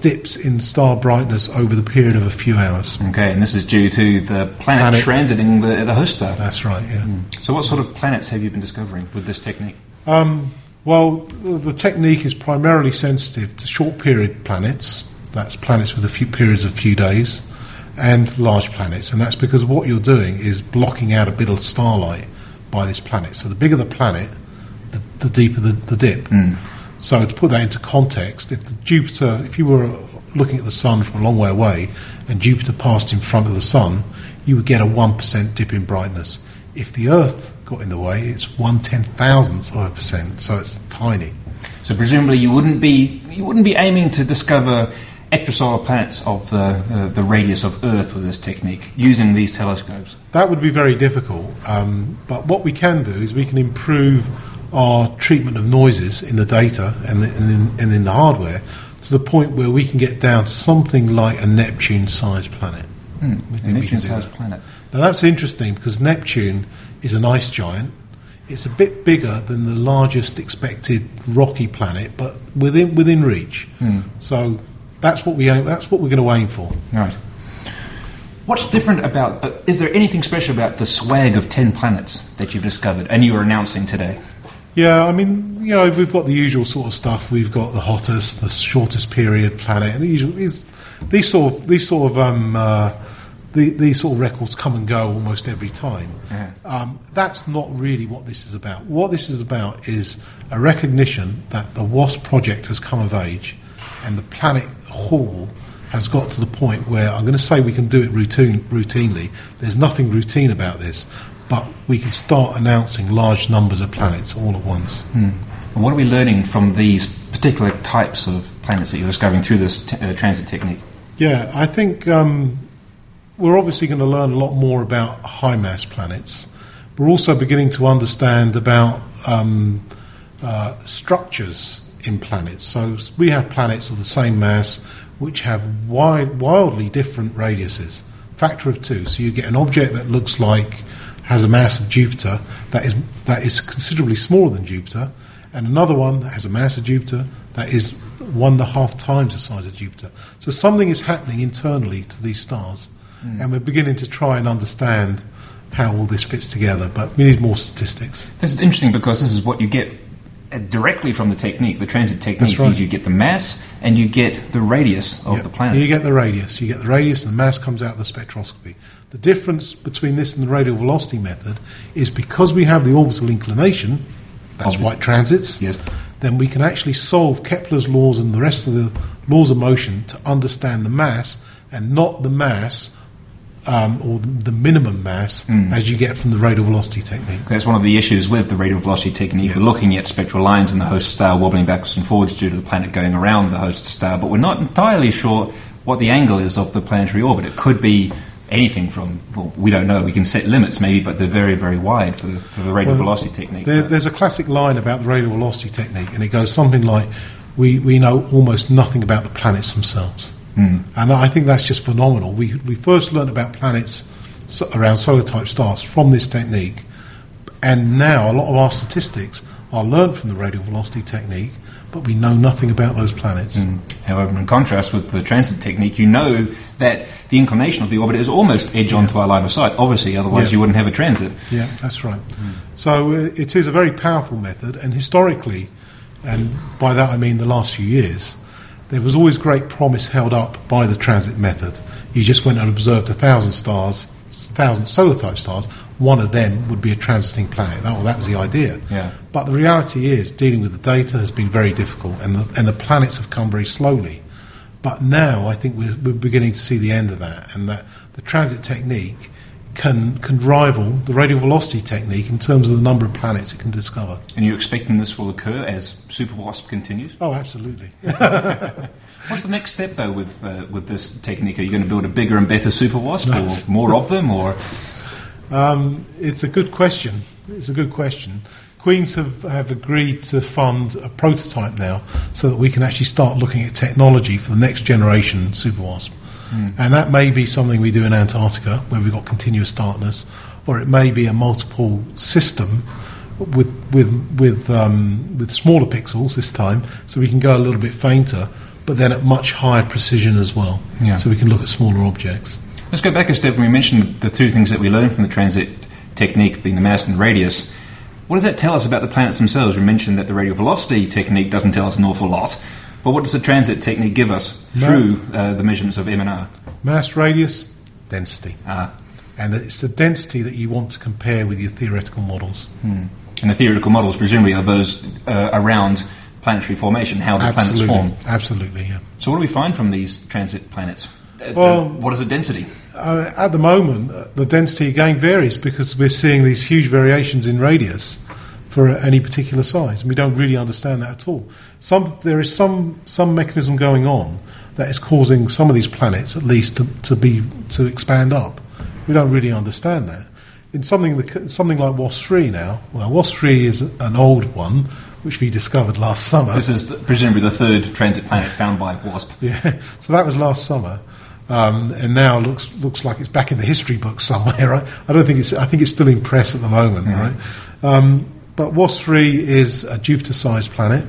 dips in star brightness over the period of a few hours. okay, and this is due to the planet, Planet. transiting the, the host star. That's right. Yeah. So, what sort of planets have you been discovering with this technique? Um, well, the technique is primarily sensitive to short period planets. That's planets with a few periods of few days, and large planets. And that's because what you're doing is blocking out a bit of starlight by this planet. So the bigger the planet, the, the deeper the, the dip. Hmm. So to put that into context, if the Jupiter, if you were looking at the sun from a long way away, and Jupiter passed in front of the sun, you would get a one percent dip in brightness. If the Earth got in the way, it's one ten thousandth of a percent, so it's tiny. So, presumably, you wouldn't be you wouldn't be aiming to discover extrasolar planets of the uh, the radius of Earth with this technique using these telescopes. That would be very difficult. Um, but what we can do is we can improve our treatment of noises in the data and, the, and, in, and in the hardware to the point where we can get down to something like a Neptune-sized planet. Hmm. A think we can do Neptune-sized planet. Now that's interesting because Neptune is an ice giant. It's a bit bigger than the largest expected rocky planet, but within within reach. Hmm. So that's what we aim, that's what we're going to aim for. Right. What's different about? Uh, is there anything special about the swag of ten planets that you've discovered and you are announcing today? Yeah, I mean, you know, we've got the usual sort of stuff. We've got the hottest, the shortest period planet, and the usual, these, these sort of these sort of um, uh, the, these sort of records come and go almost every time. Um, that's not really what this is about. What this is about is a recognition that the WASP project has come of age, and the planet haul has got to the point where I'm going to say we can do it routine, routinely. There's nothing routine about this, but we can start announcing large numbers of planets all at once. Hmm. And what are we learning from these particular types of planets that you're discovering through this t- uh, transit technique? Yeah, I think um, we're obviously going to learn a lot more about high mass planets. We're also beginning to understand about um, uh, structures in planets. So we have planets of the same mass which have wide, wildly different radiuses, factor of two. So you get an object that looks like has a mass of Jupiter that is that is considerably smaller than Jupiter, and another one that has a mass of Jupiter that is one and a half times the size of Jupiter. So something is happening internally to these stars, Mm. and we're beginning to try and understand how all this fits together. But we need more statistics. This is interesting because this is what you get uh, directly from the technique. The transit technique right. you get the mass and you get the radius of the planet. You get the radius. You get the radius, and the mass comes out of the spectroscopy. The difference between this and the radial velocity method is because we have the orbital inclination, that's white transits, yes. then we can actually solve Kepler's laws and the rest of the laws of motion to understand the mass and not the mass um, or the, minimum mass Mm. as you get from the radial velocity technique. That's one of the issues with the radial velocity technique. We're looking at spectral lines in the host star wobbling backwards and forwards due to the planet going around the host star, but we're not entirely sure what the angle is of the planetary orbit. It could be anything from well, we don't know. We can set limits maybe, but they're very very wide for the, for the radial Well, velocity technique. There, there's a classic line about the radial velocity technique, and it goes something like, "We we know almost nothing about the planets themselves," Hmm. and I think that's just phenomenal. We we first learned about planets around solar type stars from this technique, and now a lot of our statistics are learned from the radial velocity technique, but we know nothing about those planets. However, in contrast with the transit technique, you know that the inclination of the orbit is almost edge onto our line of sight. Obviously, otherwise Yeah. you wouldn't have a transit. Yeah, that's right. So uh, it is a very powerful method, and historically, and by that I mean the last few years, there was always great promise held up by the transit method. You just went and observed a thousand stars, thousand solar type stars. One of them would be a transiting planet. That, well, that was the idea. Yeah. But the reality is, dealing with the data has been very difficult, and the, and the planets have come very slowly. But now I think we're, we're beginning to see the end of that, and that the transit technique can can rival the radial velocity technique in terms of the number of planets it can discover. And you're expecting this will occur as Super Wasp continues? Oh, absolutely. What's the next step though with uh, with this technique? Are you going to build a bigger and better Super Wasp, or more of them, or Um, it's a good question. It's a good question. Queens have, have agreed to fund a prototype now so that we can actually start looking at technology for the next generation Super Wasp. Hmm. And that may be something we do in Antarctica, where we've got continuous darkness, or it may be a multiple system with with with um, with smaller pixels this time, so we can go a little bit fainter, but then at much higher precision as well. Yeah. So we can look at smaller objects. Let's go back a step. We mentioned the two things that we learned from the transit technique, being the mass and the radius. What does that tell us about the planets themselves? We mentioned that the radial velocity technique doesn't tell us an awful lot, but what does the transit technique give us through uh, the measurements of M and R? Mass, radius, density. Ah. And it's the density that you want to compare with your theoretical models. Hmm. And the theoretical models, presumably, are those uh, around planetary formation, how the Absolutely. planets form. Absolutely, yeah. So, what do we find from these transit planets? Uh, Well- what is the density? Uh, at the moment, uh, the density again varies because we're seeing these huge variations in radius for any particular size. and We don't really understand that at all. Some, there is some, some mechanism going on that is causing some of these planets, at least, to, to be to expand up. We don't really understand that. In something something like WASP 3 now, well, WASP 3 is an old one, which we discovered last summer. This is the, presumably the third transit planet found by WASP. Yeah, so that was last summer, um, and now looks looks like it's back in the history books somewhere. Right? I don't think it's. I think it's still in press at the moment. Right? Um, but WASP three is a Jupiter-sized planet,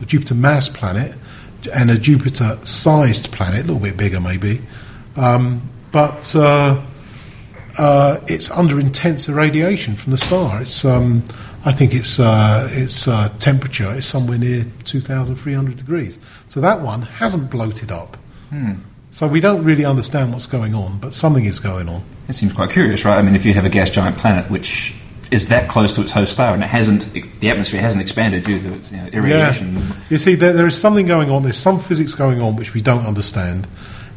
a Jupiter mass planet, and a Jupiter-sized planet, a little bit bigger maybe, um, but. Uh, uh, it's under intense irradiation from the star. It's, um, I think its uh, its uh, temperature is somewhere near 2,300 degrees. So that one hasn't bloated up. Hmm. So we don't really understand what's going on, but something is going on. It seems quite curious, right? I mean, if you have a gas giant planet which is that close to its host star and it hasn't, the atmosphere hasn't expanded due to its you know, irradiation. Yeah. You see, there, there is something going on. There's some physics going on which we don't understand,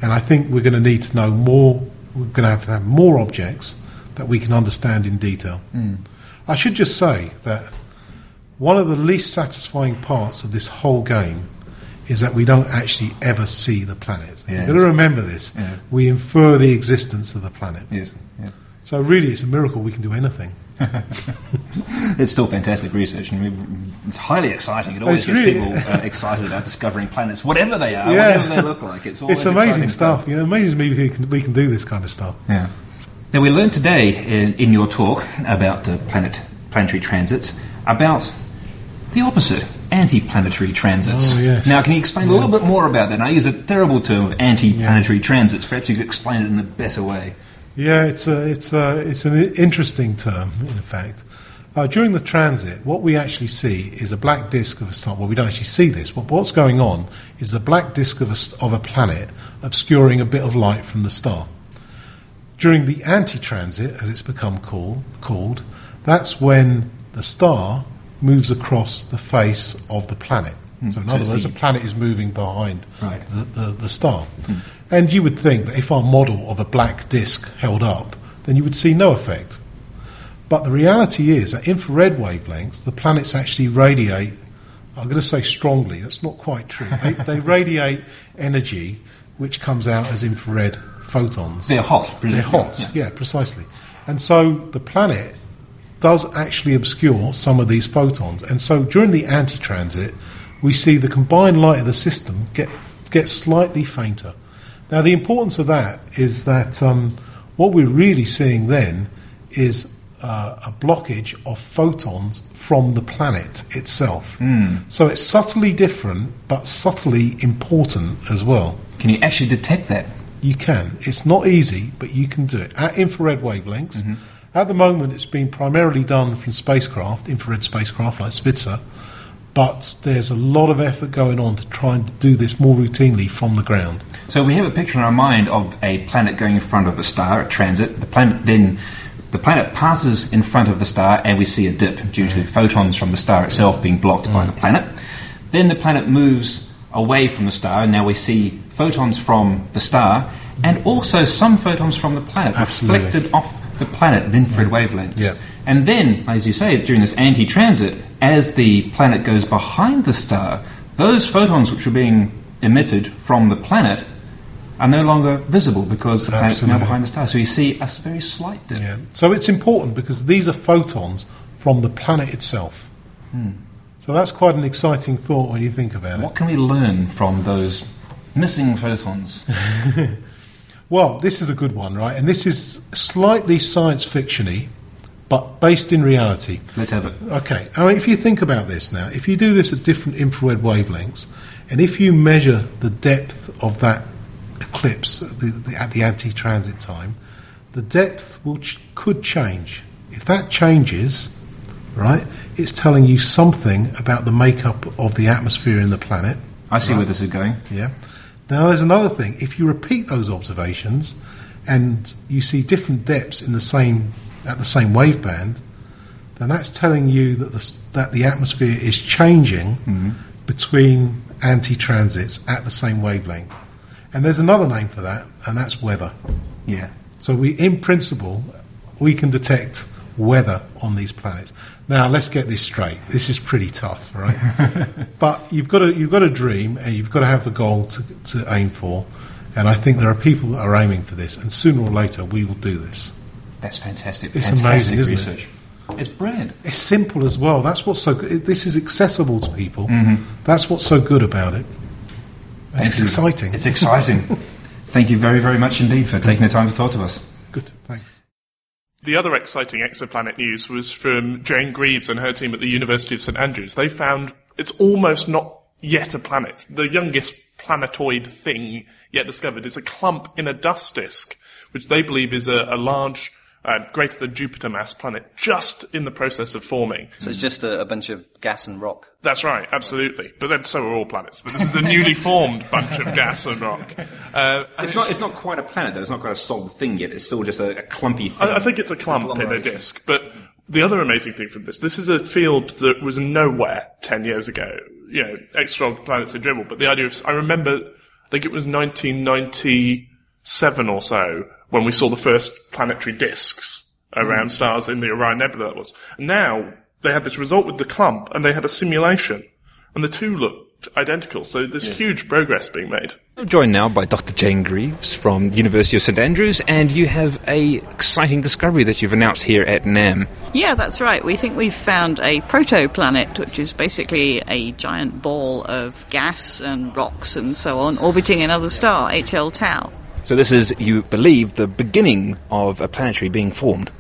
and I think we're going to need to know more. We're going to have to have more objects that we can understand in detail. Hmm. I should just say that one of the least satisfying parts of this whole game is that we don't actually ever see the planet. Yeah, You've got to remember this. yeah. We infer the existence of the planet. Yes, yes. So really, it's a miracle we can do anything. It's still fantastic research, and it's highly exciting. It always It's gets really- people uh, excited about discovering planets, whatever they are, Yeah. whatever they look like. It's it's amazing exciting stuff. You know, it amazes me we can, we can do this kind of stuff. Yeah. Now, we learned today in, in your talk about uh, planet planetary transits about the opposite, anti-planetary transits. Oh, yes. Now, can you explain a little bit more about that? I use a terrible term of anti-planetary transits. Perhaps you could explain it in a better way. Yeah, it's a, it's a, it's an interesting term, in fact. Uh, during the transit, what we actually see is a black disk of a star. Well, we don't actually see this. But what's going on is the black disk of a, of a planet obscuring a bit of light from the star. During the anti-transit, as it's become call, called, that's when the star moves across the face of the planet. Hmm. So, in So other words, the- planet is moving behind Right. the, the, the star. And you would think that if our model of a black disk held up, then you would see no effect. But the reality is, at infrared wavelengths, the planets actually radiate. I'm going to say strongly, that's not quite true. They, they radiate energy which comes out as infrared photons. They're hot, They're hot, yeah. yeah, precisely. And so the planet does actually obscure some of these photons. And so during the anti-transit, we see the combined light of the system get get slightly fainter. Now, the importance of that is that um, what we're really seeing then is uh, a blockage of photons from the planet itself. Hmm. So it's subtly different, but subtly important as well. Can you actually detect that? You can. It's not easy, but you can do it at infrared wavelengths. Mm-hmm. At the moment, it's been primarily done from spacecraft, infrared spacecraft like Spitzer, but there's a lot of effort going on to try and do this more routinely from the ground. So we have a picture in our mind of a planet going in front of a star at transit. The planet then the planet passes in front of the star and we see a dip due to photons from the star itself being blocked by the planet. Then the planet moves away from the star and now we see photons from the star and also some photons from the planet Absolutely. reflected off the planet at infrared wavelengths. Yeah. And then, as you say, during this anti transit, as the planet goes behind the star, those photons which were being emitted from the planet are no longer visible because the planet's now behind the star. So you see a very slight dip. Yeah. So it's important because these are photons from the planet itself. Hmm. So that's quite an exciting thought when you think about it. What can we learn from those missing photons? Well, this is a good one, right? And this is slightly science fictiony, but based in reality. Let's have it. Okay. I mean, if you think about this now, if you do this at different infrared wavelengths, and if you measure the depth of that eclipse at the, the, at the anti-transit time, the depth will ch- could change. If that changes, right, it's telling you something about the makeup of the atmosphere in the planet. I see right? where this is going. Yeah. Now, there's another thing. If you repeat those observations and you see different depths in the same at the same wave band, then that's telling you that the, that the atmosphere is changing Mm-hmm. between anti-transits at the same wavelength. And there's another name for that, and that's weather. Yeah. So we, in principle, we can detect weather on these planets. Now, let's get this straight. This is pretty tough, right? but you've got to you've got to dream, and you've got to have a goal to, to aim for. And I think there are people that are aiming for this, and sooner or later we will do this. That's fantastic. It's fantastic amazing, isn't it? research. It's brilliant. It's simple as well. That's what's so good. This is accessible to people. Mhm. That's what's so good about it. Thank it's you. exciting. It's exciting. Thank you very, very much indeed for taking the time to talk to us. Good, thanks. The other exciting exoplanet news was from Jane Greaves and her team at the University of St Andrews. They found it's almost not yet a planet. The youngest planetoid thing yet discovered is a clump in a dust disk, which they believe is a, a large, uh, greater than Jupiter mass planet, just in the process of forming. So it's just a, a bunch of gas and rock. That's right, absolutely. But then so are all planets. But this is a newly formed bunch of gas and rock. Uh, and It's not, it's not quite a planet, though. It's not quite a solid thing yet. It's still just a, a clumpy thing. I, I think it's a clump in a disk. But the other amazing thing from this, this is a field that was nowhere 10 years ago. You know, extra planets in general. But the idea of, I remember, I think it was 1997 or so when we saw the first planetary disks around mm. stars in the Orion Nebula that was. Now they had this result with the clump and they had a simulation and the two looked identical. So there's huge progress being made. I'm joined now by Dr. Jane Greaves from the University of St Andrews, and you have a exciting discovery that you've announced here at NAM. Yeah, that's right. We think we've found a protoplanet, which is basically a giant ball of gas and rocks and so on, orbiting another star, HL Tau. So this is, you believe, the beginning of a planetary being formed.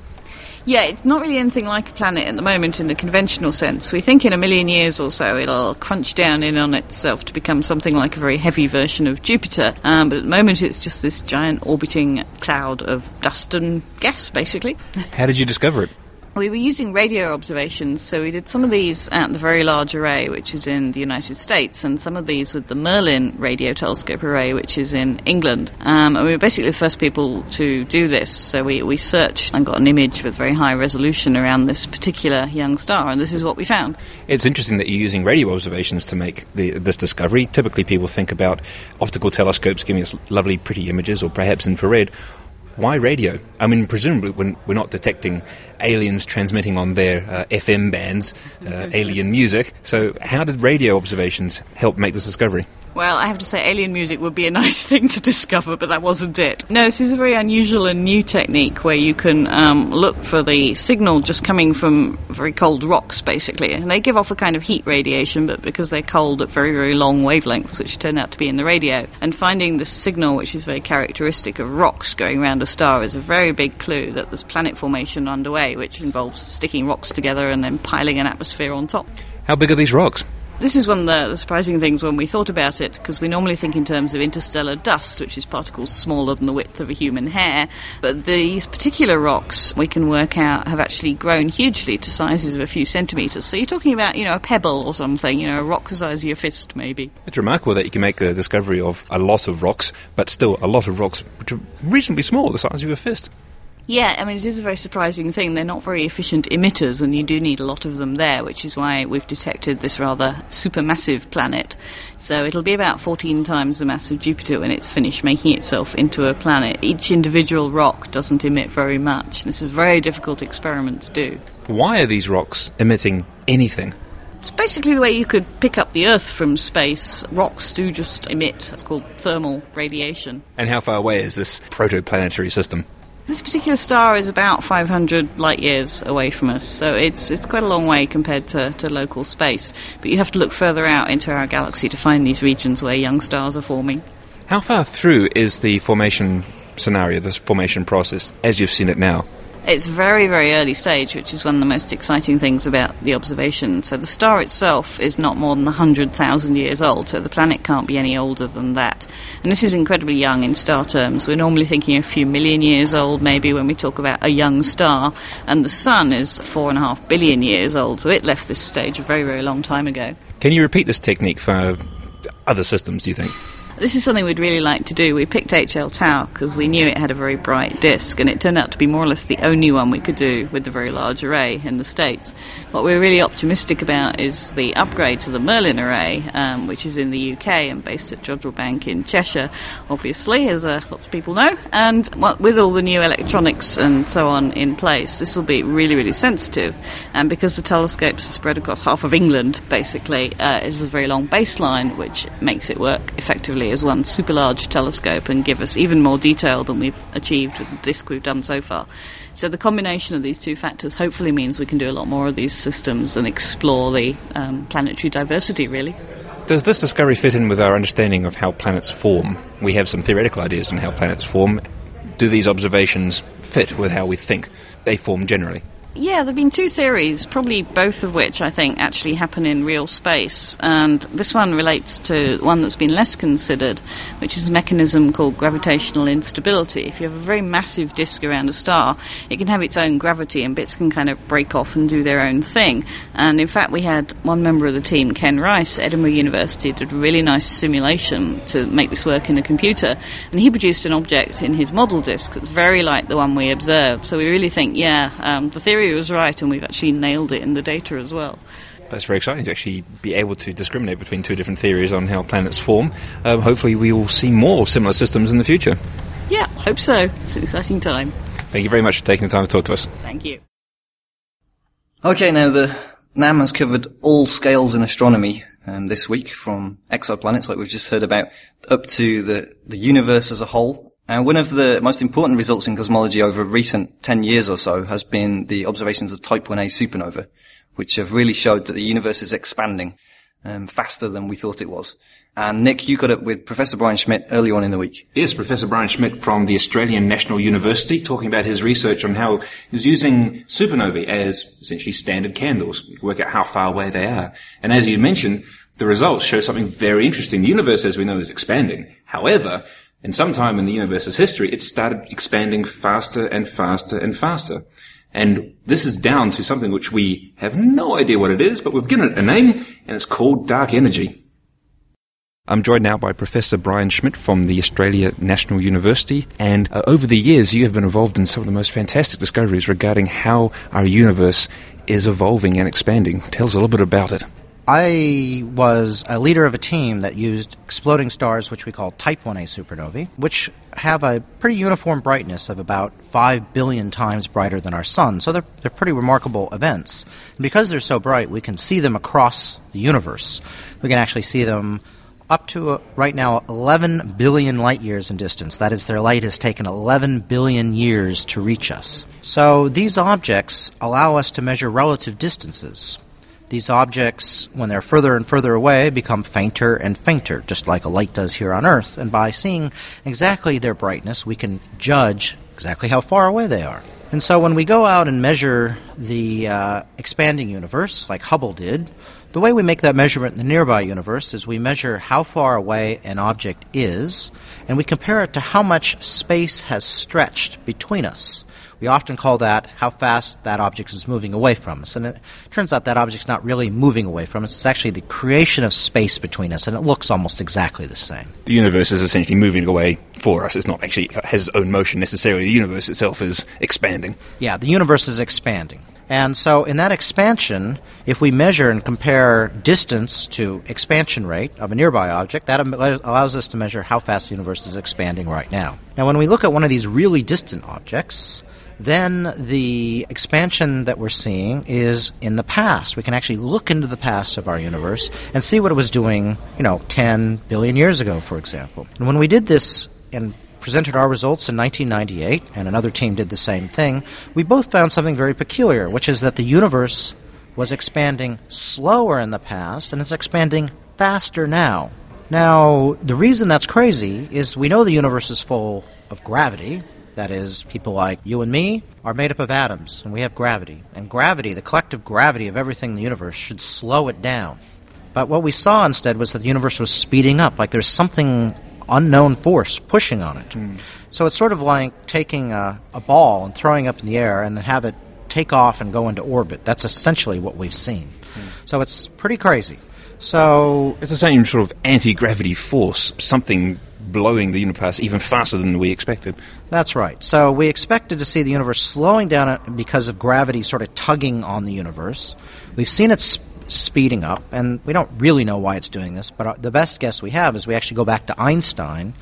Yeah, it's not really anything like a planet at the moment in the conventional sense. We think in a million years or so it'll crunch down in on itself to become something like a very heavy version of Jupiter. Um, but at the moment it's just this giant orbiting cloud of dust and gas, basically. How did you discover it? We were using radio observations, so we did some of these at the Very Large Array, which is in the United States, and some of these with the Merlin Radio Telescope Array, which is in England. Um, and we were basically the first people to do this, so we, we searched and got an image with very high resolution around this particular young star, and this is what we found. It's interesting that you're using radio observations to make the, this discovery. Typically, people think about optical telescopes giving us lovely, pretty images, or perhaps infrared. Why radio? I mean, presumably, when we're not detecting aliens transmitting on their uh, FM bands, uh, alien music. So, how did radio observations help make this discovery? Well, I have to say, alien music would be a nice thing to discover, but that wasn't it. No, this is a very unusual and new technique where you can um, look for the signal just coming from very cold rocks, basically. And they give off a kind of heat radiation, but because they're cold at very, very long wavelengths, which turn out to be in the radio. And finding the signal, which is very characteristic of rocks going around a star, is a very big clue that there's planet formation underway, which involves sticking rocks together and then piling an atmosphere on top. How big are these rocks? This is one of the, surprising things when we thought about it, because we normally think in terms of interstellar dust, which is particles smaller than the width of a human hair. But these particular rocks, we can work out, have actually grown hugely to sizes of a few centimetres. So you're talking about, you know, a pebble or something, you know, a rock the size of your fist, maybe. It's remarkable that you can make the discovery of a lot of rocks, but still a lot of rocks which are reasonably small, the size of your fist. Yeah, I mean, it is a very surprising thing. They're not very efficient emitters, and you do need a lot of them there, which is why we've detected this rather supermassive planet. So it'll be about 14 times the mass of Jupiter when it's finished making itself into a planet. Each individual rock doesn't emit very much. This is a very difficult experiment to do. Why are these rocks emitting anything? It's basically the way you could pick up the Earth from space. Rocks do just emit. It's called thermal radiation. And how far away is this protoplanetary system? This particular star is about 500 light years away from us, so it's it's quite a long way compared to, to local space. But you have to look further out into our galaxy to find these regions where young stars are forming. How far through is the formation scenario, this formation process, as you've seen it now? It's very, very early stage, which is one of the most exciting things about the observation. So the star itself is not more than 100,000 years old, so the planet can't be any older than that. And this is incredibly young in star terms. We're normally thinking a few million years old, maybe, when we talk about a young star. And the Sun is four and a half billion years old, so it left this stage a very, very long time ago. Can you repeat this technique for other systems, do you think? This is something we'd really like to do. We picked HL Tau because we knew it had a very bright disk, and it turned out to be more or less the only one we could do with the very large array in the States. What we're really optimistic about is the upgrade to the Merlin array, um, which is in the UK and based at Jodrell Bank in Cheshire, obviously, as uh, lots of people know. And with all the new electronics and so on in place, this will be really, really sensitive. And because the telescopes are spread across half of England, basically, uh, a very long baseline, which makes it work effectively as one super large telescope and give us even more detail than we've achieved with the disk we've done so far. So the combination of these two factors hopefully means we can do a lot more of these systems and explore the um, planetary diversity, really. Does this discovery fit in with our understanding of how planets form? We have some theoretical ideas on how planets form. Do these observations fit with how we think they form generally? Yeah, there have been two theories, probably both of which I think actually happen in real space. And this one relates to one that's been less considered, which is a mechanism called gravitational instability. If you have a very massive disk around a star, it can have its own gravity and bits can kind of break off and do their own thing. And in fact, we had one member of the team, Ken Rice, Edinburgh University, did a really nice simulation to make this work in a computer. And he produced an object in his model disk that's very like the one we observed. So we really think, yeah, um, the theory was right, and we've actually nailed it in the data as well. That's very exciting to actually be able to discriminate between two different theories on how planets form. Um, hopefully, we will see more similar systems in the future. Yeah, hope so. It's an exciting time. Thank you very much for taking the time to talk to us. Thank you. Okay, now the NAM has covered all scales in astronomy um, this week, from exoplanets, like we've just heard about, up to the, the universe as a whole. And one of the most important results in cosmology over recent 10 years or so has been the observations of Type 1a supernova, which have really showed that the universe is expanding um, faster than we thought it was. And Nick, you got up with Professor Brian Schmidt early on in the week. Yes, Professor Brian Schmidt from the Australian National University talking about his research on how he's using supernovae as essentially standard candles. To work out how far away they are. And as you mentioned, the results show something very interesting. The universe, as we know, is expanding. However, in some time in the universe's history, it started expanding faster and faster and faster. And this is down to something which we have no idea what it is, but we've given it a name, and it's called dark energy. I'm joined now by Professor Brian Schmidt from the Australia National University, and uh, over the years you have been involved in some of the most fantastic discoveries regarding how our universe is evolving and expanding. Tell us a little bit about it. I was a leader of a team that used exploding stars, which we call Type 1a supernovae, which have a pretty uniform brightness of about 5 billion times brighter than our sun. So they're, they're pretty remarkable events. And because they're so bright, we can see them across the universe. We can actually see them up to uh, right now 11 billion light years in distance. That is, their light has taken 11 billion years to reach us. So these objects allow us to measure relative distances. These objects, when they're further and further away, become fainter and fainter, just like a light does here on Earth. And by seeing exactly their brightness, we can judge exactly how far away they are. And so when we go out and measure the uh, expanding universe, like Hubble did, the way we make that measurement in the nearby universe is we measure how far away an object is, and we compare it to how much space has stretched between us. We often call that how fast that object is moving away from us. And it turns out that object's not really moving away from us. It's actually the creation of space between us, and it looks almost exactly the same. The universe is essentially moving away for us. It's not actually has its own motion necessarily. The universe itself is expanding. Yeah, the universe is expanding. And so, in that expansion, if we measure and compare distance to expansion rate of a nearby object, that allows us to measure how fast the universe is expanding right now. Now, when we look at one of these really distant objects, then the expansion that we're seeing is in the past. We can actually look into the past of our universe and see what it was doing, you know, 10 billion years ago, for example. And when we did this and presented our results in 1998, and another team did the same thing, we both found something very peculiar, which is that the universe was expanding slower in the past and it's expanding faster now. Now, the reason that's crazy is we know the universe is full of gravity, that is, people like you and me are made up of atoms, and we have gravity. And gravity, the collective gravity of everything in the universe, should slow it down. But what we saw instead was that the universe was speeding up, like there's something unknown force pushing on it. Mm. So it's sort of like taking a, a, ball and throwing up in the air and then have it take off and go into orbit. That's essentially what we've seen. Mm. So it's pretty crazy. So it's the same sort of anti gravity force, something blowing the universe even faster than we expected. That's right. So we expected to see the universe slowing down because of gravity sort of tugging on the universe. We've seen it sp- speeding up, and we don't really know why it's doing this, but uh, the best guess we have is we actually go back to Einstein,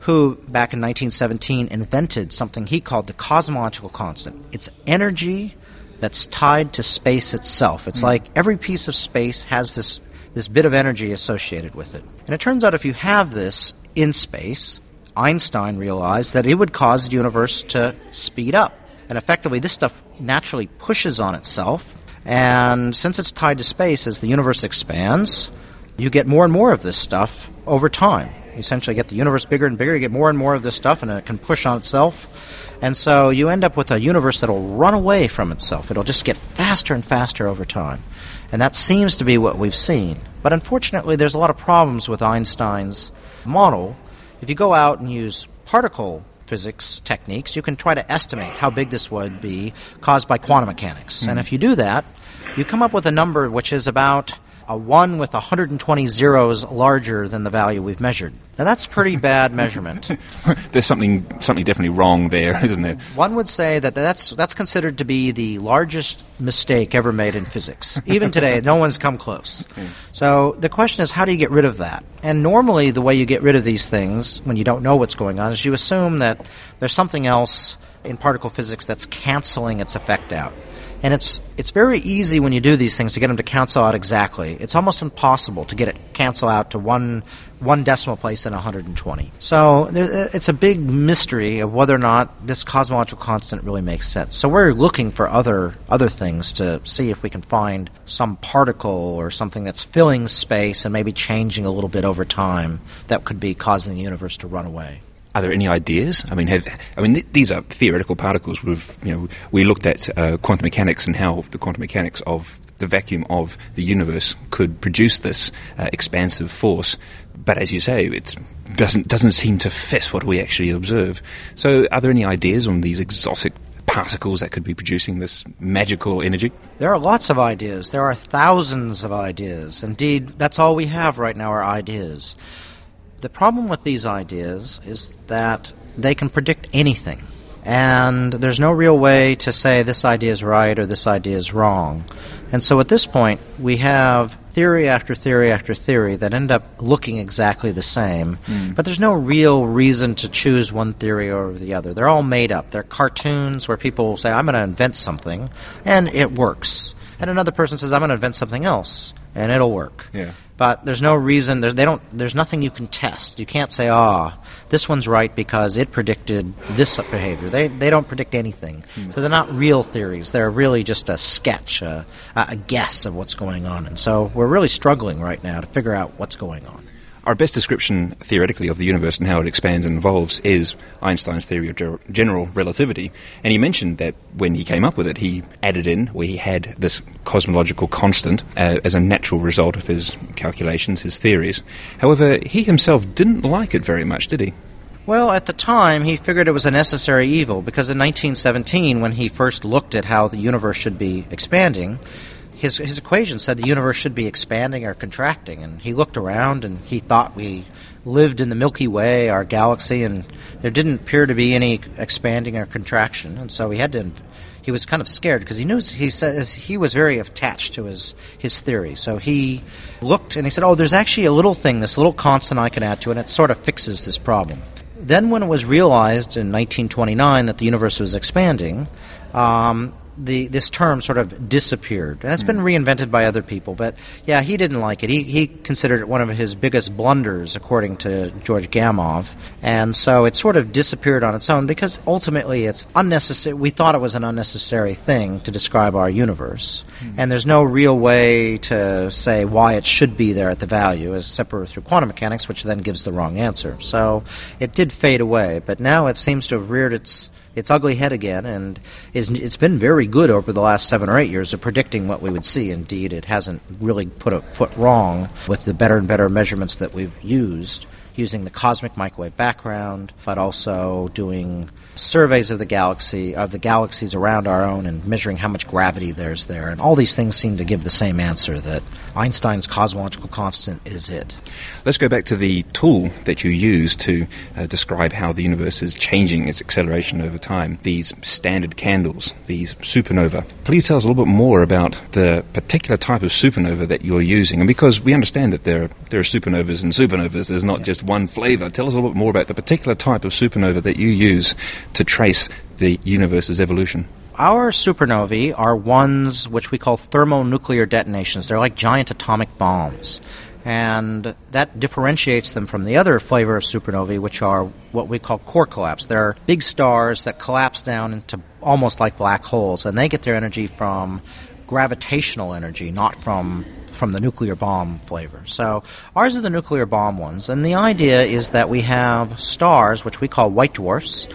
who back in 1917 invented something he called the cosmological constant. It's energy that's tied to space itself. It's mm. like every piece of space has this this bit of energy associated with it. And it turns out if you have this in space, Einstein realized that it would cause the universe to speed up. And effectively, this stuff naturally pushes on itself. And since it's tied to space, as the universe expands, you get more and more of this stuff over time. You essentially get the universe bigger and bigger, you get more and more of this stuff, and it can push on itself. And so you end up with a universe that'll run away from itself. It'll just get faster and faster over time. And that seems to be what we've seen. But unfortunately, there's a lot of problems with Einstein's model, if you go out and use particle physics techniques, you can try to estimate how big this would be caused by quantum mechanics. Mm. And if you do that, you come up with a number which is about a 1 with 120 zeros larger than the value we've measured. Now that's pretty bad measurement. There's something something definitely wrong there, isn't there? One would say that that's that's considered to be the largest mistake ever made in physics. Even today, no one's come close. So the question is, how do you get rid of that? And normally, the way you get rid of these things when you don't know what's going on is you assume that there's something else in particle physics that's canceling its effect out. And it's it's very easy when you do these things to get them to cancel out exactly. It's almost impossible to get it cancel out to one one decimal place in 120. So uh, it's a big mystery of whether or not this cosmological constant really makes sense. So we're looking for other other things to see if we can find some particle or something that's filling space and maybe changing a little bit over time that could be causing the universe to run away are there any ideas? I mean, have, I mean, th- these are theoretical particles. We've, you know, we looked at uh, quantum mechanics and how the quantum mechanics of the vacuum of the universe could produce this uh, expansive force. But as you say, it doesn't doesn't seem to fit what we actually observe. So, are there any ideas on these exotic particles that could be producing this magical energy? There are lots of ideas. There are thousands of ideas. Indeed, that's all we have right now are ideas. The problem with these ideas is that they can predict anything. And there's no real way to say this idea is right or this idea is wrong. And so at this point, we have theory after theory after theory that end up looking exactly the same, mm. but there's no real reason to choose one theory over the other. They're all made up. They're cartoons where people will say, I'm going to invent something, and it works. And another person says, I'm going to invent something else, and it'll work. Yeah. But there's no reason. There's, they don't. There's nothing you can test. You can't say, "Ah, this one's right because it predicted this behavior." They they don't predict anything. So they're not real theories. They're really just a sketch, a, a guess of what's going on. And so we're really struggling right now to figure out what's going on. Our best description, theoretically, of the universe and how it expands and evolves is Einstein's theory of ger- general relativity. And he mentioned that when he came up with it, he added in, where he had this cosmological constant uh, as a natural result of his calculations, his theories. However, he himself didn't like it very much, did he? Well, at the time, he figured it was a necessary evil because in 1917, when he first looked at how the universe should be expanding, his, his equation said the universe should be expanding or contracting. And he looked around and he thought we lived in the Milky Way, our galaxy, and there didn't appear to be any expanding or contraction. And so he had to. He was kind of scared because he knew he says he was very attached to his his theory. So he looked and he said, "Oh, there's actually a little thing, this little constant I can add to it, and it sort of fixes this problem." Then, when it was realized in 1929 that the universe was expanding, um, the this term sort of disappeared, and it's been hmm. reinvented by other people. But yeah, he didn't like it. He he considered it one of his biggest blunders, according to George Gamow, and so it sort of disappeared on its own because ultimately it's unnecessary. We thought it was an unnecessary thing to describe our universe, hmm. and there's no real way to say why it should be there at the value, as separate through quantum mechanics, which then gives the wrong answer. So it did fade away, but now it seems to have reared its its ugly head again, and is, it's been very good over the last seven or eight years of predicting what we would see. Indeed, it hasn't really put a foot wrong with the better and better measurements that we've used, using the cosmic microwave background, but also doing surveys of the galaxy, of the galaxies around our own, and measuring how much gravity there's there. And all these things seem to give the same answer that Einstein's cosmological constant is it. Let's go back to the tool that you use to uh, describe how the universe is changing its acceleration over time. These standard candles, these supernova. Please tell us a little bit more about the particular type of supernova that you're using. And because we understand that there, are, there are supernovas and supernovas, there's not just one flavor. Tell us a little bit more about the particular type of supernova that you use to trace the universe's evolution. Our supernovae are ones which we call thermonuclear detonations. They're like giant atomic bombs. And that differentiates them from the other flavor of supernovae, which are what we call core collapse. They're big stars that collapse down into almost like black holes, and they get their energy from gravitational energy, not from from the nuclear bomb flavor. So ours are the nuclear bomb ones, and the idea is that we have stars, which we call white dwarfs.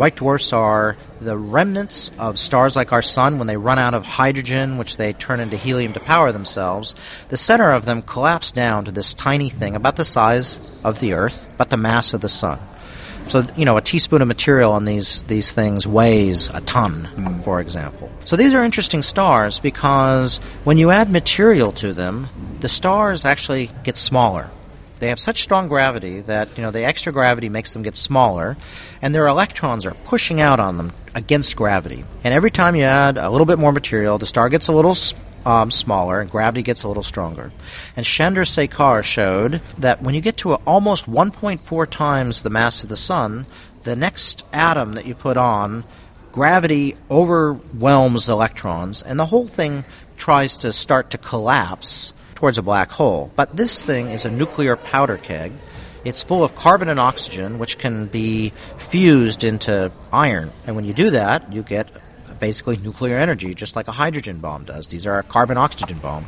White dwarfs are the remnants of stars like our sun when they run out of hydrogen, which they turn into helium to power themselves. The center of them collapse down to this tiny thing, about the size of the Earth, but the mass of the sun. So you know, a teaspoon of material on these these things weighs a ton, hmm. for example. So these are interesting stars because when you add material to them, the stars actually get smaller. They have such strong gravity that you know the extra gravity makes them get smaller, and their electrons are pushing out on them against gravity. And every time you add a little bit more material, the star gets a little um, smaller and gravity gets a little stronger. And Chandra Chandrasekhar showed that when you get to a, almost 1.4 times the mass of the sun, the next atom that you put on, gravity overwhelms electrons, and the whole thing tries to start to collapse towards a black hole. But this thing is a nuclear powder keg. It's full of carbon and oxygen, which can be fused into iron. And when you do that, you get basically nuclear energy, just like a hydrogen bomb does. These are a carbon oxygen bomb.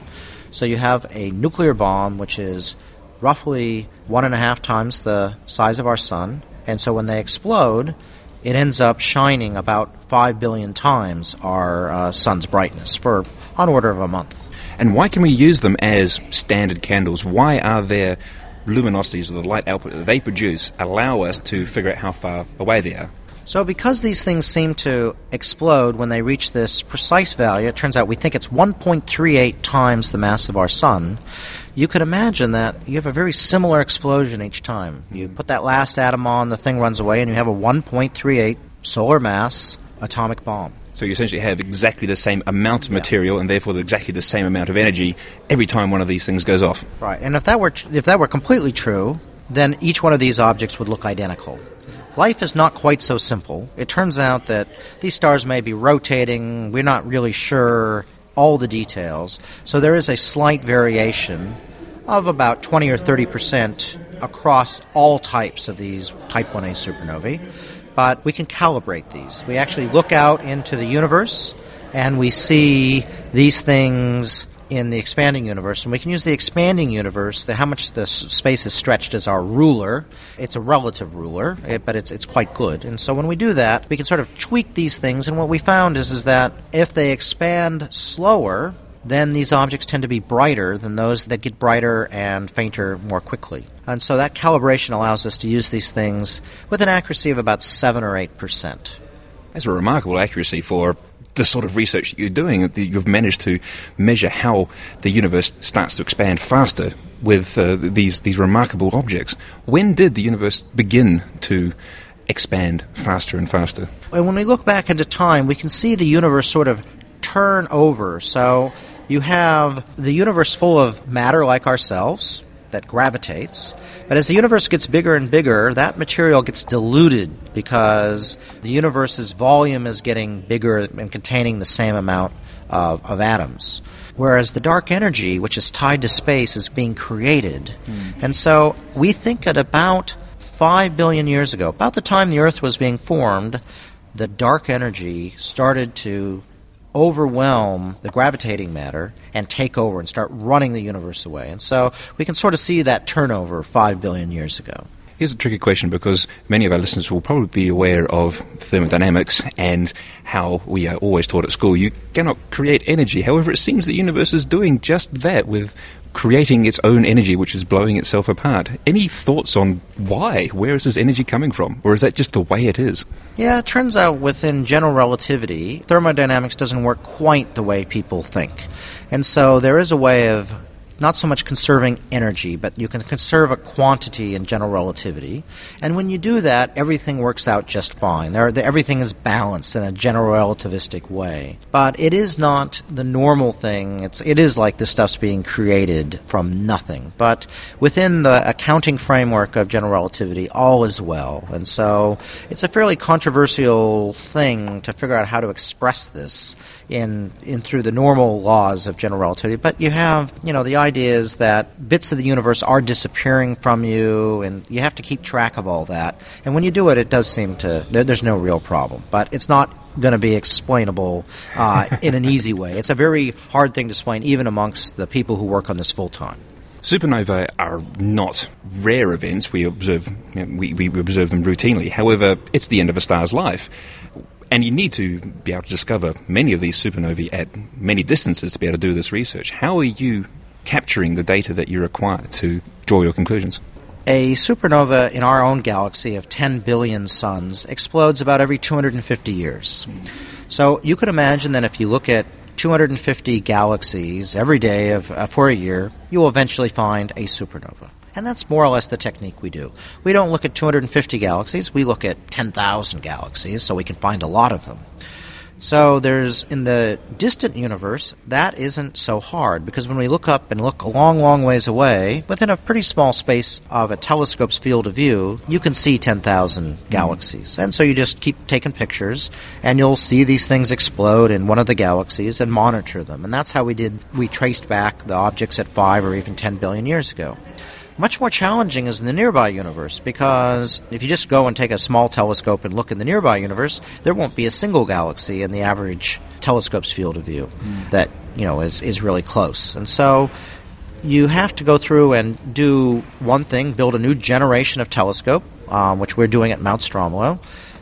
So you have a nuclear bomb, which is roughly one and a half times the size of our sun. And so when they explode, it ends up shining about five billion times our uh, sun's brightness for on order of a month. And why can we use them as standard candles? Why are their luminosities or the light output that they produce allow us to figure out how far away they are? So, because these things seem to explode when they reach this precise value, it turns out we think it's 1.38 times the mass of our sun. You could imagine that you have a very similar explosion each time. You mm-hmm. put that last atom on, the thing runs away, and you have a 1.38 solar mass atomic bomb. So you essentially have exactly the same amount of material and therefore exactly the same amount of energy every time one of these things goes off. Right. And if that were tr- if that were completely true, then each one of these objects would look identical. Life is not quite so simple. It turns out that these stars may be rotating. We're not really sure all the details. So there is a slight variation of about 20 or 30 percent across all types of these Type 1a supernovae, but we can calibrate these. We actually look out into the universe and we see these things in the expanding universe, and we can use the expanding universe, the, how much the s- space is stretched as our ruler. It's a relative ruler, eh, but it's it's quite good. And so when we do that, we can sort of tweak these things. And what we found is is that if they expand slower, then these objects tend to be brighter than those that get brighter and fainter more quickly. And so that calibration allows us to use these things with an accuracy of about seven or eight percent. That's a remarkable accuracy for the sort of research that you're doing. You've managed to measure how the universe starts to expand faster with uh, these these remarkable objects. When did the universe begin to expand faster and faster? And when we look back into time, we can see the universe sort of turn over. So you have the universe full of matter like ourselves that gravitates. But as the universe gets bigger and bigger, that material gets diluted because the universe's volume is getting bigger and containing the same amount of, of atoms. Whereas the dark energy, which is tied to space, is being created. Hmm. And so we think at about 5 billion years ago, about the time the Earth was being formed, the dark energy started to overwhelm the gravitating matter and take over and start running the universe away. And so we can sort of see that turnover 5 billion years ago. Here's a tricky question because many of our listeners will probably be aware of thermodynamics and how we are always taught at school you cannot create energy. However, it seems the universe is doing just that with creating its own energy, which is blowing itself apart. Any thoughts on why? Where is this energy coming from? Or is that just the way it is? Yeah, it turns out within general relativity, thermodynamics doesn't work quite the way people think. And so there is a way of not so much conserving energy, but you can conserve a quantity in general relativity. And when you do that, everything works out just fine. There, the, everything is balanced in a general relativistic way. But it is not the normal thing. It's, it is like this stuff's being created from nothing. But within the accounting framework of general relativity, all is well. And so it's a fairly controversial thing to figure out how to express this in, in through the normal laws of general relativity. But you have, you know, the idea is that bits of the universe are disappearing from you, and you have to keep track of all that. And when you do it, it does seem to there, there's no real problem. But it's not going to be explainable uh, in an easy way. It's a very hard thing to explain, even amongst the people who work on this full time. Supernovae are not rare events. We observe, you know, we, we observe them routinely. However, it's the end of a star's life. And you need to be able to discover many of these supernovae at many distances to be able to do this research. How are you capturing the data that you require to draw your conclusions? A supernova in our own galaxy of 10 billion suns explodes about every 250 years. So you could imagine that if you look at 250 galaxies every day of, uh, for a year, you will eventually find a supernova. And that's more or less the technique we do. We don't look at 250 galaxies, we look at 10,000 galaxies so we can find a lot of them. So there's in the distant universe that isn't so hard because when we look up and look a long, long ways away, within a pretty small space of a telescope's field of view, you can see 10,000 hmm. galaxies. And so you just keep taking pictures and you'll see these things explode in one of the galaxies and monitor them. And that's how we did we traced back the objects at 5 or even 10 billion years ago. Much more challenging is in the nearby universe because if you just go and take a small telescope and look in the nearby universe, there won't be a single galaxy in the average telescope's field of view that you know is is really close. And so you have to go through and do one thing, build a new generation of telescope, um, which we're doing at Mount Stromlo,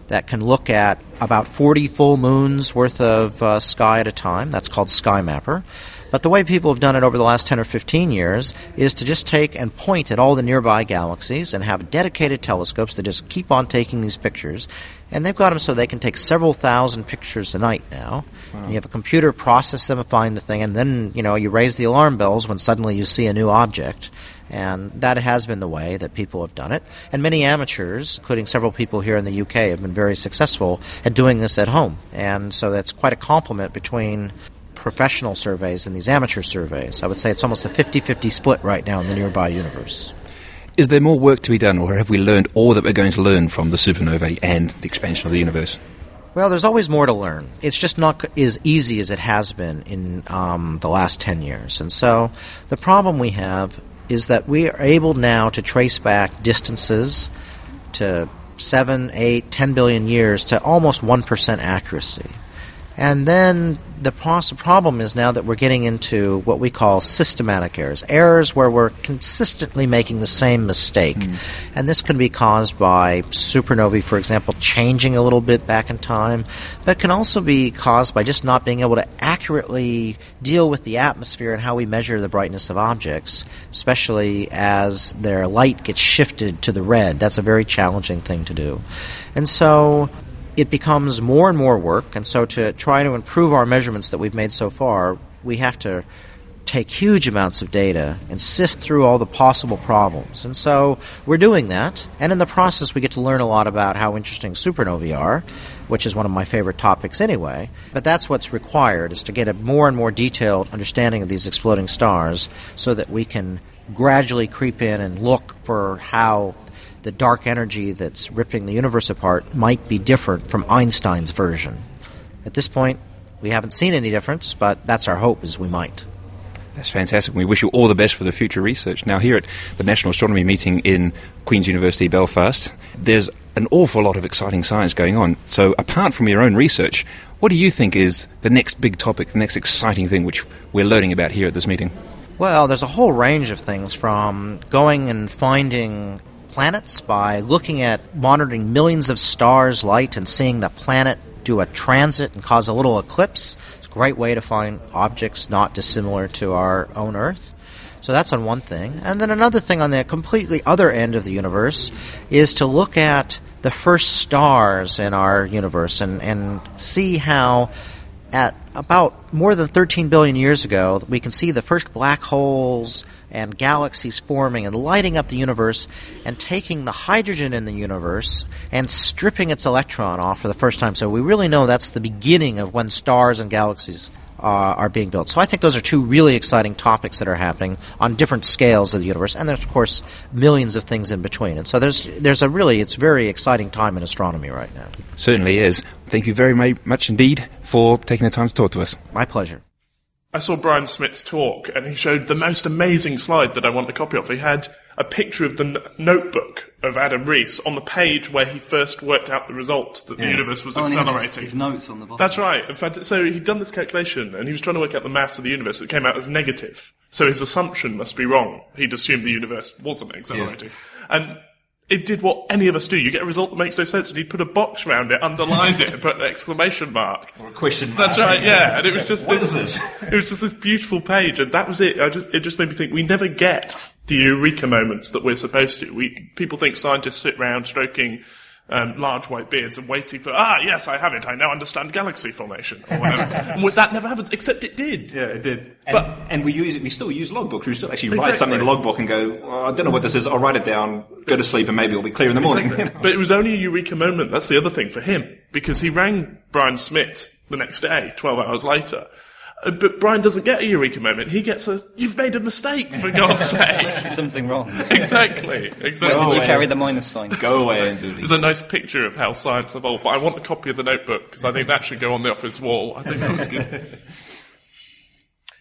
that can look at about 40 full moons worth of uh, sky at a time. That's called SkyMapper. But the way people have done it over the last 10 or 15 years is to just take and point at all the nearby galaxies and have dedicated telescopes that just keep on taking these pictures. And they've got them so they can take several thousand pictures a night now. Wow. And you have a computer process them and find the thing, and then, you know, you raise the alarm bells when suddenly you see a new object. And that has been the way that people have done it. And many amateurs, including several people here in the UK, have been very successful at doing this at home. And so that's quite a complement between professional surveys and these amateur surveys. I would say it's almost a 50 50 split right now in the nearby universe. Is there more work to be done, or have we learned all that we're going to learn from the supernovae and the expansion of the universe? Well, there's always more to learn. It's just not as easy as it has been in um, the last 10 years. And so the problem we have is that we are able now to trace back distances to 7, 8, 10 billion years to almost 1% accuracy. And then the problem is now that we're getting into what we call systematic errors, errors where we're consistently making the same mistake. Mm-hmm. And this can be caused by supernovae, for example, changing a little bit back in time, but can also be caused by just not being able to accurately deal with the atmosphere and how we measure the brightness of objects, especially as their light gets shifted to the red. That's a very challenging thing to do. And so it becomes more and more work, and so to try to improve our measurements that we've made so far, we have to take huge amounts of data and sift through all the possible problems. And so we're doing that, and in the process, we get to learn a lot about how interesting supernovae are, which is one of my favorite topics anyway. But that's what's required, is to get a more and more detailed understanding of these exploding stars so that we can gradually creep in and look for how the dark energy that's ripping the universe apart might be different from Einstein's version. At this point, we haven't seen any difference, but that's our hope is we might. That's fantastic. We wish you all the best for the future research. Now, here at the National Astronomy meeting in Queen's University, Belfast, there's an awful lot of exciting science going on. So, apart from your own research, what do you think is the next big topic, the next exciting thing which we're learning about here at this meeting? Well, there's a whole range of things from going and finding planets by looking at monitoring millions of stars' light and seeing the planet do a transit and cause a little eclipse. It's a great way to find objects not dissimilar to our own Earth. So that's on one thing. And then another thing on the completely other end of the universe is to look at the first stars in our universe and, and see how at about more than 13 billion years ago, we can see the first black holes and galaxies forming and lighting up the universe and taking the hydrogen in the universe and stripping its electron off for the first time. So we really know that's the beginning of when stars and galaxies uh, are being built. So I think those are two really exciting topics that are happening on different scales of the universe, and there's of course millions of things in between. And so there's there's a really it's very exciting time in astronomy right now. Certainly is. Thank you very much indeed for taking the time to talk to us. My pleasure. I saw Brian Schmidt's talk, and he showed the most amazing slide that I want a copy of. He had a picture of the n- notebook of Adam Riess on the page where he first worked out the result that the universe was Oh, had his- accelerating. his notes on the bottom. That's right. In fact, so he'd done this calculation, and he was trying to work out the mass of the universe. It came out as negative. So his assumption must be wrong. He'd assumed the universe wasn't accelerating. And it did what any of us do. You get a result that makes no sense, and he'd put a box around it, underlined it, and put an exclamation mark. Or a question mark. That's right, yeah. And it was just What this, is this? it was just this beautiful page, and that was it. I just, it just made me think we never get the eureka moments that we're supposed to. We people think scientists sit round stroking um, large white beards and waiting for ah yes I have it I now understand galaxy formation or whatever. and that never happens except it did. Yeah, it did. And, But- and we use it. We still use logbooks. We still actually write Exactly. something in a logbook and go, well, I don't know what this is. I'll write it down. Go to sleep, and maybe it'll be clear in the morning. Exactly. but it was only a eureka moment. That's the other thing for him because he rang Brian Schmidt the next day, twelve hours later. Uh, But Brian doesn't get a eureka moment. He gets a "You've made a mistake, for God's sake." Something wrong. exactly. Exactly. Why did you carry the minus sign? Go away and do There's a nice picture of how science evolved, but I want a copy of the notebook because I think that should go on the office wall. I think that was good.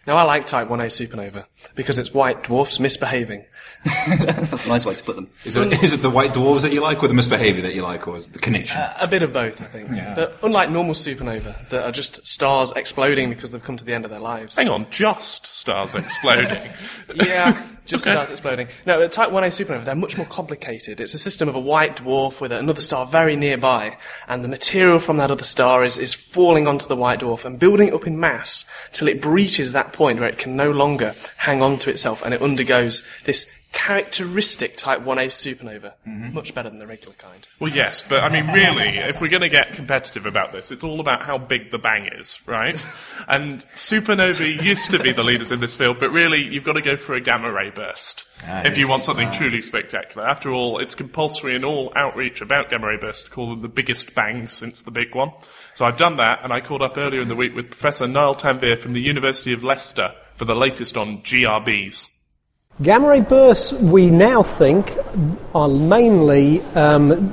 Now, I like Type 1a supernova because it's white dwarfs misbehaving. That's a nice way to put them. Is it, is it the white dwarfs that you like, or the misbehaviour that you like, or is it the connection? Uh, a bit of both, I think. But unlike normal supernova, that are just stars exploding because they've come to the end of their lives. Hang on, just stars exploding. yeah, just Okay. stars exploding. No, but Type 1a supernova, they're much more complicated. It's a system of a white dwarf with another star very nearby, and the material from that other star is, is falling onto the white dwarf and building up in mass till it breaches that point where it can no longer hang on to itself and it undergoes this characteristic Type 1a supernova. Much better than the regular kind. Well, yes, but I mean, really, if we're going to get competitive about this, it's all about how big the bang is, right? And supernovae used to be the leaders in this field, but really, you've got to go for a gamma ray burst Ah, if you want something Ah. truly spectacular. After all, it's compulsory in all outreach about gamma ray bursts to call them the biggest bang since the big one. So I've done that, and I called up earlier in the week with Professor Nial Tanvir from the University of Leicester for the latest on GRBs. Gamma ray bursts, we now think, are mainly um,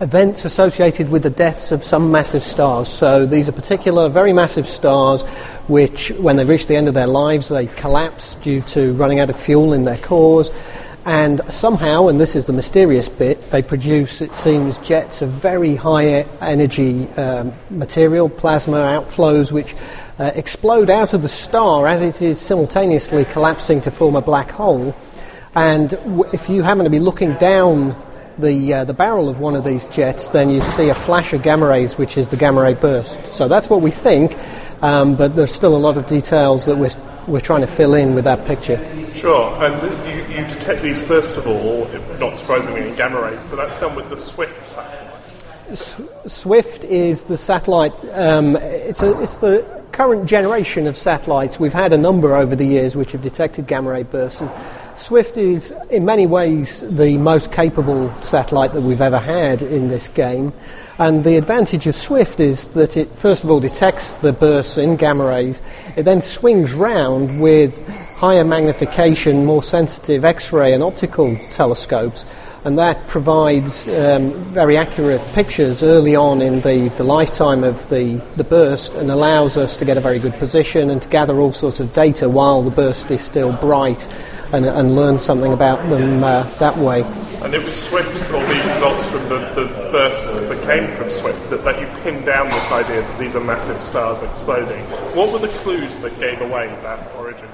events associated with the deaths of some massive stars. So these are particular, very massive stars which, when they reach the end of their lives, they collapse due to running out of fuel in their cores. And somehow, and this is the mysterious bit, they produce, it seems, jets of very high energy um, material, plasma outflows, which uh, explode out of the star as it is simultaneously collapsing to form a black hole. And w- if you happen to be looking down the, uh, the barrel of one of these jets, then you see a flash of gamma rays, which is the gamma ray burst. So that's what we think, um, but there's still a lot of details that we're, we're trying to fill in with that picture. Sure, and you, you detect these first of all, not surprisingly, in gamma rays, but that's done with the SWIFT satellite. S- SWIFT is the satellite, um, it's, a, it's the current generation of satellites. We've had a number over the years which have detected gamma ray bursts. And Swift is, in many ways, the most capable satellite that we've ever had in this game. And the advantage of Swift is that it, first of all, detects the bursts in gamma rays. It then swings round with higher magnification, more sensitive X ray and optical telescopes. And that provides um, very accurate pictures early on in the, the lifetime of the, the burst and allows us to get a very good position and to gather all sorts of data while the burst is still bright and, and learn something about them uh, that way. And it was Swift, or these results from the, the bursts that came from Swift, that, that you pinned down this idea that these are massive stars exploding. What were the clues that gave away that origin?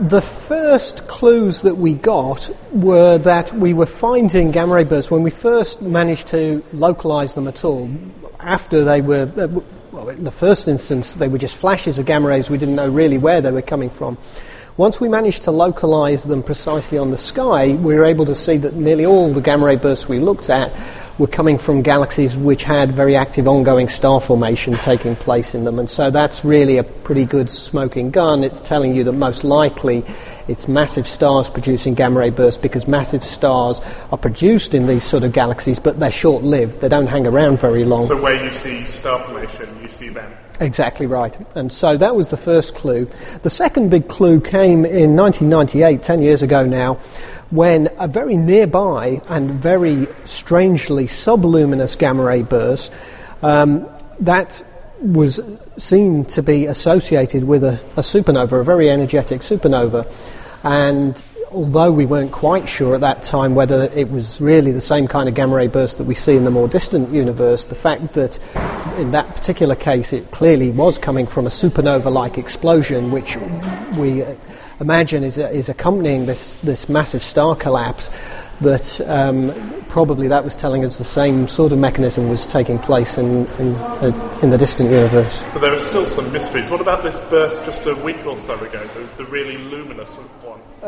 The first clues that we got were that we were finding gamma ray bursts when we first managed to localize them at all. After they were, well, in the first instance, they were just flashes of gamma rays, we didn't know really where they were coming from. Once we managed to localize them precisely on the sky, we were able to see that nearly all the gamma ray bursts we looked at were coming from galaxies which had very active ongoing star formation taking place in them. And so that's really a pretty good smoking gun. It's telling you that most likely it's massive stars producing gamma ray bursts because massive stars are produced in these sort of galaxies, but they're short lived. They don't hang around very long. So where you see star formation, you see them. Exactly right. And so that was the first clue. The second big clue came in 1998, 10 years ago now, when a very nearby and very strangely subluminous gamma ray burst um, that was seen to be associated with a, a supernova, a very energetic supernova. And although we weren't quite sure at that time whether it was really the same kind of gamma ray burst that we see in the more distant universe, the fact that in that particular case it clearly was coming from a supernova like explosion, which we imagine is, is accompanying this, this massive star collapse, that um, probably that was telling us the same sort of mechanism was taking place in, in, uh, in the distant universe. But there are still some mysteries. What about this burst just a week or so ago, the, the really luminous? Uh,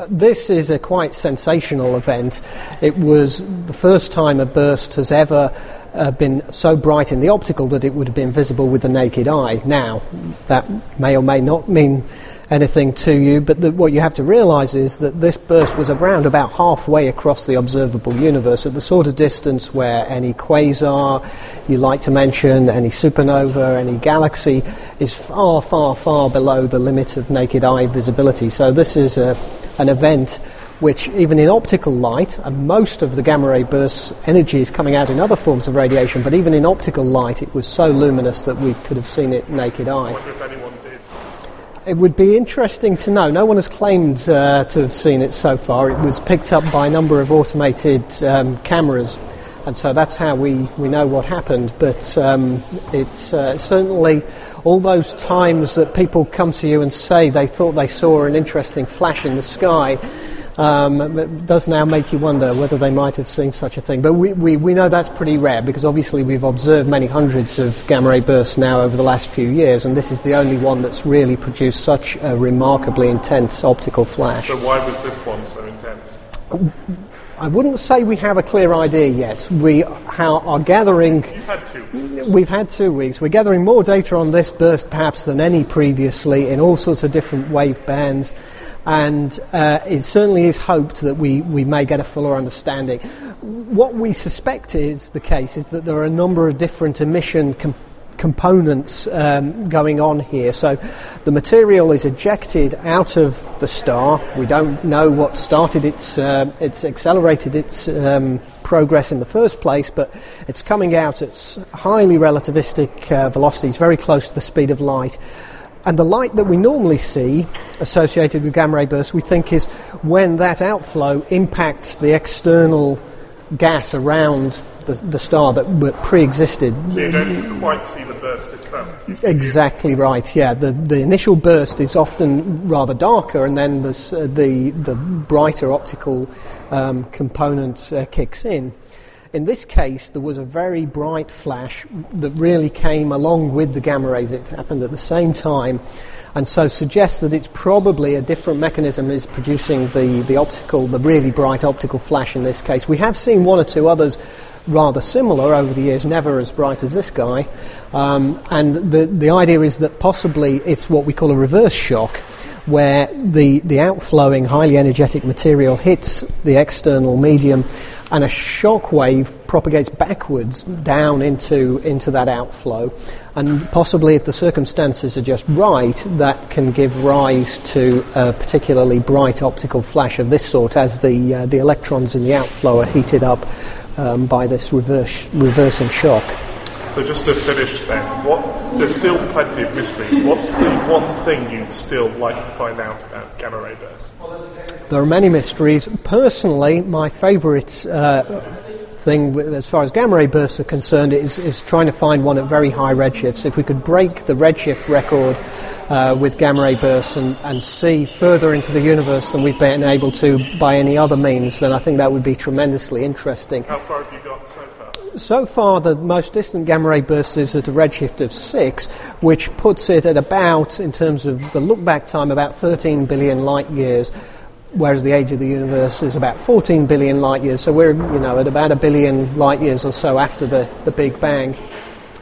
this is a quite sensational event. It was the first time a burst has ever uh, been so bright in the optical that it would have been visible with the naked eye. Now, that may or may not mean anything to you, but the, what you have to realize is that this burst was around about halfway across the observable universe, at the sort of distance where any quasar you like to mention, any supernova, any galaxy is far, far, far below the limit of naked eye visibility. So this is a, an event which even in optical light, and most of the gamma ray burst energy is coming out in other forms of radiation, but even in optical light it was so luminous that we could have seen it naked eye. It would be interesting to know. No one has claimed uh, to have seen it so far. It was picked up by a number of automated um, cameras, and so that's how we, we know what happened. But um, it's uh, certainly all those times that people come to you and say they thought they saw an interesting flash in the sky um, it does now make you wonder whether they might have seen such a thing. But we, we, we know that's pretty rare because obviously we've observed many hundreds of gamma ray bursts now over the last few years, and this is the only one that's really produced such a remarkably intense optical flash. So, why was this one so intense? I wouldn't say we have a clear idea yet. We how, are gathering. You've had two weeks. We've had two weeks. We're gathering more data on this burst perhaps than any previously in all sorts of different wave bands and uh, it certainly is hoped that we, we may get a fuller understanding. What we suspect is the case is that there are a number of different emission com- components um, going on here. So the material is ejected out of the star. We don't know what started its, uh, it's accelerated its um, progress in the first place, but it's coming out at highly relativistic uh, velocities, very close to the speed of light. And the light that we normally see associated with gamma ray bursts, we think, is when that outflow impacts the external gas around the, the star that pre-existed. So you don't quite see the burst itself. Exactly right. Yeah, the the initial burst is often rather darker, and then the uh, the the brighter optical um, component uh, kicks in. In this case, there was a very bright flash that really came along with the gamma rays. It happened at the same time, and so suggests that it's probably a different mechanism is producing the, the optical, the really bright optical flash in this case. We have seen one or two others rather similar over the years, never as bright as this guy. Um, and the, the idea is that possibly it's what we call a reverse shock, where the, the outflowing, highly energetic material hits the external medium and a shock wave propagates backwards down into, into that outflow. And possibly, if the circumstances are just right, that can give rise to a particularly bright optical flash of this sort as the, uh, the electrons in the outflow are heated up um, by this reverse, reversing shock. So just to finish then, what, there's still plenty of mysteries. What's the one thing you'd still like to find out about gamma ray bursts? There are many mysteries. Personally, my favourite uh, thing as far as gamma ray bursts are concerned is, is trying to find one at very high redshifts. If we could break the redshift record uh, with gamma ray bursts and, and see further into the universe than we've been able to by any other means, then I think that would be tremendously interesting. How far have you got so far? So far, the most distant gamma ray burst is at a redshift of 6, which puts it at about, in terms of the look back time, about 13 billion light years whereas the age of the universe is about 14 billion light years. So we're, you know, at about a billion light years or so after the, the Big Bang.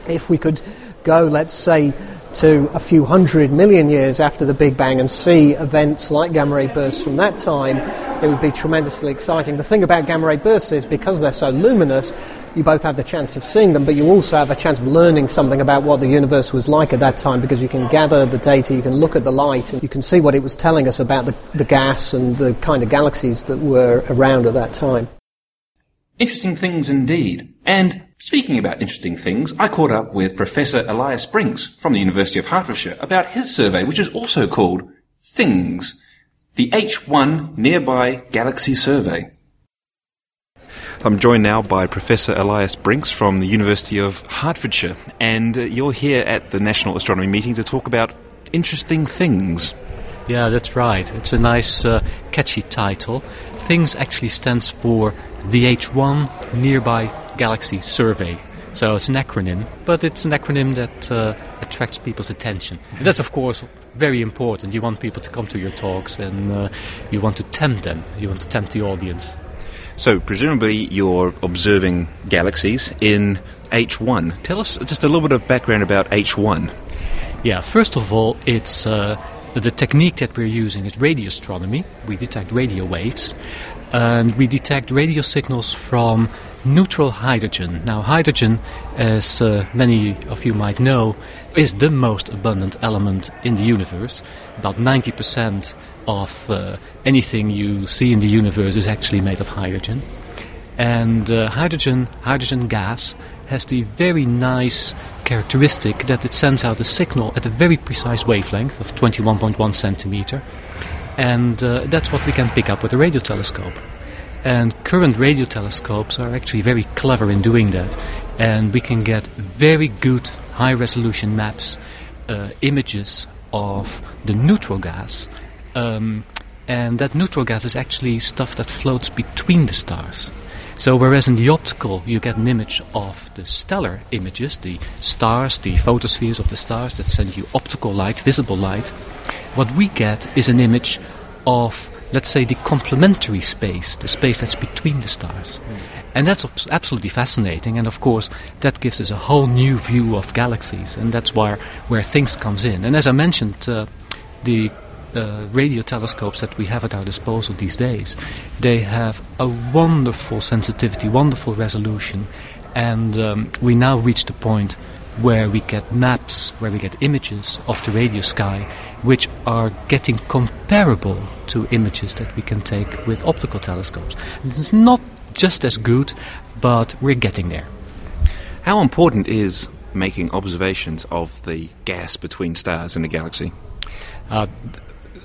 If we could go, let's say, to a few hundred million years after the Big Bang and see events like gamma ray bursts from that time, it would be tremendously exciting. The thing about gamma ray bursts is because they're so luminous, you both have the chance of seeing them, but you also have a chance of learning something about what the universe was like at that time because you can gather the data, you can look at the light, and you can see what it was telling us about the, the gas and the kind of galaxies that were around at that time. Interesting things indeed. And speaking about interesting things, I caught up with Professor Elias Brinks from the University of Hertfordshire about his survey, which is also called Things, the H1 Nearby Galaxy Survey. I'm joined now by Professor Elias Brinks from the University of Hertfordshire, and uh, you're here at the National Astronomy meeting to talk about interesting things. Yeah, that's right. It's a nice, uh, catchy title. Things actually stands for the H1 Nearby Galaxy Survey. So it's an acronym, but it's an acronym that uh, attracts people's attention. And that's, of course, very important. You want people to come to your talks and uh, you want to tempt them, you want to tempt the audience. So, presumably, you're observing galaxies in H1. Tell us just a little bit of background about H1. Yeah, first of all, it's uh, the technique that we're using is radio astronomy. We detect radio waves, and we detect radio signals from neutral hydrogen. Now, hydrogen, as uh, many of you might know, is the most abundant element in the universe. About 90% of uh, anything you see in the universe is actually made of hydrogen. And uh, hydrogen, hydrogen gas, has the very nice characteristic that it sends out a signal at a very precise wavelength of 21.1 centimeter, and uh, that's what we can pick up with a radio telescope. And current radio telescopes are actually very clever in doing that, and we can get very good high resolution maps, uh, images of the neutral gas. Um, and that neutral gas is actually stuff that floats between the stars. So, whereas in the optical you get an image of the stellar images, the stars, the photospheres of the stars that send you optical light, visible light, what we get is an image of, let's say, the complementary space, the space that's between the stars. Mm. And that's absolutely fascinating, and of course, that gives us a whole new view of galaxies, and that's where, where things comes in. And as I mentioned, uh, the uh, radio telescopes that we have at our disposal these days, they have a wonderful sensitivity, wonderful resolution, and um, we now reach the point where we get maps, where we get images of the radio sky, which are getting comparable to images that we can take with optical telescopes. It's not just as good, but we're getting there. How important is making observations of the gas between stars in a galaxy? Uh,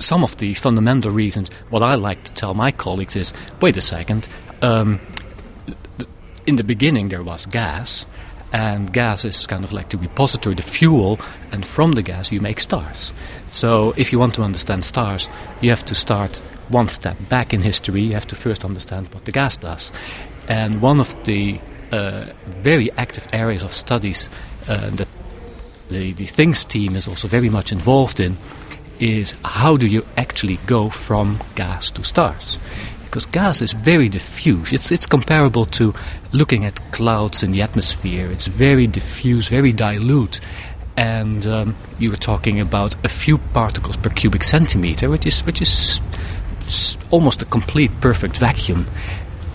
some of the fundamental reasons, what I like to tell my colleagues is wait a second, um, in the beginning there was gas, and gas is kind of like the repository, the fuel, and from the gas you make stars. So if you want to understand stars, you have to start one step back in history. You have to first understand what the gas does. And one of the uh, very active areas of studies uh, that the, the Things team is also very much involved in is how do you actually go from gas to stars? Because gas is very diffuse. It's, it's comparable to looking at clouds in the atmosphere. It's very diffuse, very dilute. And um, you were talking about a few particles per cubic centimeter, which is, which is almost a complete perfect vacuum.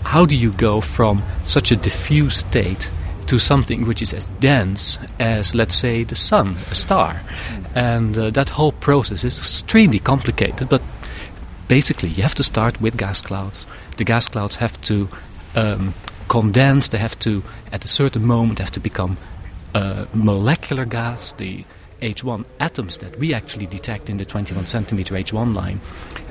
How do you go from such a diffuse state to something which is as dense as, let's say, the sun, a star? And uh, that whole process is extremely complicated, but basically you have to start with gas clouds. The gas clouds have to um, condense, they have to, at a certain moment, have to become uh, molecular gas. The H1 atoms that we actually detect in the 21 centimeter H1 line,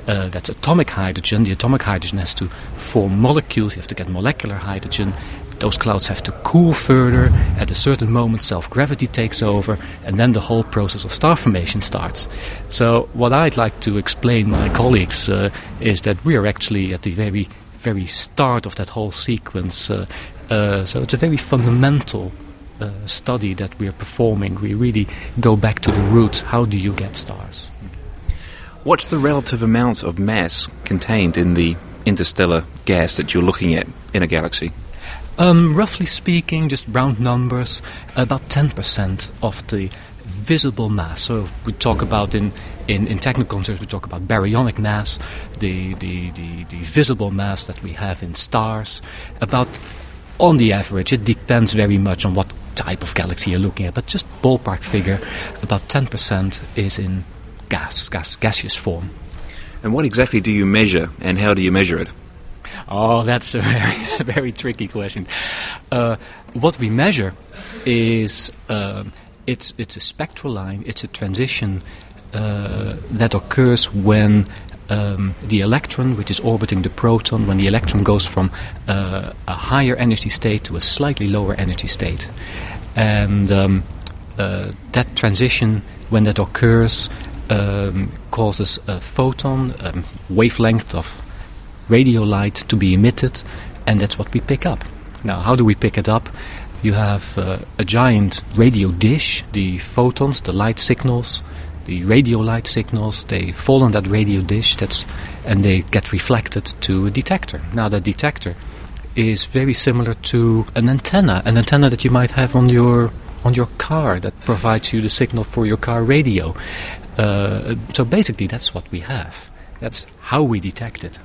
uh, that's atomic hydrogen. The atomic hydrogen has to form molecules, you have to get molecular hydrogen. Those clouds have to cool further. At a certain moment, self gravity takes over, and then the whole process of star formation starts. So, what I'd like to explain my colleagues uh, is that we are actually at the very, very start of that whole sequence. Uh, uh, so, it's a very fundamental uh, study that we are performing. We really go back to the roots. How do you get stars? What's the relative amount of mass contained in the interstellar gas that you're looking at in a galaxy? Um, roughly speaking, just round numbers, about 10% of the visible mass. So we talk about in, in, in technical terms, we talk about baryonic mass, the, the, the, the visible mass that we have in stars. About, on the average, it depends very much on what type of galaxy you're looking at, but just ballpark figure, about 10% is in gas, gas, gaseous form. And what exactly do you measure, and how do you measure it? Oh, that's a very, very tricky question. Uh, what we measure is uh, it's it's a spectral line. It's a transition uh, that occurs when um, the electron, which is orbiting the proton, when the electron goes from uh, a higher energy state to a slightly lower energy state, and um, uh, that transition, when that occurs, um, causes a photon, a wavelength of radio light to be emitted, and that's what we pick up. Now, how do we pick it up? You have uh, a giant radio dish, the photons, the light signals, the radio light signals, they fall on that radio dish that's, and they get reflected to a detector. Now, the detector is very similar to an antenna, an antenna that you might have on your on your car that provides you the signal for your car radio. Uh, so basically, that's what we have. That's how we detect it.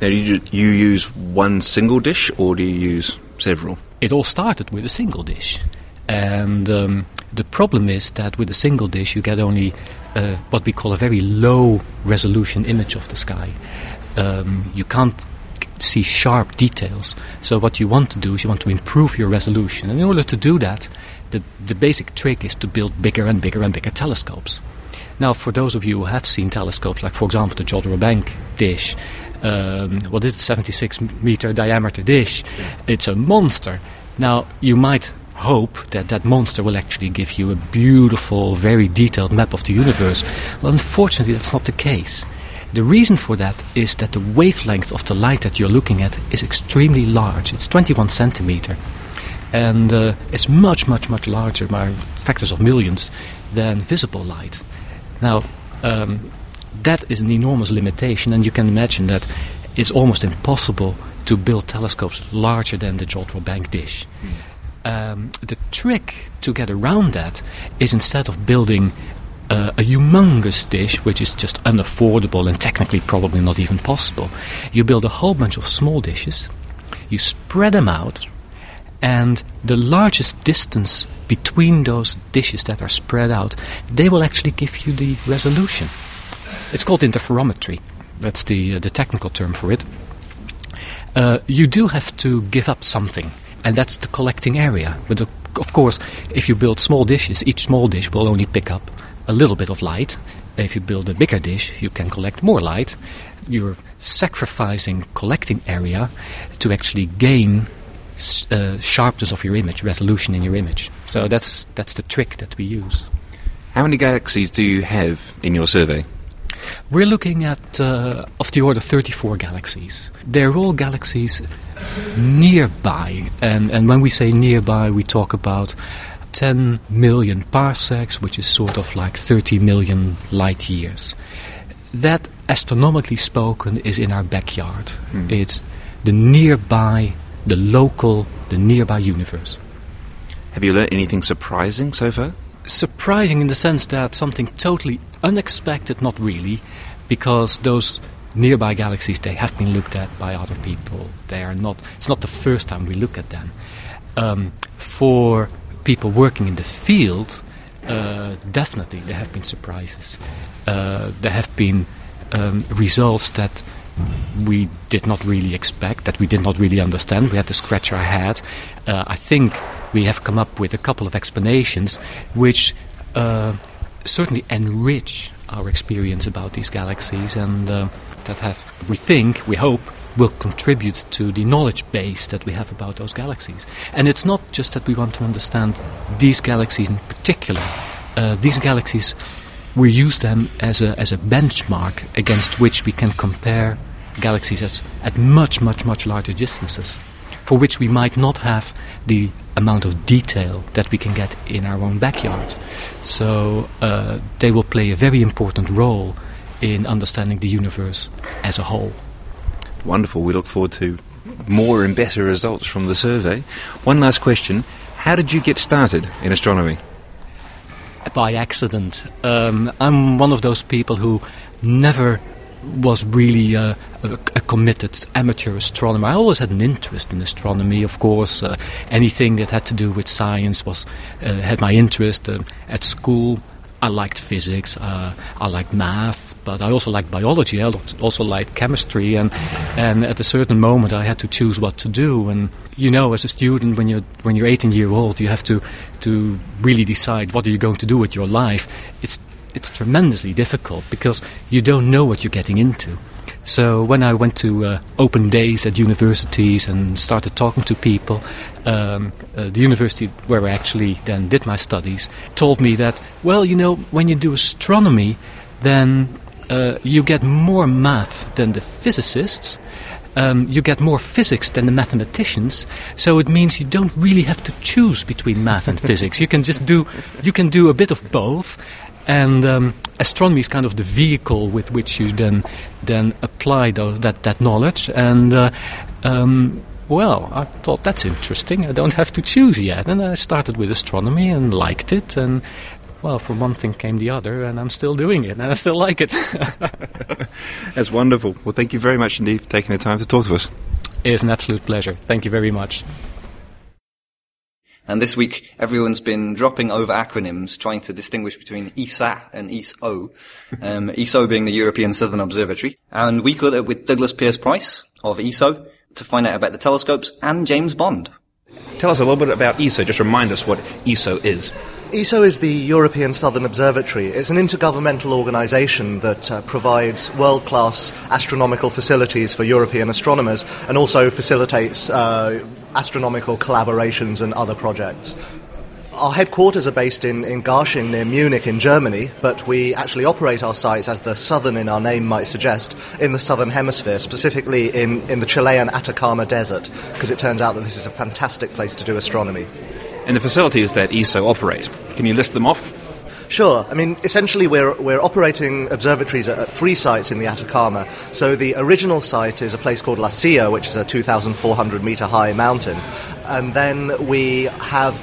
Now, do you, you use one single dish or do you use several? It all started with a single dish. And um, the problem is that with a single dish, you get only uh, what we call a very low resolution image of the sky. Um, you can't see sharp details. So, what you want to do is you want to improve your resolution. And in order to do that, the, the basic trick is to build bigger and bigger and bigger telescopes. Now, for those of you who have seen telescopes, like for example the Jodrell Bank dish, um, what is it, 76 meter diameter dish, it's a monster. Now, you might hope that that monster will actually give you a beautiful, very detailed map of the universe. Well, unfortunately, that's not the case. The reason for that is that the wavelength of the light that you're looking at is extremely large. It's 21 centimeter. And uh, it's much, much, much larger by factors of millions than visible light. Now, um, that is an enormous limitation, and you can imagine that it's almost impossible to build telescopes larger than the Jodrell Bank dish. Mm. Um, the trick to get around that is instead of building uh, a humongous dish, which is just unaffordable and technically probably not even possible, you build a whole bunch of small dishes, you spread them out, And the largest distance between those dishes that are spread out, they will actually give you the resolution. It's called interferometry. That's the, uh, the technical term for it. Uh, you do have to give up something, and that's the collecting area. But of, of course, if you build small dishes, each small dish will only pick up a little bit of light. If you build a bigger dish, you can collect more light. You're sacrificing collecting area to actually gain uh, sharpness of your image, resolution in your image. So that's that's the trick that we use. How many galaxies do you have in your survey? We're looking at uh, of the order 34 galaxies. They're all galaxies nearby, and and when we say nearby, we talk about 10 million parsecs, which is sort of like 30 million light years. That, astronomically spoken, is in our backyard. Hmm. It's the nearby, the local, the nearby universe. Have you learnt anything surprising so far? Surprising in the sense that something totally unexpected, not really, because those nearby galaxies they have been looked at by other people. They are not. It's not the first time we look at them. Um, for people working in the field, uh, definitely there have been surprises. Uh, there have been um, results that we did not really expect, that we did not really understand. We had to scratch our head. Uh, I think we have come up with a couple of explanations which uh, certainly enrich our experience about these galaxies and uh, that have, we think, we hope, will contribute to the knowledge base that we have about those galaxies. And it's not just that we want to understand these galaxies in particular. Uh, these galaxies, we use them as a, as a benchmark against which we can compare galaxies as, at much, much, much larger distances, for which we might not have the amount of detail that we can get in our own backyard. So uh, they will play a very important role in understanding the universe as a whole. Wonderful. We look forward to more and better results from the survey. One last question. How did you get started in astronomy? By accident. Um, I'm one of those people who never was really uh, a, a, committed amateur astronomer. I always had an interest in astronomy, of course. Uh, anything that had to do with science was uh, had my interest. Uh, at school, I liked physics, uh, I liked math, but I also liked biology. I also liked chemistry, and and at a certain moment, I had to choose what to do. And you know, as a student, when you're when you're 18 year old, you have to to really decide what are you going to do with your life. It's it's tremendously difficult because you don't know what you're getting into. So when I went to uh, open days at universities and started talking to people, um, uh, the university where I actually then did my studies told me that, well, you know, when you do astronomy, then uh, you get more math than the physicists. Um, you get more physics than the mathematicians, so it means you don't really have to choose between math and physics. You can just do you can do a bit of both, and um, astronomy is kind of the vehicle with which you then then apply those, that that knowledge. And uh, um, well, I thought that's interesting. I don't have to choose yet, and I started with astronomy and liked it. And well, from one thing came the other, and I'm still doing it, and I still like it. that's wonderful. Well, thank you very much indeed for taking the time to talk to us. It is an absolute pleasure. Thank you very much. And this week, everyone's been dropping over acronyms, trying to distinguish between ESA and ESO. Um, ESO being the European Southern Observatory. And we caught up with Douglas Pierce Price of ESO to find out about the telescopes and James Bond. Tell us a little bit about ESO. Just remind us what ESO is. ESO is the European Southern Observatory. It's an intergovernmental organisation that uh, provides world class astronomical facilities for European astronomers and also facilitates uh, astronomical collaborations and other projects. Our headquarters are based in, in Garching near Munich in Germany, but we actually operate our sites, as the southern in our name might suggest, in the southern hemisphere, specifically in, in the Chilean Atacama Desert, because it turns out that this is a fantastic place to do astronomy. And the facilities that ESO operate, can you list them off? Sure. I mean, essentially, we're, we're operating observatories at, at three sites in the Atacama. So the original site is a place called La Silla, which is a 2,400 meter high mountain. And then we have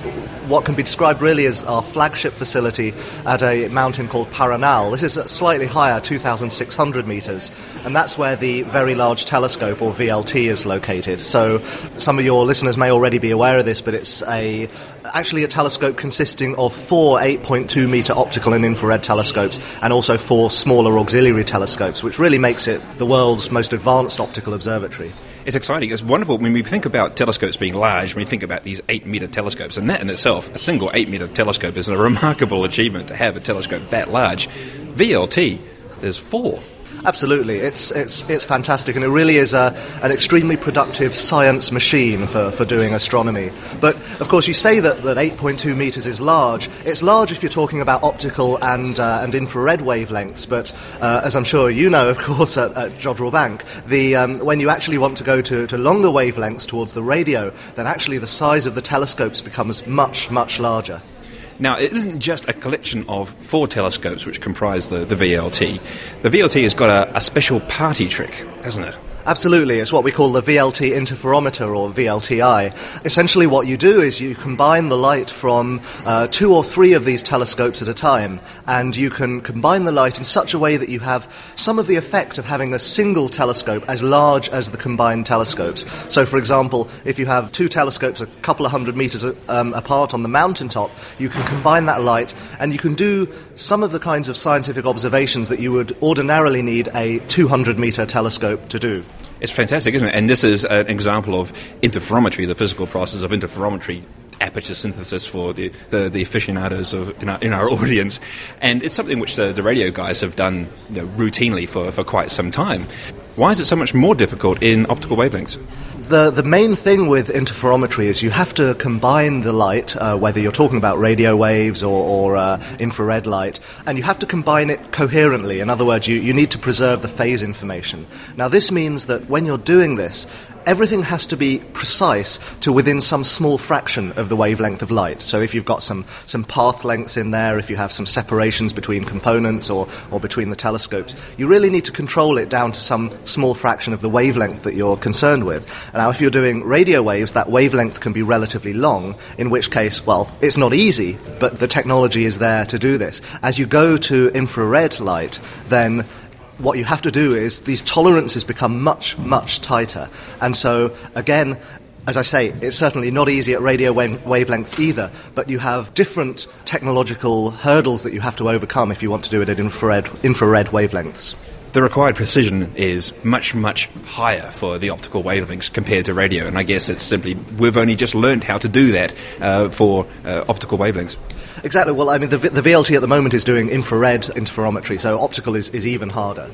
what can be described really as our flagship facility at a mountain called Paranal. This is slightly higher, 2,600 meters, and that's where the Very Large Telescope, or VLT, is located. So some of your listeners may already be aware of this, but it's a actually a telescope consisting of four 8.2 meter optical and infrared telescopes and also four smaller auxiliary telescopes, which really makes it the world's most advanced optical observatory. It's exciting. It's wonderful. When we think about telescopes being large, when we think about these eight meter telescopes, and that in itself, a single eight meter telescope is a remarkable achievement to have a telescope that large. VLT, there's four. Absolutely, it's it's it's fantastic, and it really is a, an extremely productive science machine for, for doing astronomy. But of course, you say that, that 8.2 meters is large. It's large if you're talking about optical and uh, and infrared wavelengths. But uh, as I'm sure you know, of course, at, at Jodrell Bank, the um, when you actually want to go to, to longer wavelengths towards the radio, then actually the size of the telescopes becomes much much larger. Now, it isn't just a collection of four telescopes which comprise the, the VLT. The VLT has got a, a special party trick, hasn't it? Absolutely, it's what we call the VLT interferometer or VLTI. Essentially, what you do is you combine the light from uh, two or three of these telescopes at a time, and you can combine the light in such a way that you have some of the effect of having a single telescope as large as the combined telescopes. So, for example, if you have two telescopes a couple of hundred meters um, apart on the mountaintop, you can combine that light and you can do some of the kinds of scientific observations that you would ordinarily need a 200 meter telescope to do. It's fantastic, isn't it? And this is an example of interferometry, the physical process of interferometry aperture synthesis for the, the, the aficionados of, in, our, in our audience. And it's something which the, the radio guys have done you know, routinely for, for quite some time. Why is it so much more difficult in optical wavelengths? The, the main thing with interferometry is you have to combine the light, uh, whether you're talking about radio waves or, or uh, infrared light, and you have to combine it coherently. In other words, you, you need to preserve the phase information. Now, this means that when you're doing this, everything has to be precise to within some small fraction of the wavelength of light. So if you've got some, some path lengths in there, if you have some separations between components or, or between the telescopes, you really need to control it down to some small fraction of the wavelength that you're concerned with. Now, if you're doing radio waves, that wavelength can be relatively long, in which case, well, it's not easy, but the technology is there to do this. As you go to infrared light, then what you have to do is these tolerances become much, much tighter. And so, again, as I say, it's certainly not easy at radio wavelengths either, but you have different technological hurdles that you have to overcome if you want to do it at infrared, infrared wavelengths. The required precision is much, much higher for the optical wavelengths compared to radio, and I guess it's simply we've only just learned how to do that uh, for uh, optical wavelengths. Exactly. Well, I mean, the, the VLT at the moment is doing infrared interferometry, so optical is, is even harder.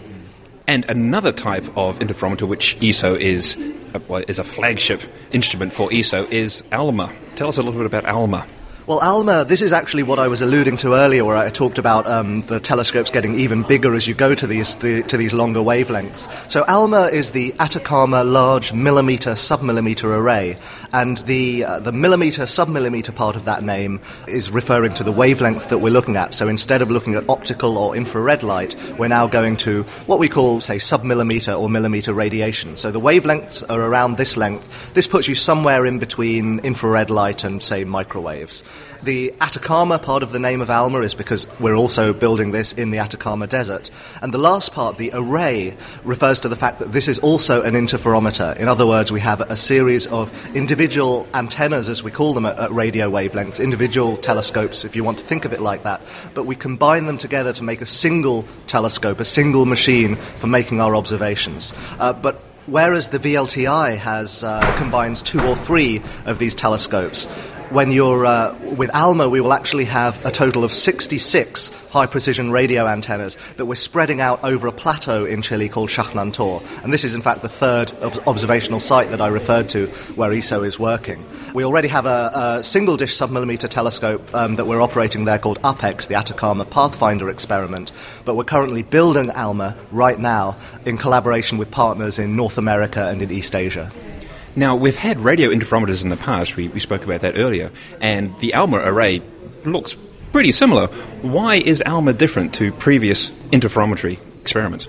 And another type of interferometer, which ESO is, uh, is a flagship instrument for ESO, is ALMA. Tell us a little bit about ALMA. Well, ALMA, this is actually what I was alluding to earlier, where I talked about um, the telescopes getting even bigger as you go to these to, to these longer wavelengths. So ALMA is the Atacama Large Millimeter Submillimeter Array, and the uh, the millimeter submillimeter part of that name is referring to the wavelength that we're looking at. So instead of looking at optical or infrared light, we're now going to what we call, say, submillimeter or millimeter radiation. So the wavelengths are around this length. This puts you somewhere in between infrared light and, say, microwaves. The Atacama part of the name of Alma is because we're also building this in the Atacama Desert. And the last part, the array, refers to the fact that this is also an interferometer. In other words, we have a series of individual antennas, as we call them at, radio wavelengths, individual telescopes, if you want to think of it like that. But we combine them together to make a single telescope, a single machine for making our observations. Uh, but whereas the VLTI has uh, combines two or three of these telescopes, when you're uh, with ALMA, we will actually have a total of 66 high precision radio antennas that we're spreading out over a plateau in Chile called Chajnantor. And this is, in fact, the third ob- observational site that I referred to where ESO is working. We already have a, a single dish submillimeter telescope um, that we're operating there called APEX, the Atacama Pathfinder experiment. But we're currently building ALMA right now in collaboration with partners in North America and in East Asia. Now, we've had radio interferometers in the past, we, we spoke about that earlier, and the ALMA array looks pretty similar. Why is ALMA different to previous interferometry experiments?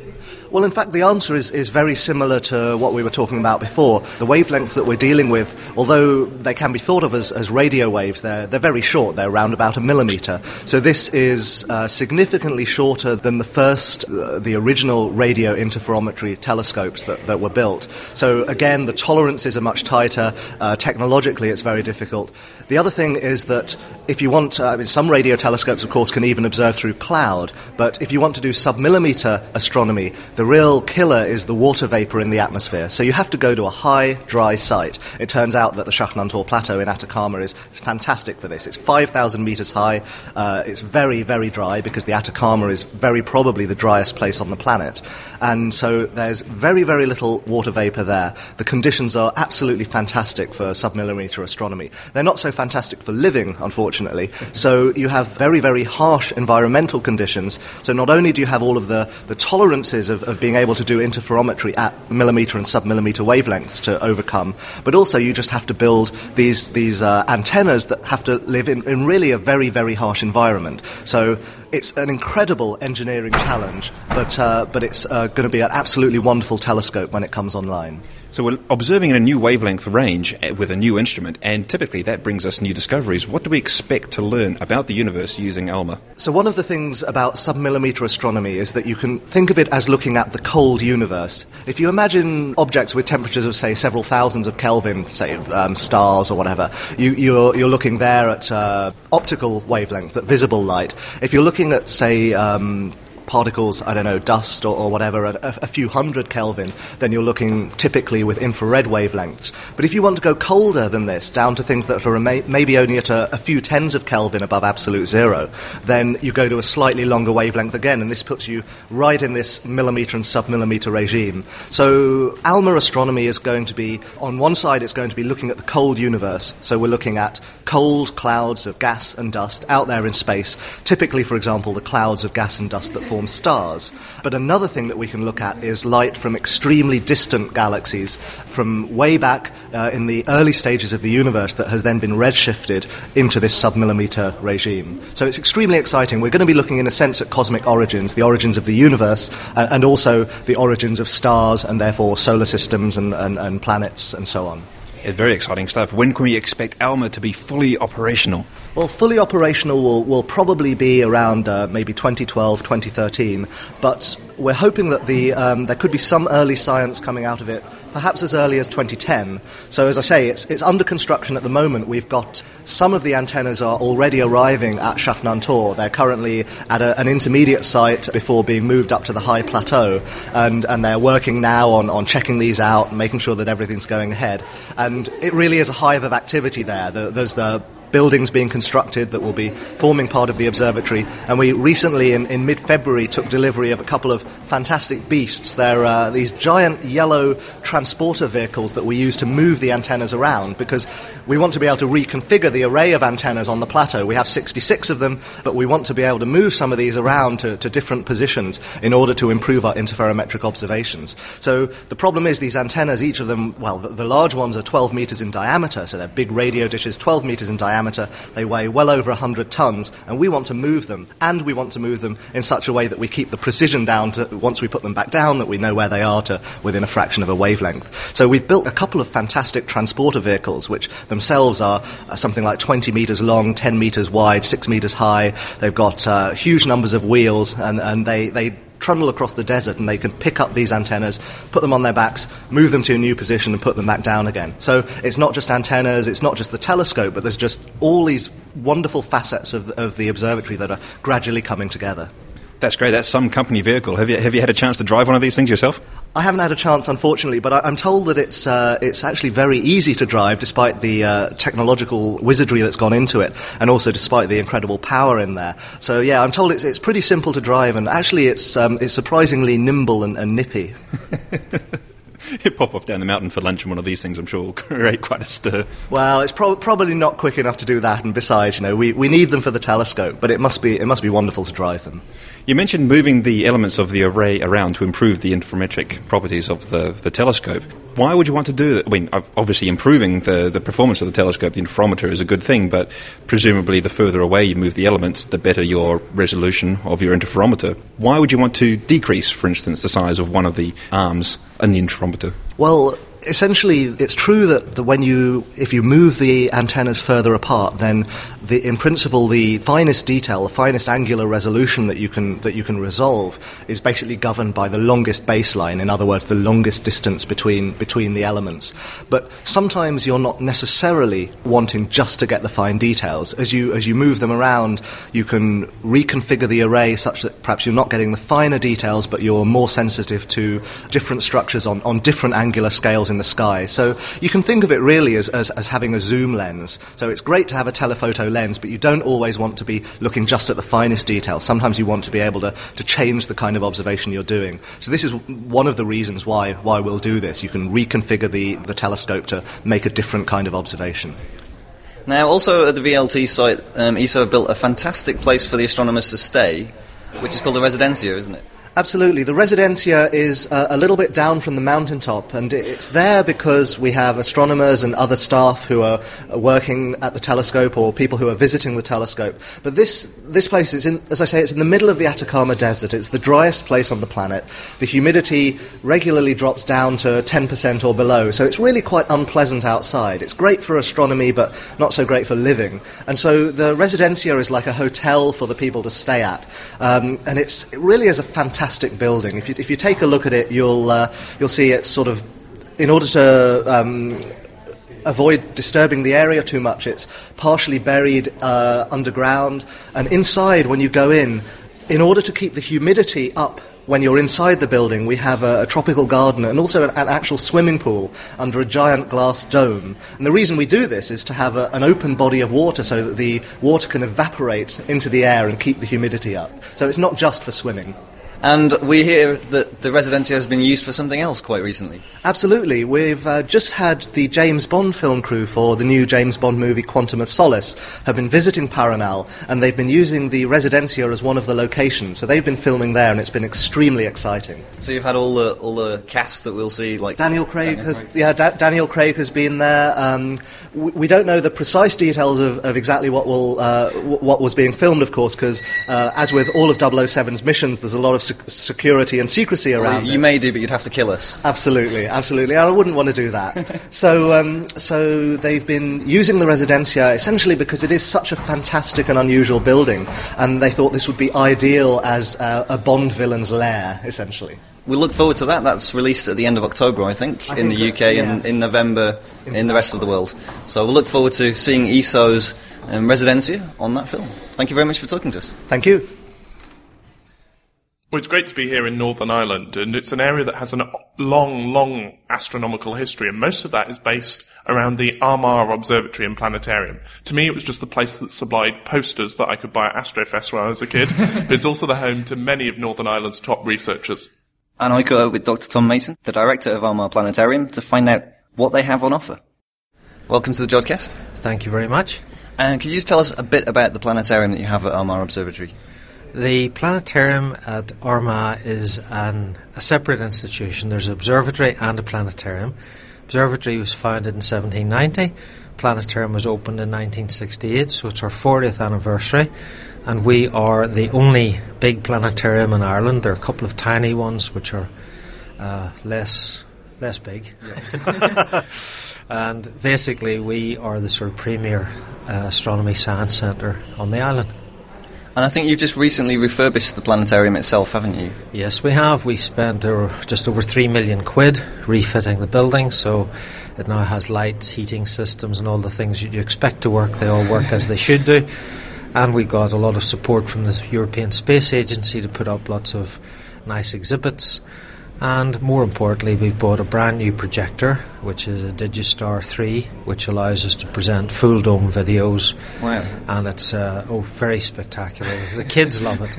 Well, in fact, the answer is, is very similar to what we were talking about before. The wavelengths that we're dealing with, although they can be thought of as, as radio waves, they're, they're very short. They're around about a millimeter. So this is uh, significantly shorter than the first, uh, the original radio interferometry telescopes that, that were built. So again, the tolerances are much tighter. Uh, technologically, it's very difficult. The other thing is that if you want, uh, I mean, some radio telescopes, of course, can even observe through cloud, but if you want to do submillimeter astronomy, the real killer is the water vapor in the atmosphere. So you have to go to a high, dry site. It turns out that the Chajnantor Plateau in Atacama is, is fantastic for this. It's 5,000 meters high. Uh, it's very, very dry because the Atacama is very probably the driest place on the planet. And so there's very, very little water vapor there. The conditions are absolutely fantastic for submillimeter astronomy. They're not so fantastic for living, unfortunately. So you have very, very harsh environmental conditions. So not only do you have all of the, the tolerances of, of being able to do interferometry at millimeter and submillimeter wavelengths to overcome, but also you just have to build these, these uh, antennas that have to live in, in really a very, very harsh environment. So it's an incredible engineering challenge, but, uh, but it's uh, going to be an absolutely wonderful telescope when it comes online. So we're observing in a new wavelength range eh, with a new instrument, and typically that brings us new discoveries. What do we expect to learn about the universe using ALMA? So one of the things about submillimeter astronomy is that you can think of it as looking at the cold universe. If you imagine objects with temperatures of, say, several thousands of Kelvin, say um, stars or whatever, you, are you're, you're looking there at uh, optical wavelengths, at visible light. If you're looking at, say, um, particles, I don't know, dust or, or whatever, at a, a, few hundred Kelvin, then you're looking typically with infrared wavelengths. But if you want to go colder than this, down to things that are may, maybe only at a, a, few tens of Kelvin above absolute zero, then you go to a slightly longer wavelength again, and this puts you right in this millimeter and submillimeter regime. So ALMA astronomy is going to be, on one side, it's going to be looking at the cold universe. So we're looking at cold clouds of gas and dust out there in space. Typically, for example, the clouds of gas and dust that form form stars. But another thing that we can look at is light from extremely distant galaxies, from way back uh, in the early stages of the universe that has then been redshifted into this submillimeter regime. So it's extremely exciting. We're going to be looking, in a sense, at cosmic origins, the origins of the universe, and also the origins of stars and therefore solar systems and, and, and planets and so on. Yeah, very exciting stuff. When can we expect ALMA to be fully operational? Well, fully operational will, will probably be around uh, maybe 2012, 2013, but we're hoping that the, um, there could be some early science coming out of it, perhaps as early as 2010. So, as I say, it's, it's under construction at the moment. We've got some of the antennas are already arriving at Chajnantor. They're currently at a, an intermediate site before being moved up to the high plateau, and, and they're working now on, on checking these out making sure that everything's going ahead. And it really is a hive of activity there. The, there's the buildings being constructed that will be forming part of the observatory. And we recently, in, in mid February, took delivery of a couple of fantastic beasts. They're uh, these giant yellow transporter vehicles that we use to move the antennas around because we want to be able to reconfigure the array of antennas on the plateau. We have 66 of them, but we want to be able to move some of these around to, to different positions in order to improve our interferometric observations. So the problem is these antennas, each of them, well, the, the large ones are 12 meters in diameter, so they're big radio dishes, 12 meters in diameter diameter. They weigh well over 100 tons, and we want to move them. And we want to move them in such a way that we keep the precision down to, once we put them back down, that we know where they are to within a fraction of a wavelength. So we've built a couple of fantastic transporter vehicles, which themselves are uh, something like 20 meters long, 10 meters wide, 6 meters high. They've got uh, huge numbers of wheels, and, and they, they trundle across the desert and they can pick up these antennas, put them on their backs, move them to a new position and put them back down again. So it's not just antennas, it's not just the telescope, but there's just all these wonderful facets of, of the observatory that are gradually coming together. That's great. That's some company vehicle. Have you, have you had a chance to drive one of these things yourself? I haven't had a chance, unfortunately, but I, am told that it's uh, it's actually very easy to drive, despite the uh, technological wizardry that's gone into it, and also despite the incredible power in there. So yeah, I'm told it's it's pretty simple to drive, and actually it's um, it's surprisingly nimble and, and nippy. you pop off down the mountain for lunch and one of these things, I'm sure, will create quite a stir. Well, it's pro- probably not quick enough to do that, and besides, you know, we, we need them for the telescope, but it must be it must be wonderful to drive them. You mentioned moving the elements of the array around to improve the interferometric properties of the, the telescope. Why would you want to do that? I mean, obviously, improving the, the performance of the telescope, the interferometer, is a good thing, but presumably, the further away you move the elements, the better your resolution of your interferometer. Why would you want to decrease, for instance, the size of one of the arms in the interferometer? Well, essentially, it's true that, that when you, if you move the antennas further apart, then the, in principle, the finest detail, the finest angular resolution that you can that you can resolve is basically governed by the longest baseline. In other words, the longest distance between between the elements. But sometimes you're not necessarily wanting just to get the fine details. As you as you move them around, you can reconfigure the array such that perhaps you're not getting the finer details, but you're more sensitive to different structures on, on different angular scales in the sky. So you can think of it really as, as, as having a zoom lens. So it's great to have a telephoto lens, but you don't always want to be looking just at the finest details. Sometimes you want to be able to, to change the kind of observation you're doing. So this is one of the reasons why, why we'll do this. You can reconfigure the, the telescope to make a different kind of observation. Now, also at the VLT site, um, ESO have built a fantastic place for the astronomers to stay, which is called the Residencia, isn't it? Absolutely. The Residencia is uh, a little bit down from the mountaintop, and it's there because we have astronomers and other staff who are working at the telescope or people who are visiting the telescope. But this, this place is, in, as I say, it's in the middle of the Atacama Desert. It's the driest place on the planet. The humidity regularly drops down to 10% or below, so it's really quite unpleasant outside. It's great for astronomy, but not so great for living. And so the Residencia is like a hotel for the people to stay at. Um, and it's, it really is a fantastic building. If you, if you take a look at it, you'll, uh, you'll see it's sort of, in order to um, avoid disturbing the area too much, it's partially buried uh, underground. And inside, when you go in, in order to keep the humidity up when you're inside the building, we have a, a tropical garden and also an, an, actual swimming pool under a giant glass dome. And the reason we do this is to have a, an open body of water so that the water can evaporate into the air and keep the humidity up. So it's not just for swimming. And we hear that the Residencia has been used for something else quite recently. Absolutely. We've uh, just had the James Bond film crew for the new James Bond movie Quantum of Solace have been visiting Paranal and they've been using the Residencia as one of the locations. So they've been filming there and it's been extremely exciting. So you've had all the all the cast that we'll see like Daniel Craig Daniel has Craig. yeah da- Daniel Craig has been there. Um, we, we don't know the precise details of, of exactly what will uh, w- what was being filmed, of course, because uh, as with all of 007's missions, there's a lot of sec- security and secrecy Well, around. you it. may do, but you'd have to kill us. Absolutely, absolutely. I wouldn't want to do that. so, um, so they've been using the Residencia essentially because it is such a fantastic and unusual building, and they thought this would be ideal as uh, a Bond villain's lair, essentially. We look forward to that. That's released at the end of October, I think, I in think the that- UK and in November in the rest of the world. So we'll look forward to seeing ESO's um, Residencia on that film. Thank you very much for talking to us. Thank you. Well, it's great to be here in Northern Ireland, and it's an area that has a long, long astronomical history, and most of that is based around the Armagh Observatory and Planetarium. To me, it was just the place that supplied posters that I could buy at Astrofest when I was a kid, but it's also the home to many of Northern Ireland's top researchers. And I caught up with Dr. Tom Mason, the director of Armagh Planetarium, to find out what they have on offer. Welcome to the Jodcast. Thank you very much. And could you just tell us a bit about the planetarium that you have at Armagh Observatory? The planetarium at Armagh is an, a separate institution. There's an observatory and a planetarium. Observatory was founded in 1790. Planetarium was opened in 1968, so it's our 40th anniversary. And we are the only big planetarium in Ireland. There are a couple of tiny ones which are uh, less less big. and basically, we are the sort of premier uh, astronomy science centre on the island. And I think you've just recently refurbished the planetarium itself, haven't you? Yes, we have. We spent uh, just over three million quid refitting the building, so it now has lights, heating systems, and all the things you'd expect to work. They all work as they should do. And we got a lot of support from the European Space Agency to put up lots of nice exhibits. And more importantly, we've bought a brand new projector, which is a Digistar 3, which allows us to present full dome videos. Wow. And it's uh, oh, very spectacular. the kids love it.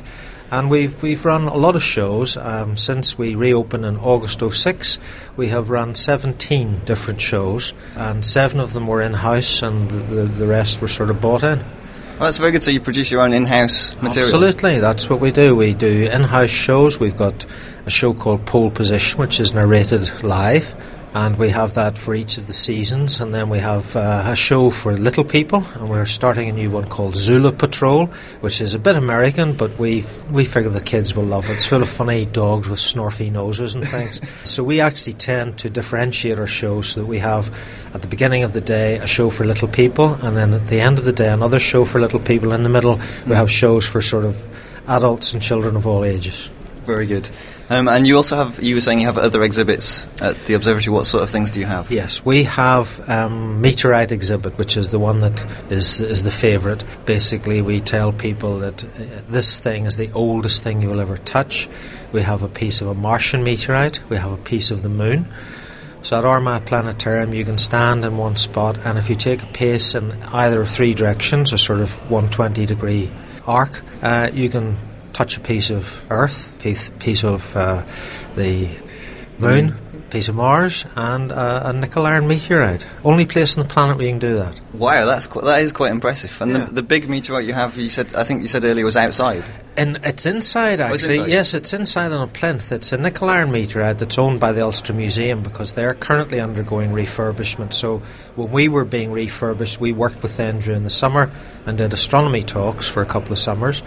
And we've, we've run a lot of shows. Um, since we reopened in August 06, we have run 17 different shows, and seven of them were in house, and the, the rest were sort of bought in. Well, that's very good. So you produce your own in-house material. Absolutely, that's what we do. We do in-house shows. We've got a show called Pole Position, which is narrated live and we have that for each of the seasons. And then we have uh, a show for little people, and we're starting a new one called Zula Patrol, which is a bit American, but we we figure the kids will love it. It's full of funny dogs with snorfy noses and things. so we actually tend to differentiate our shows so that we have at the beginning of the day a show for little people, and then at the end of the day another show for little people. In the middle, we have shows for sort of adults and children of all ages. Very good. Um, and you also have, you were saying you have other exhibits at the observatory. What sort of things do you have? Yes, we have um, meteorite exhibit, which is the one that is is the favourite. Basically, we tell people that uh, this thing is the oldest thing you will ever touch. We have a piece of a Martian meteorite. We have a piece of the moon. So at Armagh Planetarium, you can stand in one spot, and if you take a pace in either of three directions, a sort of 120 degree arc, uh, you can touch a piece of Earth, piece, piece of uh, the Moon, piece of Mars, and uh, a nickel iron meteorite. Only place on the planet where you can do that. Wow, that's qu- that is quite impressive. And Yeah. the, the big meteorite you have, you said, I think you said earlier, was outside. And it's inside, Oh, it's inside? Yes, it's inside on a plinth. It's a nickel iron meteorite that's owned by the Ulster Museum because they're currently undergoing refurbishment. So when we were being refurbished, we worked with them during the summer and did astronomy talks for a couple of summers.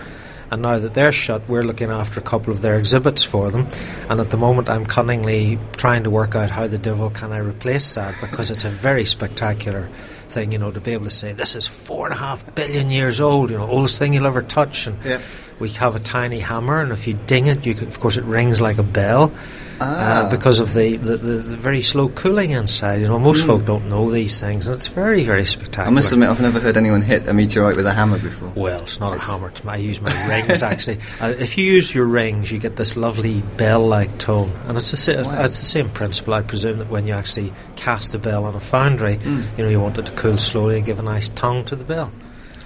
And now that they're shut, we're looking after a couple of their exhibits for them. And at the moment, I'm cunningly trying to work out how the devil can I replace that because it's a very spectacular thing, you know, to be able to say this is four and a half billion years old, you know, oldest thing you'll ever touch. And Yeah. We have a tiny hammer, and if you ding it, you can, of course it rings like a bell. Ah. Uh, because of the, the, the, the very slow cooling inside, you know, most Mm. folk don't know these things, and it's very, very spectacular. I must admit, I've never heard anyone hit a meteorite with a hammer before. Well, it's not a hammer. It's my, I use my rings actually. Uh, if you use your rings, you get this lovely bell-like tone, and it's the same. Wow. It's the same principle. I presume that when you actually cast a bell on a foundry, Mm. you know, you want it to cool slowly and give a nice tongue to the bell.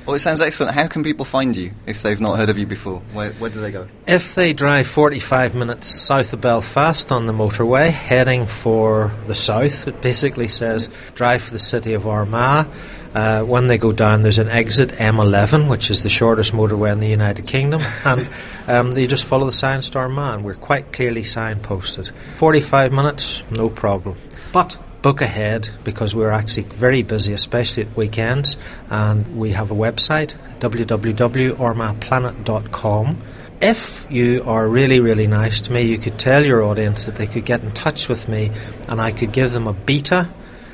Well, it sounds excellent. How can people find you if they've not heard of you before? Where, where do they go? If they drive 45 minutes south of Belfast on the motorway, heading for the south, it basically says drive for the city of Armagh. Uh, when they go down, there's an exit M11, which is the shortest motorway in the United Kingdom, and um, they just follow the signs to Armagh. and We're quite clearly signposted. 45 minutes, no problem. But book ahead because we're actually very busy, especially at weekends, and we have a website www.armaghplanet.com. If you are really, really nice to me, you could tell your audience that they could get in touch with me and I could give them a beta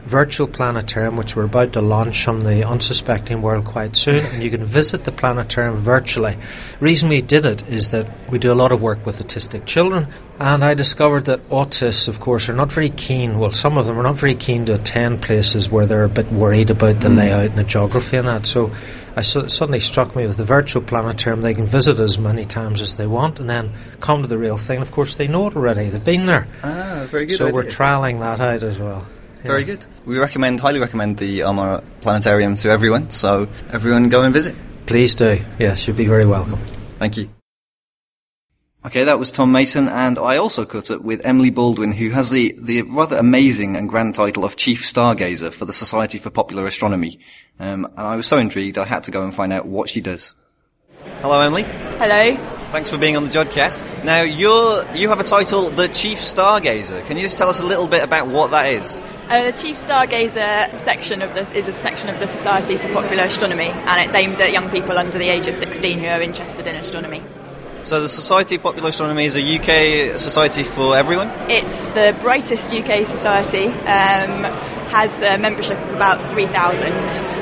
virtual planetarium, which we're about to launch on the unsuspecting world quite soon, and you can visit the planetarium virtually. reason we did it is that we do a lot of work with autistic children, and I discovered that autists, of course, are not very keen. Well, some of them are not very keen to attend places where they're a bit worried about the layout and the geography and that. So. I su- suddenly struck me with the virtual planetarium. They can visit as many times as they want, and then come to the real thing. Of course, they know it already. They've been there. Ah, very good. So we're trialing that out as well. Very good. We recommend, highly recommend the Armagh Planetarium to everyone. So everyone go and visit. Please do. Yes, you'd be very welcome. Thank you. Okay, that was Tom Mason, and I also caught up with Emily Baldwin, who has the, the rather amazing and grand title of Chief Stargazer for the Society for Popular Astronomy. Um, and I was so intrigued, I had to go and find out what she does. Hello, Emily. Hello. Thanks for being on the Jodcast. Now, you're, you have a title, the Chief Stargazer. Can you just tell us a little bit about what that is? Uh, the Chief Stargazer section of this is a section of the Society for Popular Astronomy, and it's aimed at young people under the age of 16 who are interested in astronomy. So, the Society of Popular Astronomy is a UK society for everyone? It's the brightest UK society, um, has a membership of about 3,000,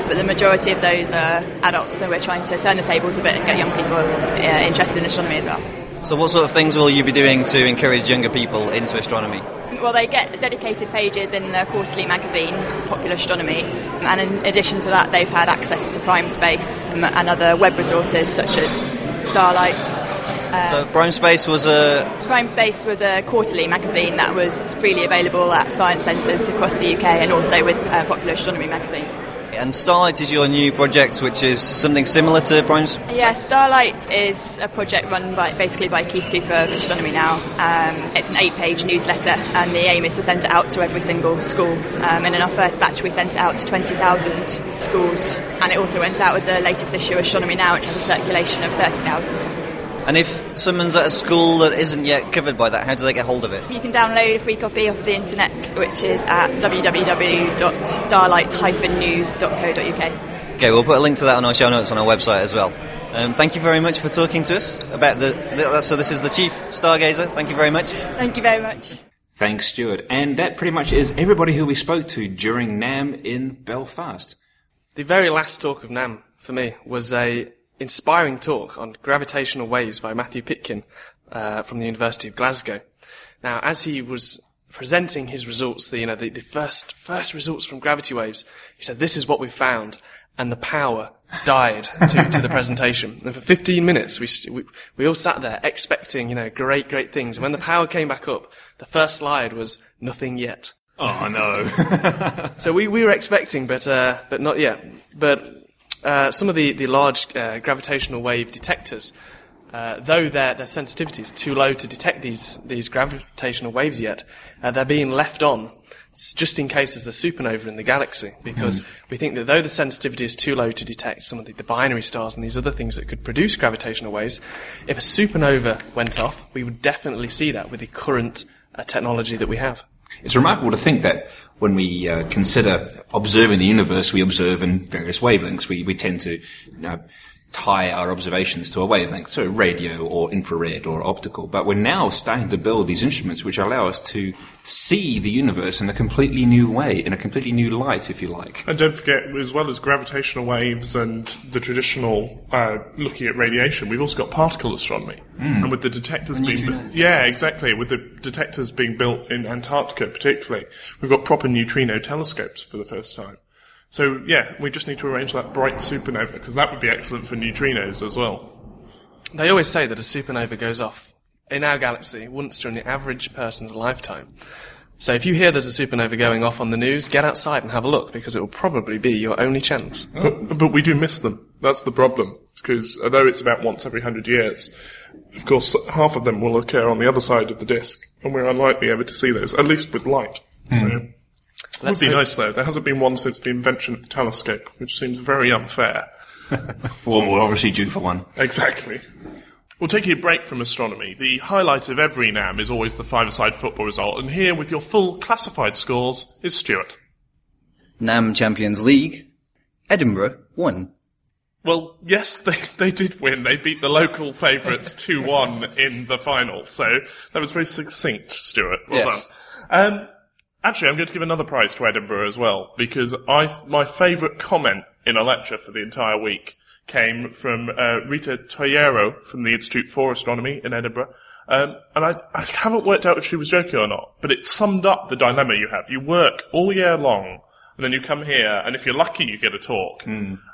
but the majority of those are adults, so we're trying to turn the tables a bit and get young people uh, interested in astronomy as well. So, what sort of things will you be doing to encourage younger people into astronomy? Well, they get dedicated pages in the quarterly magazine, Popular Astronomy, and in addition to that, they've had access to Prime Space um, and other web resources such as Starlight. Uh, So, Prime Space was a. Prime Space was a quarterly magazine that was freely available at science centres across the UK and also with uh, Popular Astronomy magazine. And Starlight is your new project, which is something similar to Space? Yeah, Starlight is a project run by basically by Keith Cooper of Astronomy Now. Um, it's an eight-page newsletter, and the aim is to send it out to every single school. Um, and in our first batch, we sent it out to 20,000 schools, and it also went out with the latest issue of Astronomy Now, which has a circulation of 30,000. And if someone's at a school that isn't yet covered by that, how do they get hold of it? You can download a free copy off the internet, which is at www.starlight-news.co.uk. Okay, we'll put a link to that on our show notes on our website as well. Um, thank you very much for talking to us about the, the. So this is the chief stargazer. Thank you very much. Thank you very much. Thanks, Stuart. And that pretty much is everybody who we spoke to during NAM in Belfast. The very last talk of NAM for me was a inspiring talk on gravitational waves by Matthew Pitkin uh, from the University of Glasgow. Now, as he was presenting his results, the, you know, the, the first first results from gravity waves, he said, "This is what we found," and the power died to, to the presentation. And for 15 minutes, we, we we all sat there expecting, you know, great great things. And when the power came back up, the first slide was nothing yet. Oh no! so we, we were expecting, but uh, but not yet. But uh, some of the the large uh, gravitational wave detectors, uh, though their their sensitivity is too low to detect these these gravitational waves yet, uh, they're being left on just in case there's a supernova in the galaxy. Because Mm. we think that though the sensitivity is too low to detect some of the, the binary stars and these other things that could produce gravitational waves, if a supernova went off, we would definitely see that with the current uh, technology that we have. It's remarkable to think that when we uh, consider observing the universe, we observe in various wavelengths. We, we tend to you know, tie our observations to a wavelength, so radio or infrared or optical. But we're now starting to build these instruments which allow us to see the universe in a completely new way, in a completely new light, if you like. And don't forget, as well as gravitational waves and the traditional uh, looking at radiation, we've also got particle astronomy. Mm. And with the detectors And being neutrinos. yeah, exactly, with the detectors being built in Antarctica, particularly, we've got proper neutrino telescopes for the first time. So yeah, we just need to arrange that bright supernova because that would be excellent for neutrinos as well. They always say that a supernova goes off in our galaxy once during the average person's lifetime. So if you hear there's a supernova going off on the news, get outside and have a look because it will probably be your only chance. But, but we do miss them. That's the problem. Because although it's about once every hundred years, of course, half of them will occur on the other side of the disk, and we're unlikely ever to see those, at least with light. So, it would Let's be hope- nice though. There hasn't been one since the invention of the telescope, which seems very unfair. Well, we're obviously due for one. Exactly. We'll take a break from astronomy. The highlight of every NAM is always the five-a-side football result, and here with your full classified scores is Stuart. NAM Champions League. Edinburgh won. Well, yes, they, they did win. They beat the local favourites 2-1 in the final. So that was very succinct, Stuart. Well Yes. done. Um, actually, I'm going to give another prize to Edinburgh as well, because I, my favourite comment in a lecture for the entire week came from uh, Rita Tojeiro from the Institute for Astronomy in Edinburgh. Um, and I, I haven't worked out if she was joking or not, but it summed up the dilemma you have. You work all year long, and then you come here, and if you're lucky, you get a talk.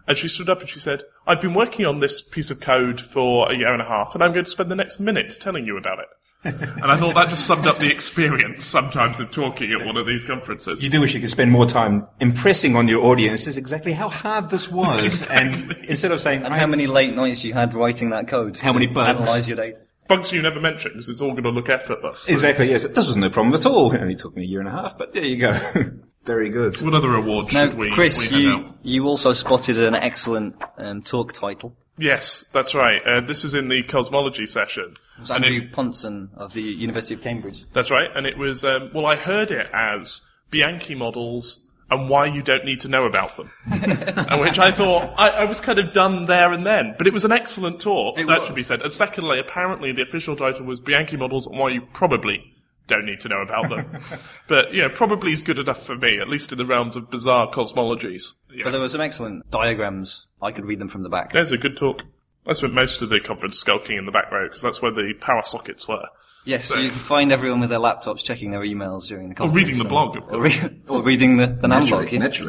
And she stood up and she said, I've been working on this piece of code for a year and a half, and I'm going to spend the next minute telling you about it. And I thought that just summed up the experience sometimes of talking at one of these conferences. You do wish you could spend more time impressing on your audiences exactly how hard this was, and instead of saying And how many late nights you had writing that code. How many bugs? Analyze your data. Bugs you never mentioned, because it's all going to look effortless. Exactly, yes. This was no problem at all. It only took me a year and a half, but there you go. Very good. What other award Now, should we, Chris, we hand you, out? you also spotted an excellent um, talk title. Yes, that's right. Uh, this was in the cosmology session. It was And Andrew it- Pontzen of the University of Cambridge. That's right, and it was, um, well, I heard it as Bianchi models and why you don't need to know about them. and which I thought, I, I was kind of done there and then. But it was an excellent talk, that should be said. And secondly, apparently the official title was Bianchi models and why you probably don't need to know about them. but, you know, probably is good enough for me, at least in the realms of bizarre cosmologies. But there were some excellent diagrams. I could read them from the back. There's a good talk. I spent most of the conference skulking in the back row because that's where the power sockets were. Yes, So- you can find everyone with their laptops checking their emails during the conference. Or reading the blog, of Or, re- or reading the, the NAM blog, yes.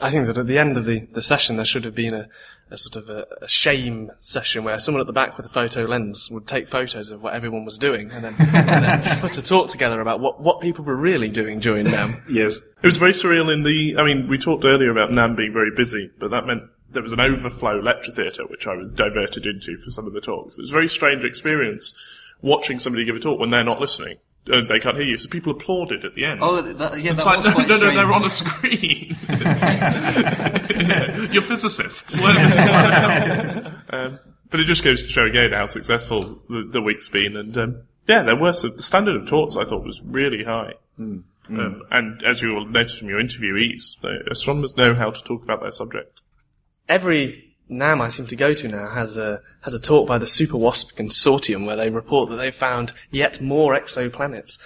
I think that at the end of the, the session there should have been a, a sort of a, a shame session where someone at the back with a photo lens would take photos of what everyone was doing and then, and then put a talk together about what, what people were really doing during NAM. Yes. It was very surreal in the, I mean, we talked earlier about NAM being very busy, but that meant there was an overflow lecture theatre which I was diverted into for some of the talks. It was a very strange experience watching somebody give a talk when they're not listening. Uh, they can't hear you, so people applauded at the end. Oh, that, yeah, It's that like, was no, quite no, no, they're on a screen. Yeah, You're physicists. Learn this um, But it just goes to show again how successful the, the week's been, and um, yeah, there were some, the standard of talks I thought was really high. Mm. Um, and as you will notice from your interviewees, astronomers know how to talk about their subject. Every NAM I seem to go to now has a has a talk by the Super WASP Consortium where they report that they've found yet more exoplanets.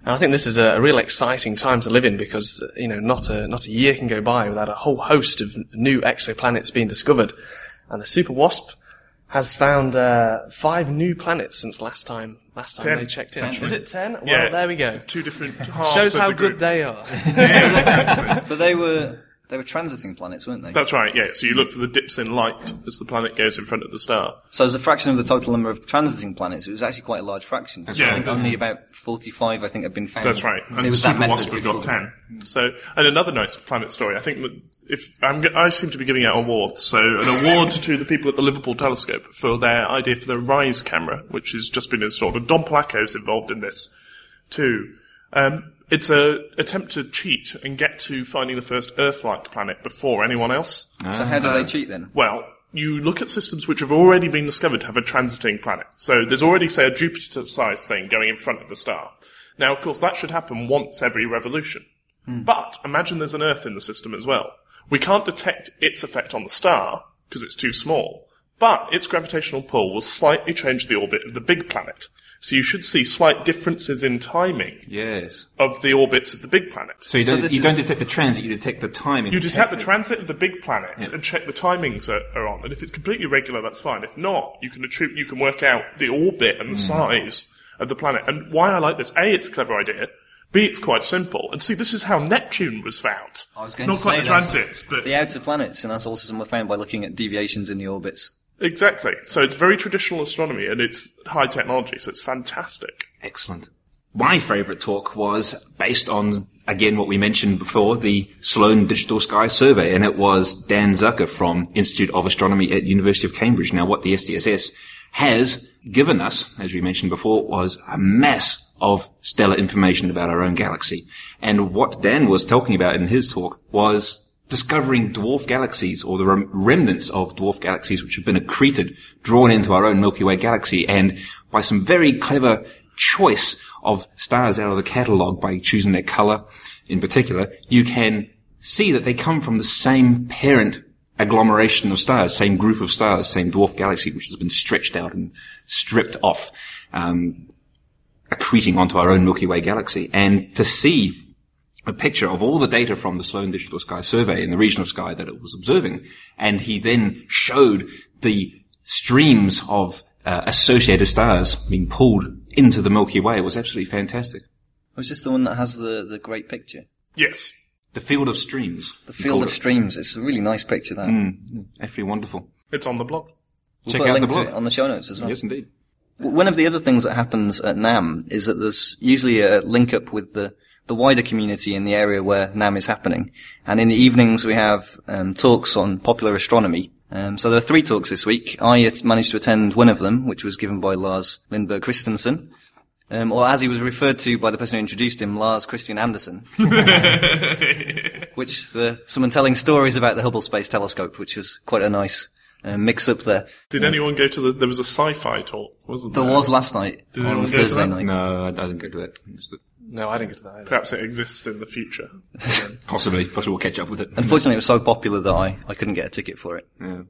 And I think this is a, a real exciting time to live in because you know not a not a year can go by without a whole host of new exoplanets being discovered, and the Super WASP has found uh, five new planets since last time last time Ten. they checked in. Ten. Is it ten? Well, Yeah. there we go. Two different halves Shows of how the good group. they are. but they were they were transiting planets, weren't they? That's right, yeah. So you look for the dips in light as the planet goes in front of the star. So as a fraction of the total number of transiting planets, it was actually quite a large fraction. That's I right. think only about 45, I think, have been found. That's right. It And was that Super method Wasp have got ten. So, and another nice planet story. I think if I'm, g- I seem to be giving out awards. So, an award to the people at the Liverpool Telescope for their idea for the Rise camera, which has just been installed. And Don Pollacco's involved in this too. Um, it's a attempt to cheat and get to finding the first Earth-like planet before anyone else. So how do they um, cheat then? Well, you look at systems which have already been discovered to have a transiting planet. So there's already, say, a Jupiter-sized thing going in front of the star. Now, of course, that should happen once every revolution. Hmm. But imagine there's an Earth in the system as well. We can't detect its effect on the star because it's too small. But its gravitational pull will slightly change the orbit of the big planet. So you should see slight differences in timing Yes. of the orbits of the big planet. So you don't, you don't detect the transit, you detect the timing. You detect the transit of the big planet and check the timings are, are on. And if it's completely regular, that's fine. If not, you can attribute, you can work out the orbit and the Mm. size of the planet. And why I like this, A, it's a clever idea. B, it's quite simple. And see, this is how Neptune was found. I was going Not to quite say the that. transits, but The outer planets in our solar system were found by looking at deviations in the orbits. Exactly. So it's very traditional astronomy and it's high technology, so it's fantastic. Excellent. My favourite talk was based on, again, what we mentioned before, the Sloan Digital Sky Survey, and it was Dan Zucker from Institute of Astronomy at University of Cambridge. Now, what the SDSS has given us, as we mentioned before, was a mass of stellar information about our own galaxy. And what Dan was talking about in his talk was discovering dwarf galaxies or the rem- remnants of dwarf galaxies which have been accreted, drawn into our own Milky Way galaxy, and by some very clever choice of stars out of the catalogue by choosing their colour in particular, you can see that they come from the same parent agglomeration of stars, same group of stars, same dwarf galaxy, which has been stretched out and stripped off, um, accreting onto our own Milky Way galaxy. And to see a picture of all the data from the Sloan Digital Sky Survey in the region of sky that it was observing, and he then showed the streams of uh, associated stars being pulled into the Milky Way. It was absolutely fantastic. Was this the one that has the, the great picture? Yes. The field of streams. The field of it. streams. It's a really nice picture, that. Mm, actually wonderful. It's on the blog. We'll Check put a out link the to blog. it on the show notes as well. Yes, indeed. One of the other things that happens at NAM is that there's usually a link up with the, the wider community in the area where NAM is happening. And in the evenings we have um, talks on popular astronomy. Um, so there are three talks this week. I managed to attend one of them, which was given by Lars Lindberg Christensen. Um, or as he was referred to by the person who introduced him, Lars Christian Andersen. which the, someone telling stories about the Hubble Space Telescope, which was quite a nice uh, mix up there. Did anyone go to the, there was a sci-fi talk, wasn't there? There was last night Did on anyone go to Thursday that? night. No, I, I didn't go to it. No, I didn't get to that either. Perhaps it exists in the future. Possibly, possibly we'll catch up with it. Unfortunately, it was so popular that I, I couldn't get a ticket for it. Yeah.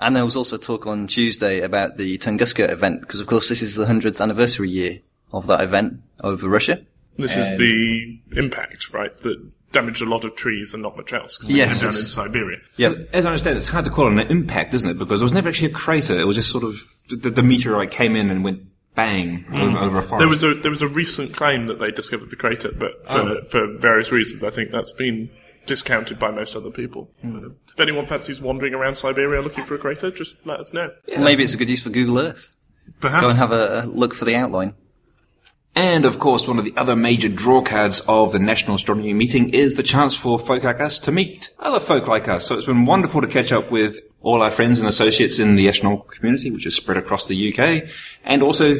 And there was also talk on Tuesday about the Tunguska event, because of course this is the 100th anniversary year of that event over Russia. This is the impact, right, that damaged a lot of trees and not much else, because Yes, down in Siberia. As, as I understand, it's hard to call it an impact, isn't it? Because there was never actually a crater. It was just sort of the, the meteorite came in and went bang over, over a forest. There was a there was a recent claim that they discovered the crater, but for, Oh. for various reasons, I think that's been discounted by most other people. Uh, If anyone fancies wandering around Siberia looking for a crater, just let us know. Maybe it's a good use for Google Earth. Perhaps. Go and have a, a look for the outline. And of course, one of the other major drawcards of the National Astronomy meeting is the chance for folk like us to meet other folk like us. So it's been wonderful to catch up with all our friends and associates in the astronomical community, which is spread across the UK, and also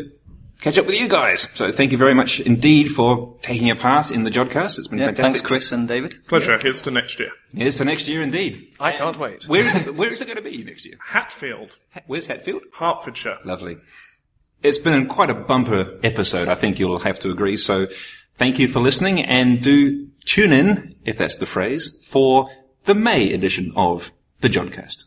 catch up with you guys. So thank you very much indeed for taking a part in the Jodcast. It's been Yeah, fantastic. thanks, Chris and David. Pleasure. Here's to next year. Here's to next year indeed. I can't wait. Where is it, where is it going to be next year? Hatfield. Where's Hatfield? Hertfordshire. Lovely. It's been quite a bumper episode, I think you'll have to agree. So thank you for listening and do tune in, if that's the phrase, for the May edition of the Jodcast.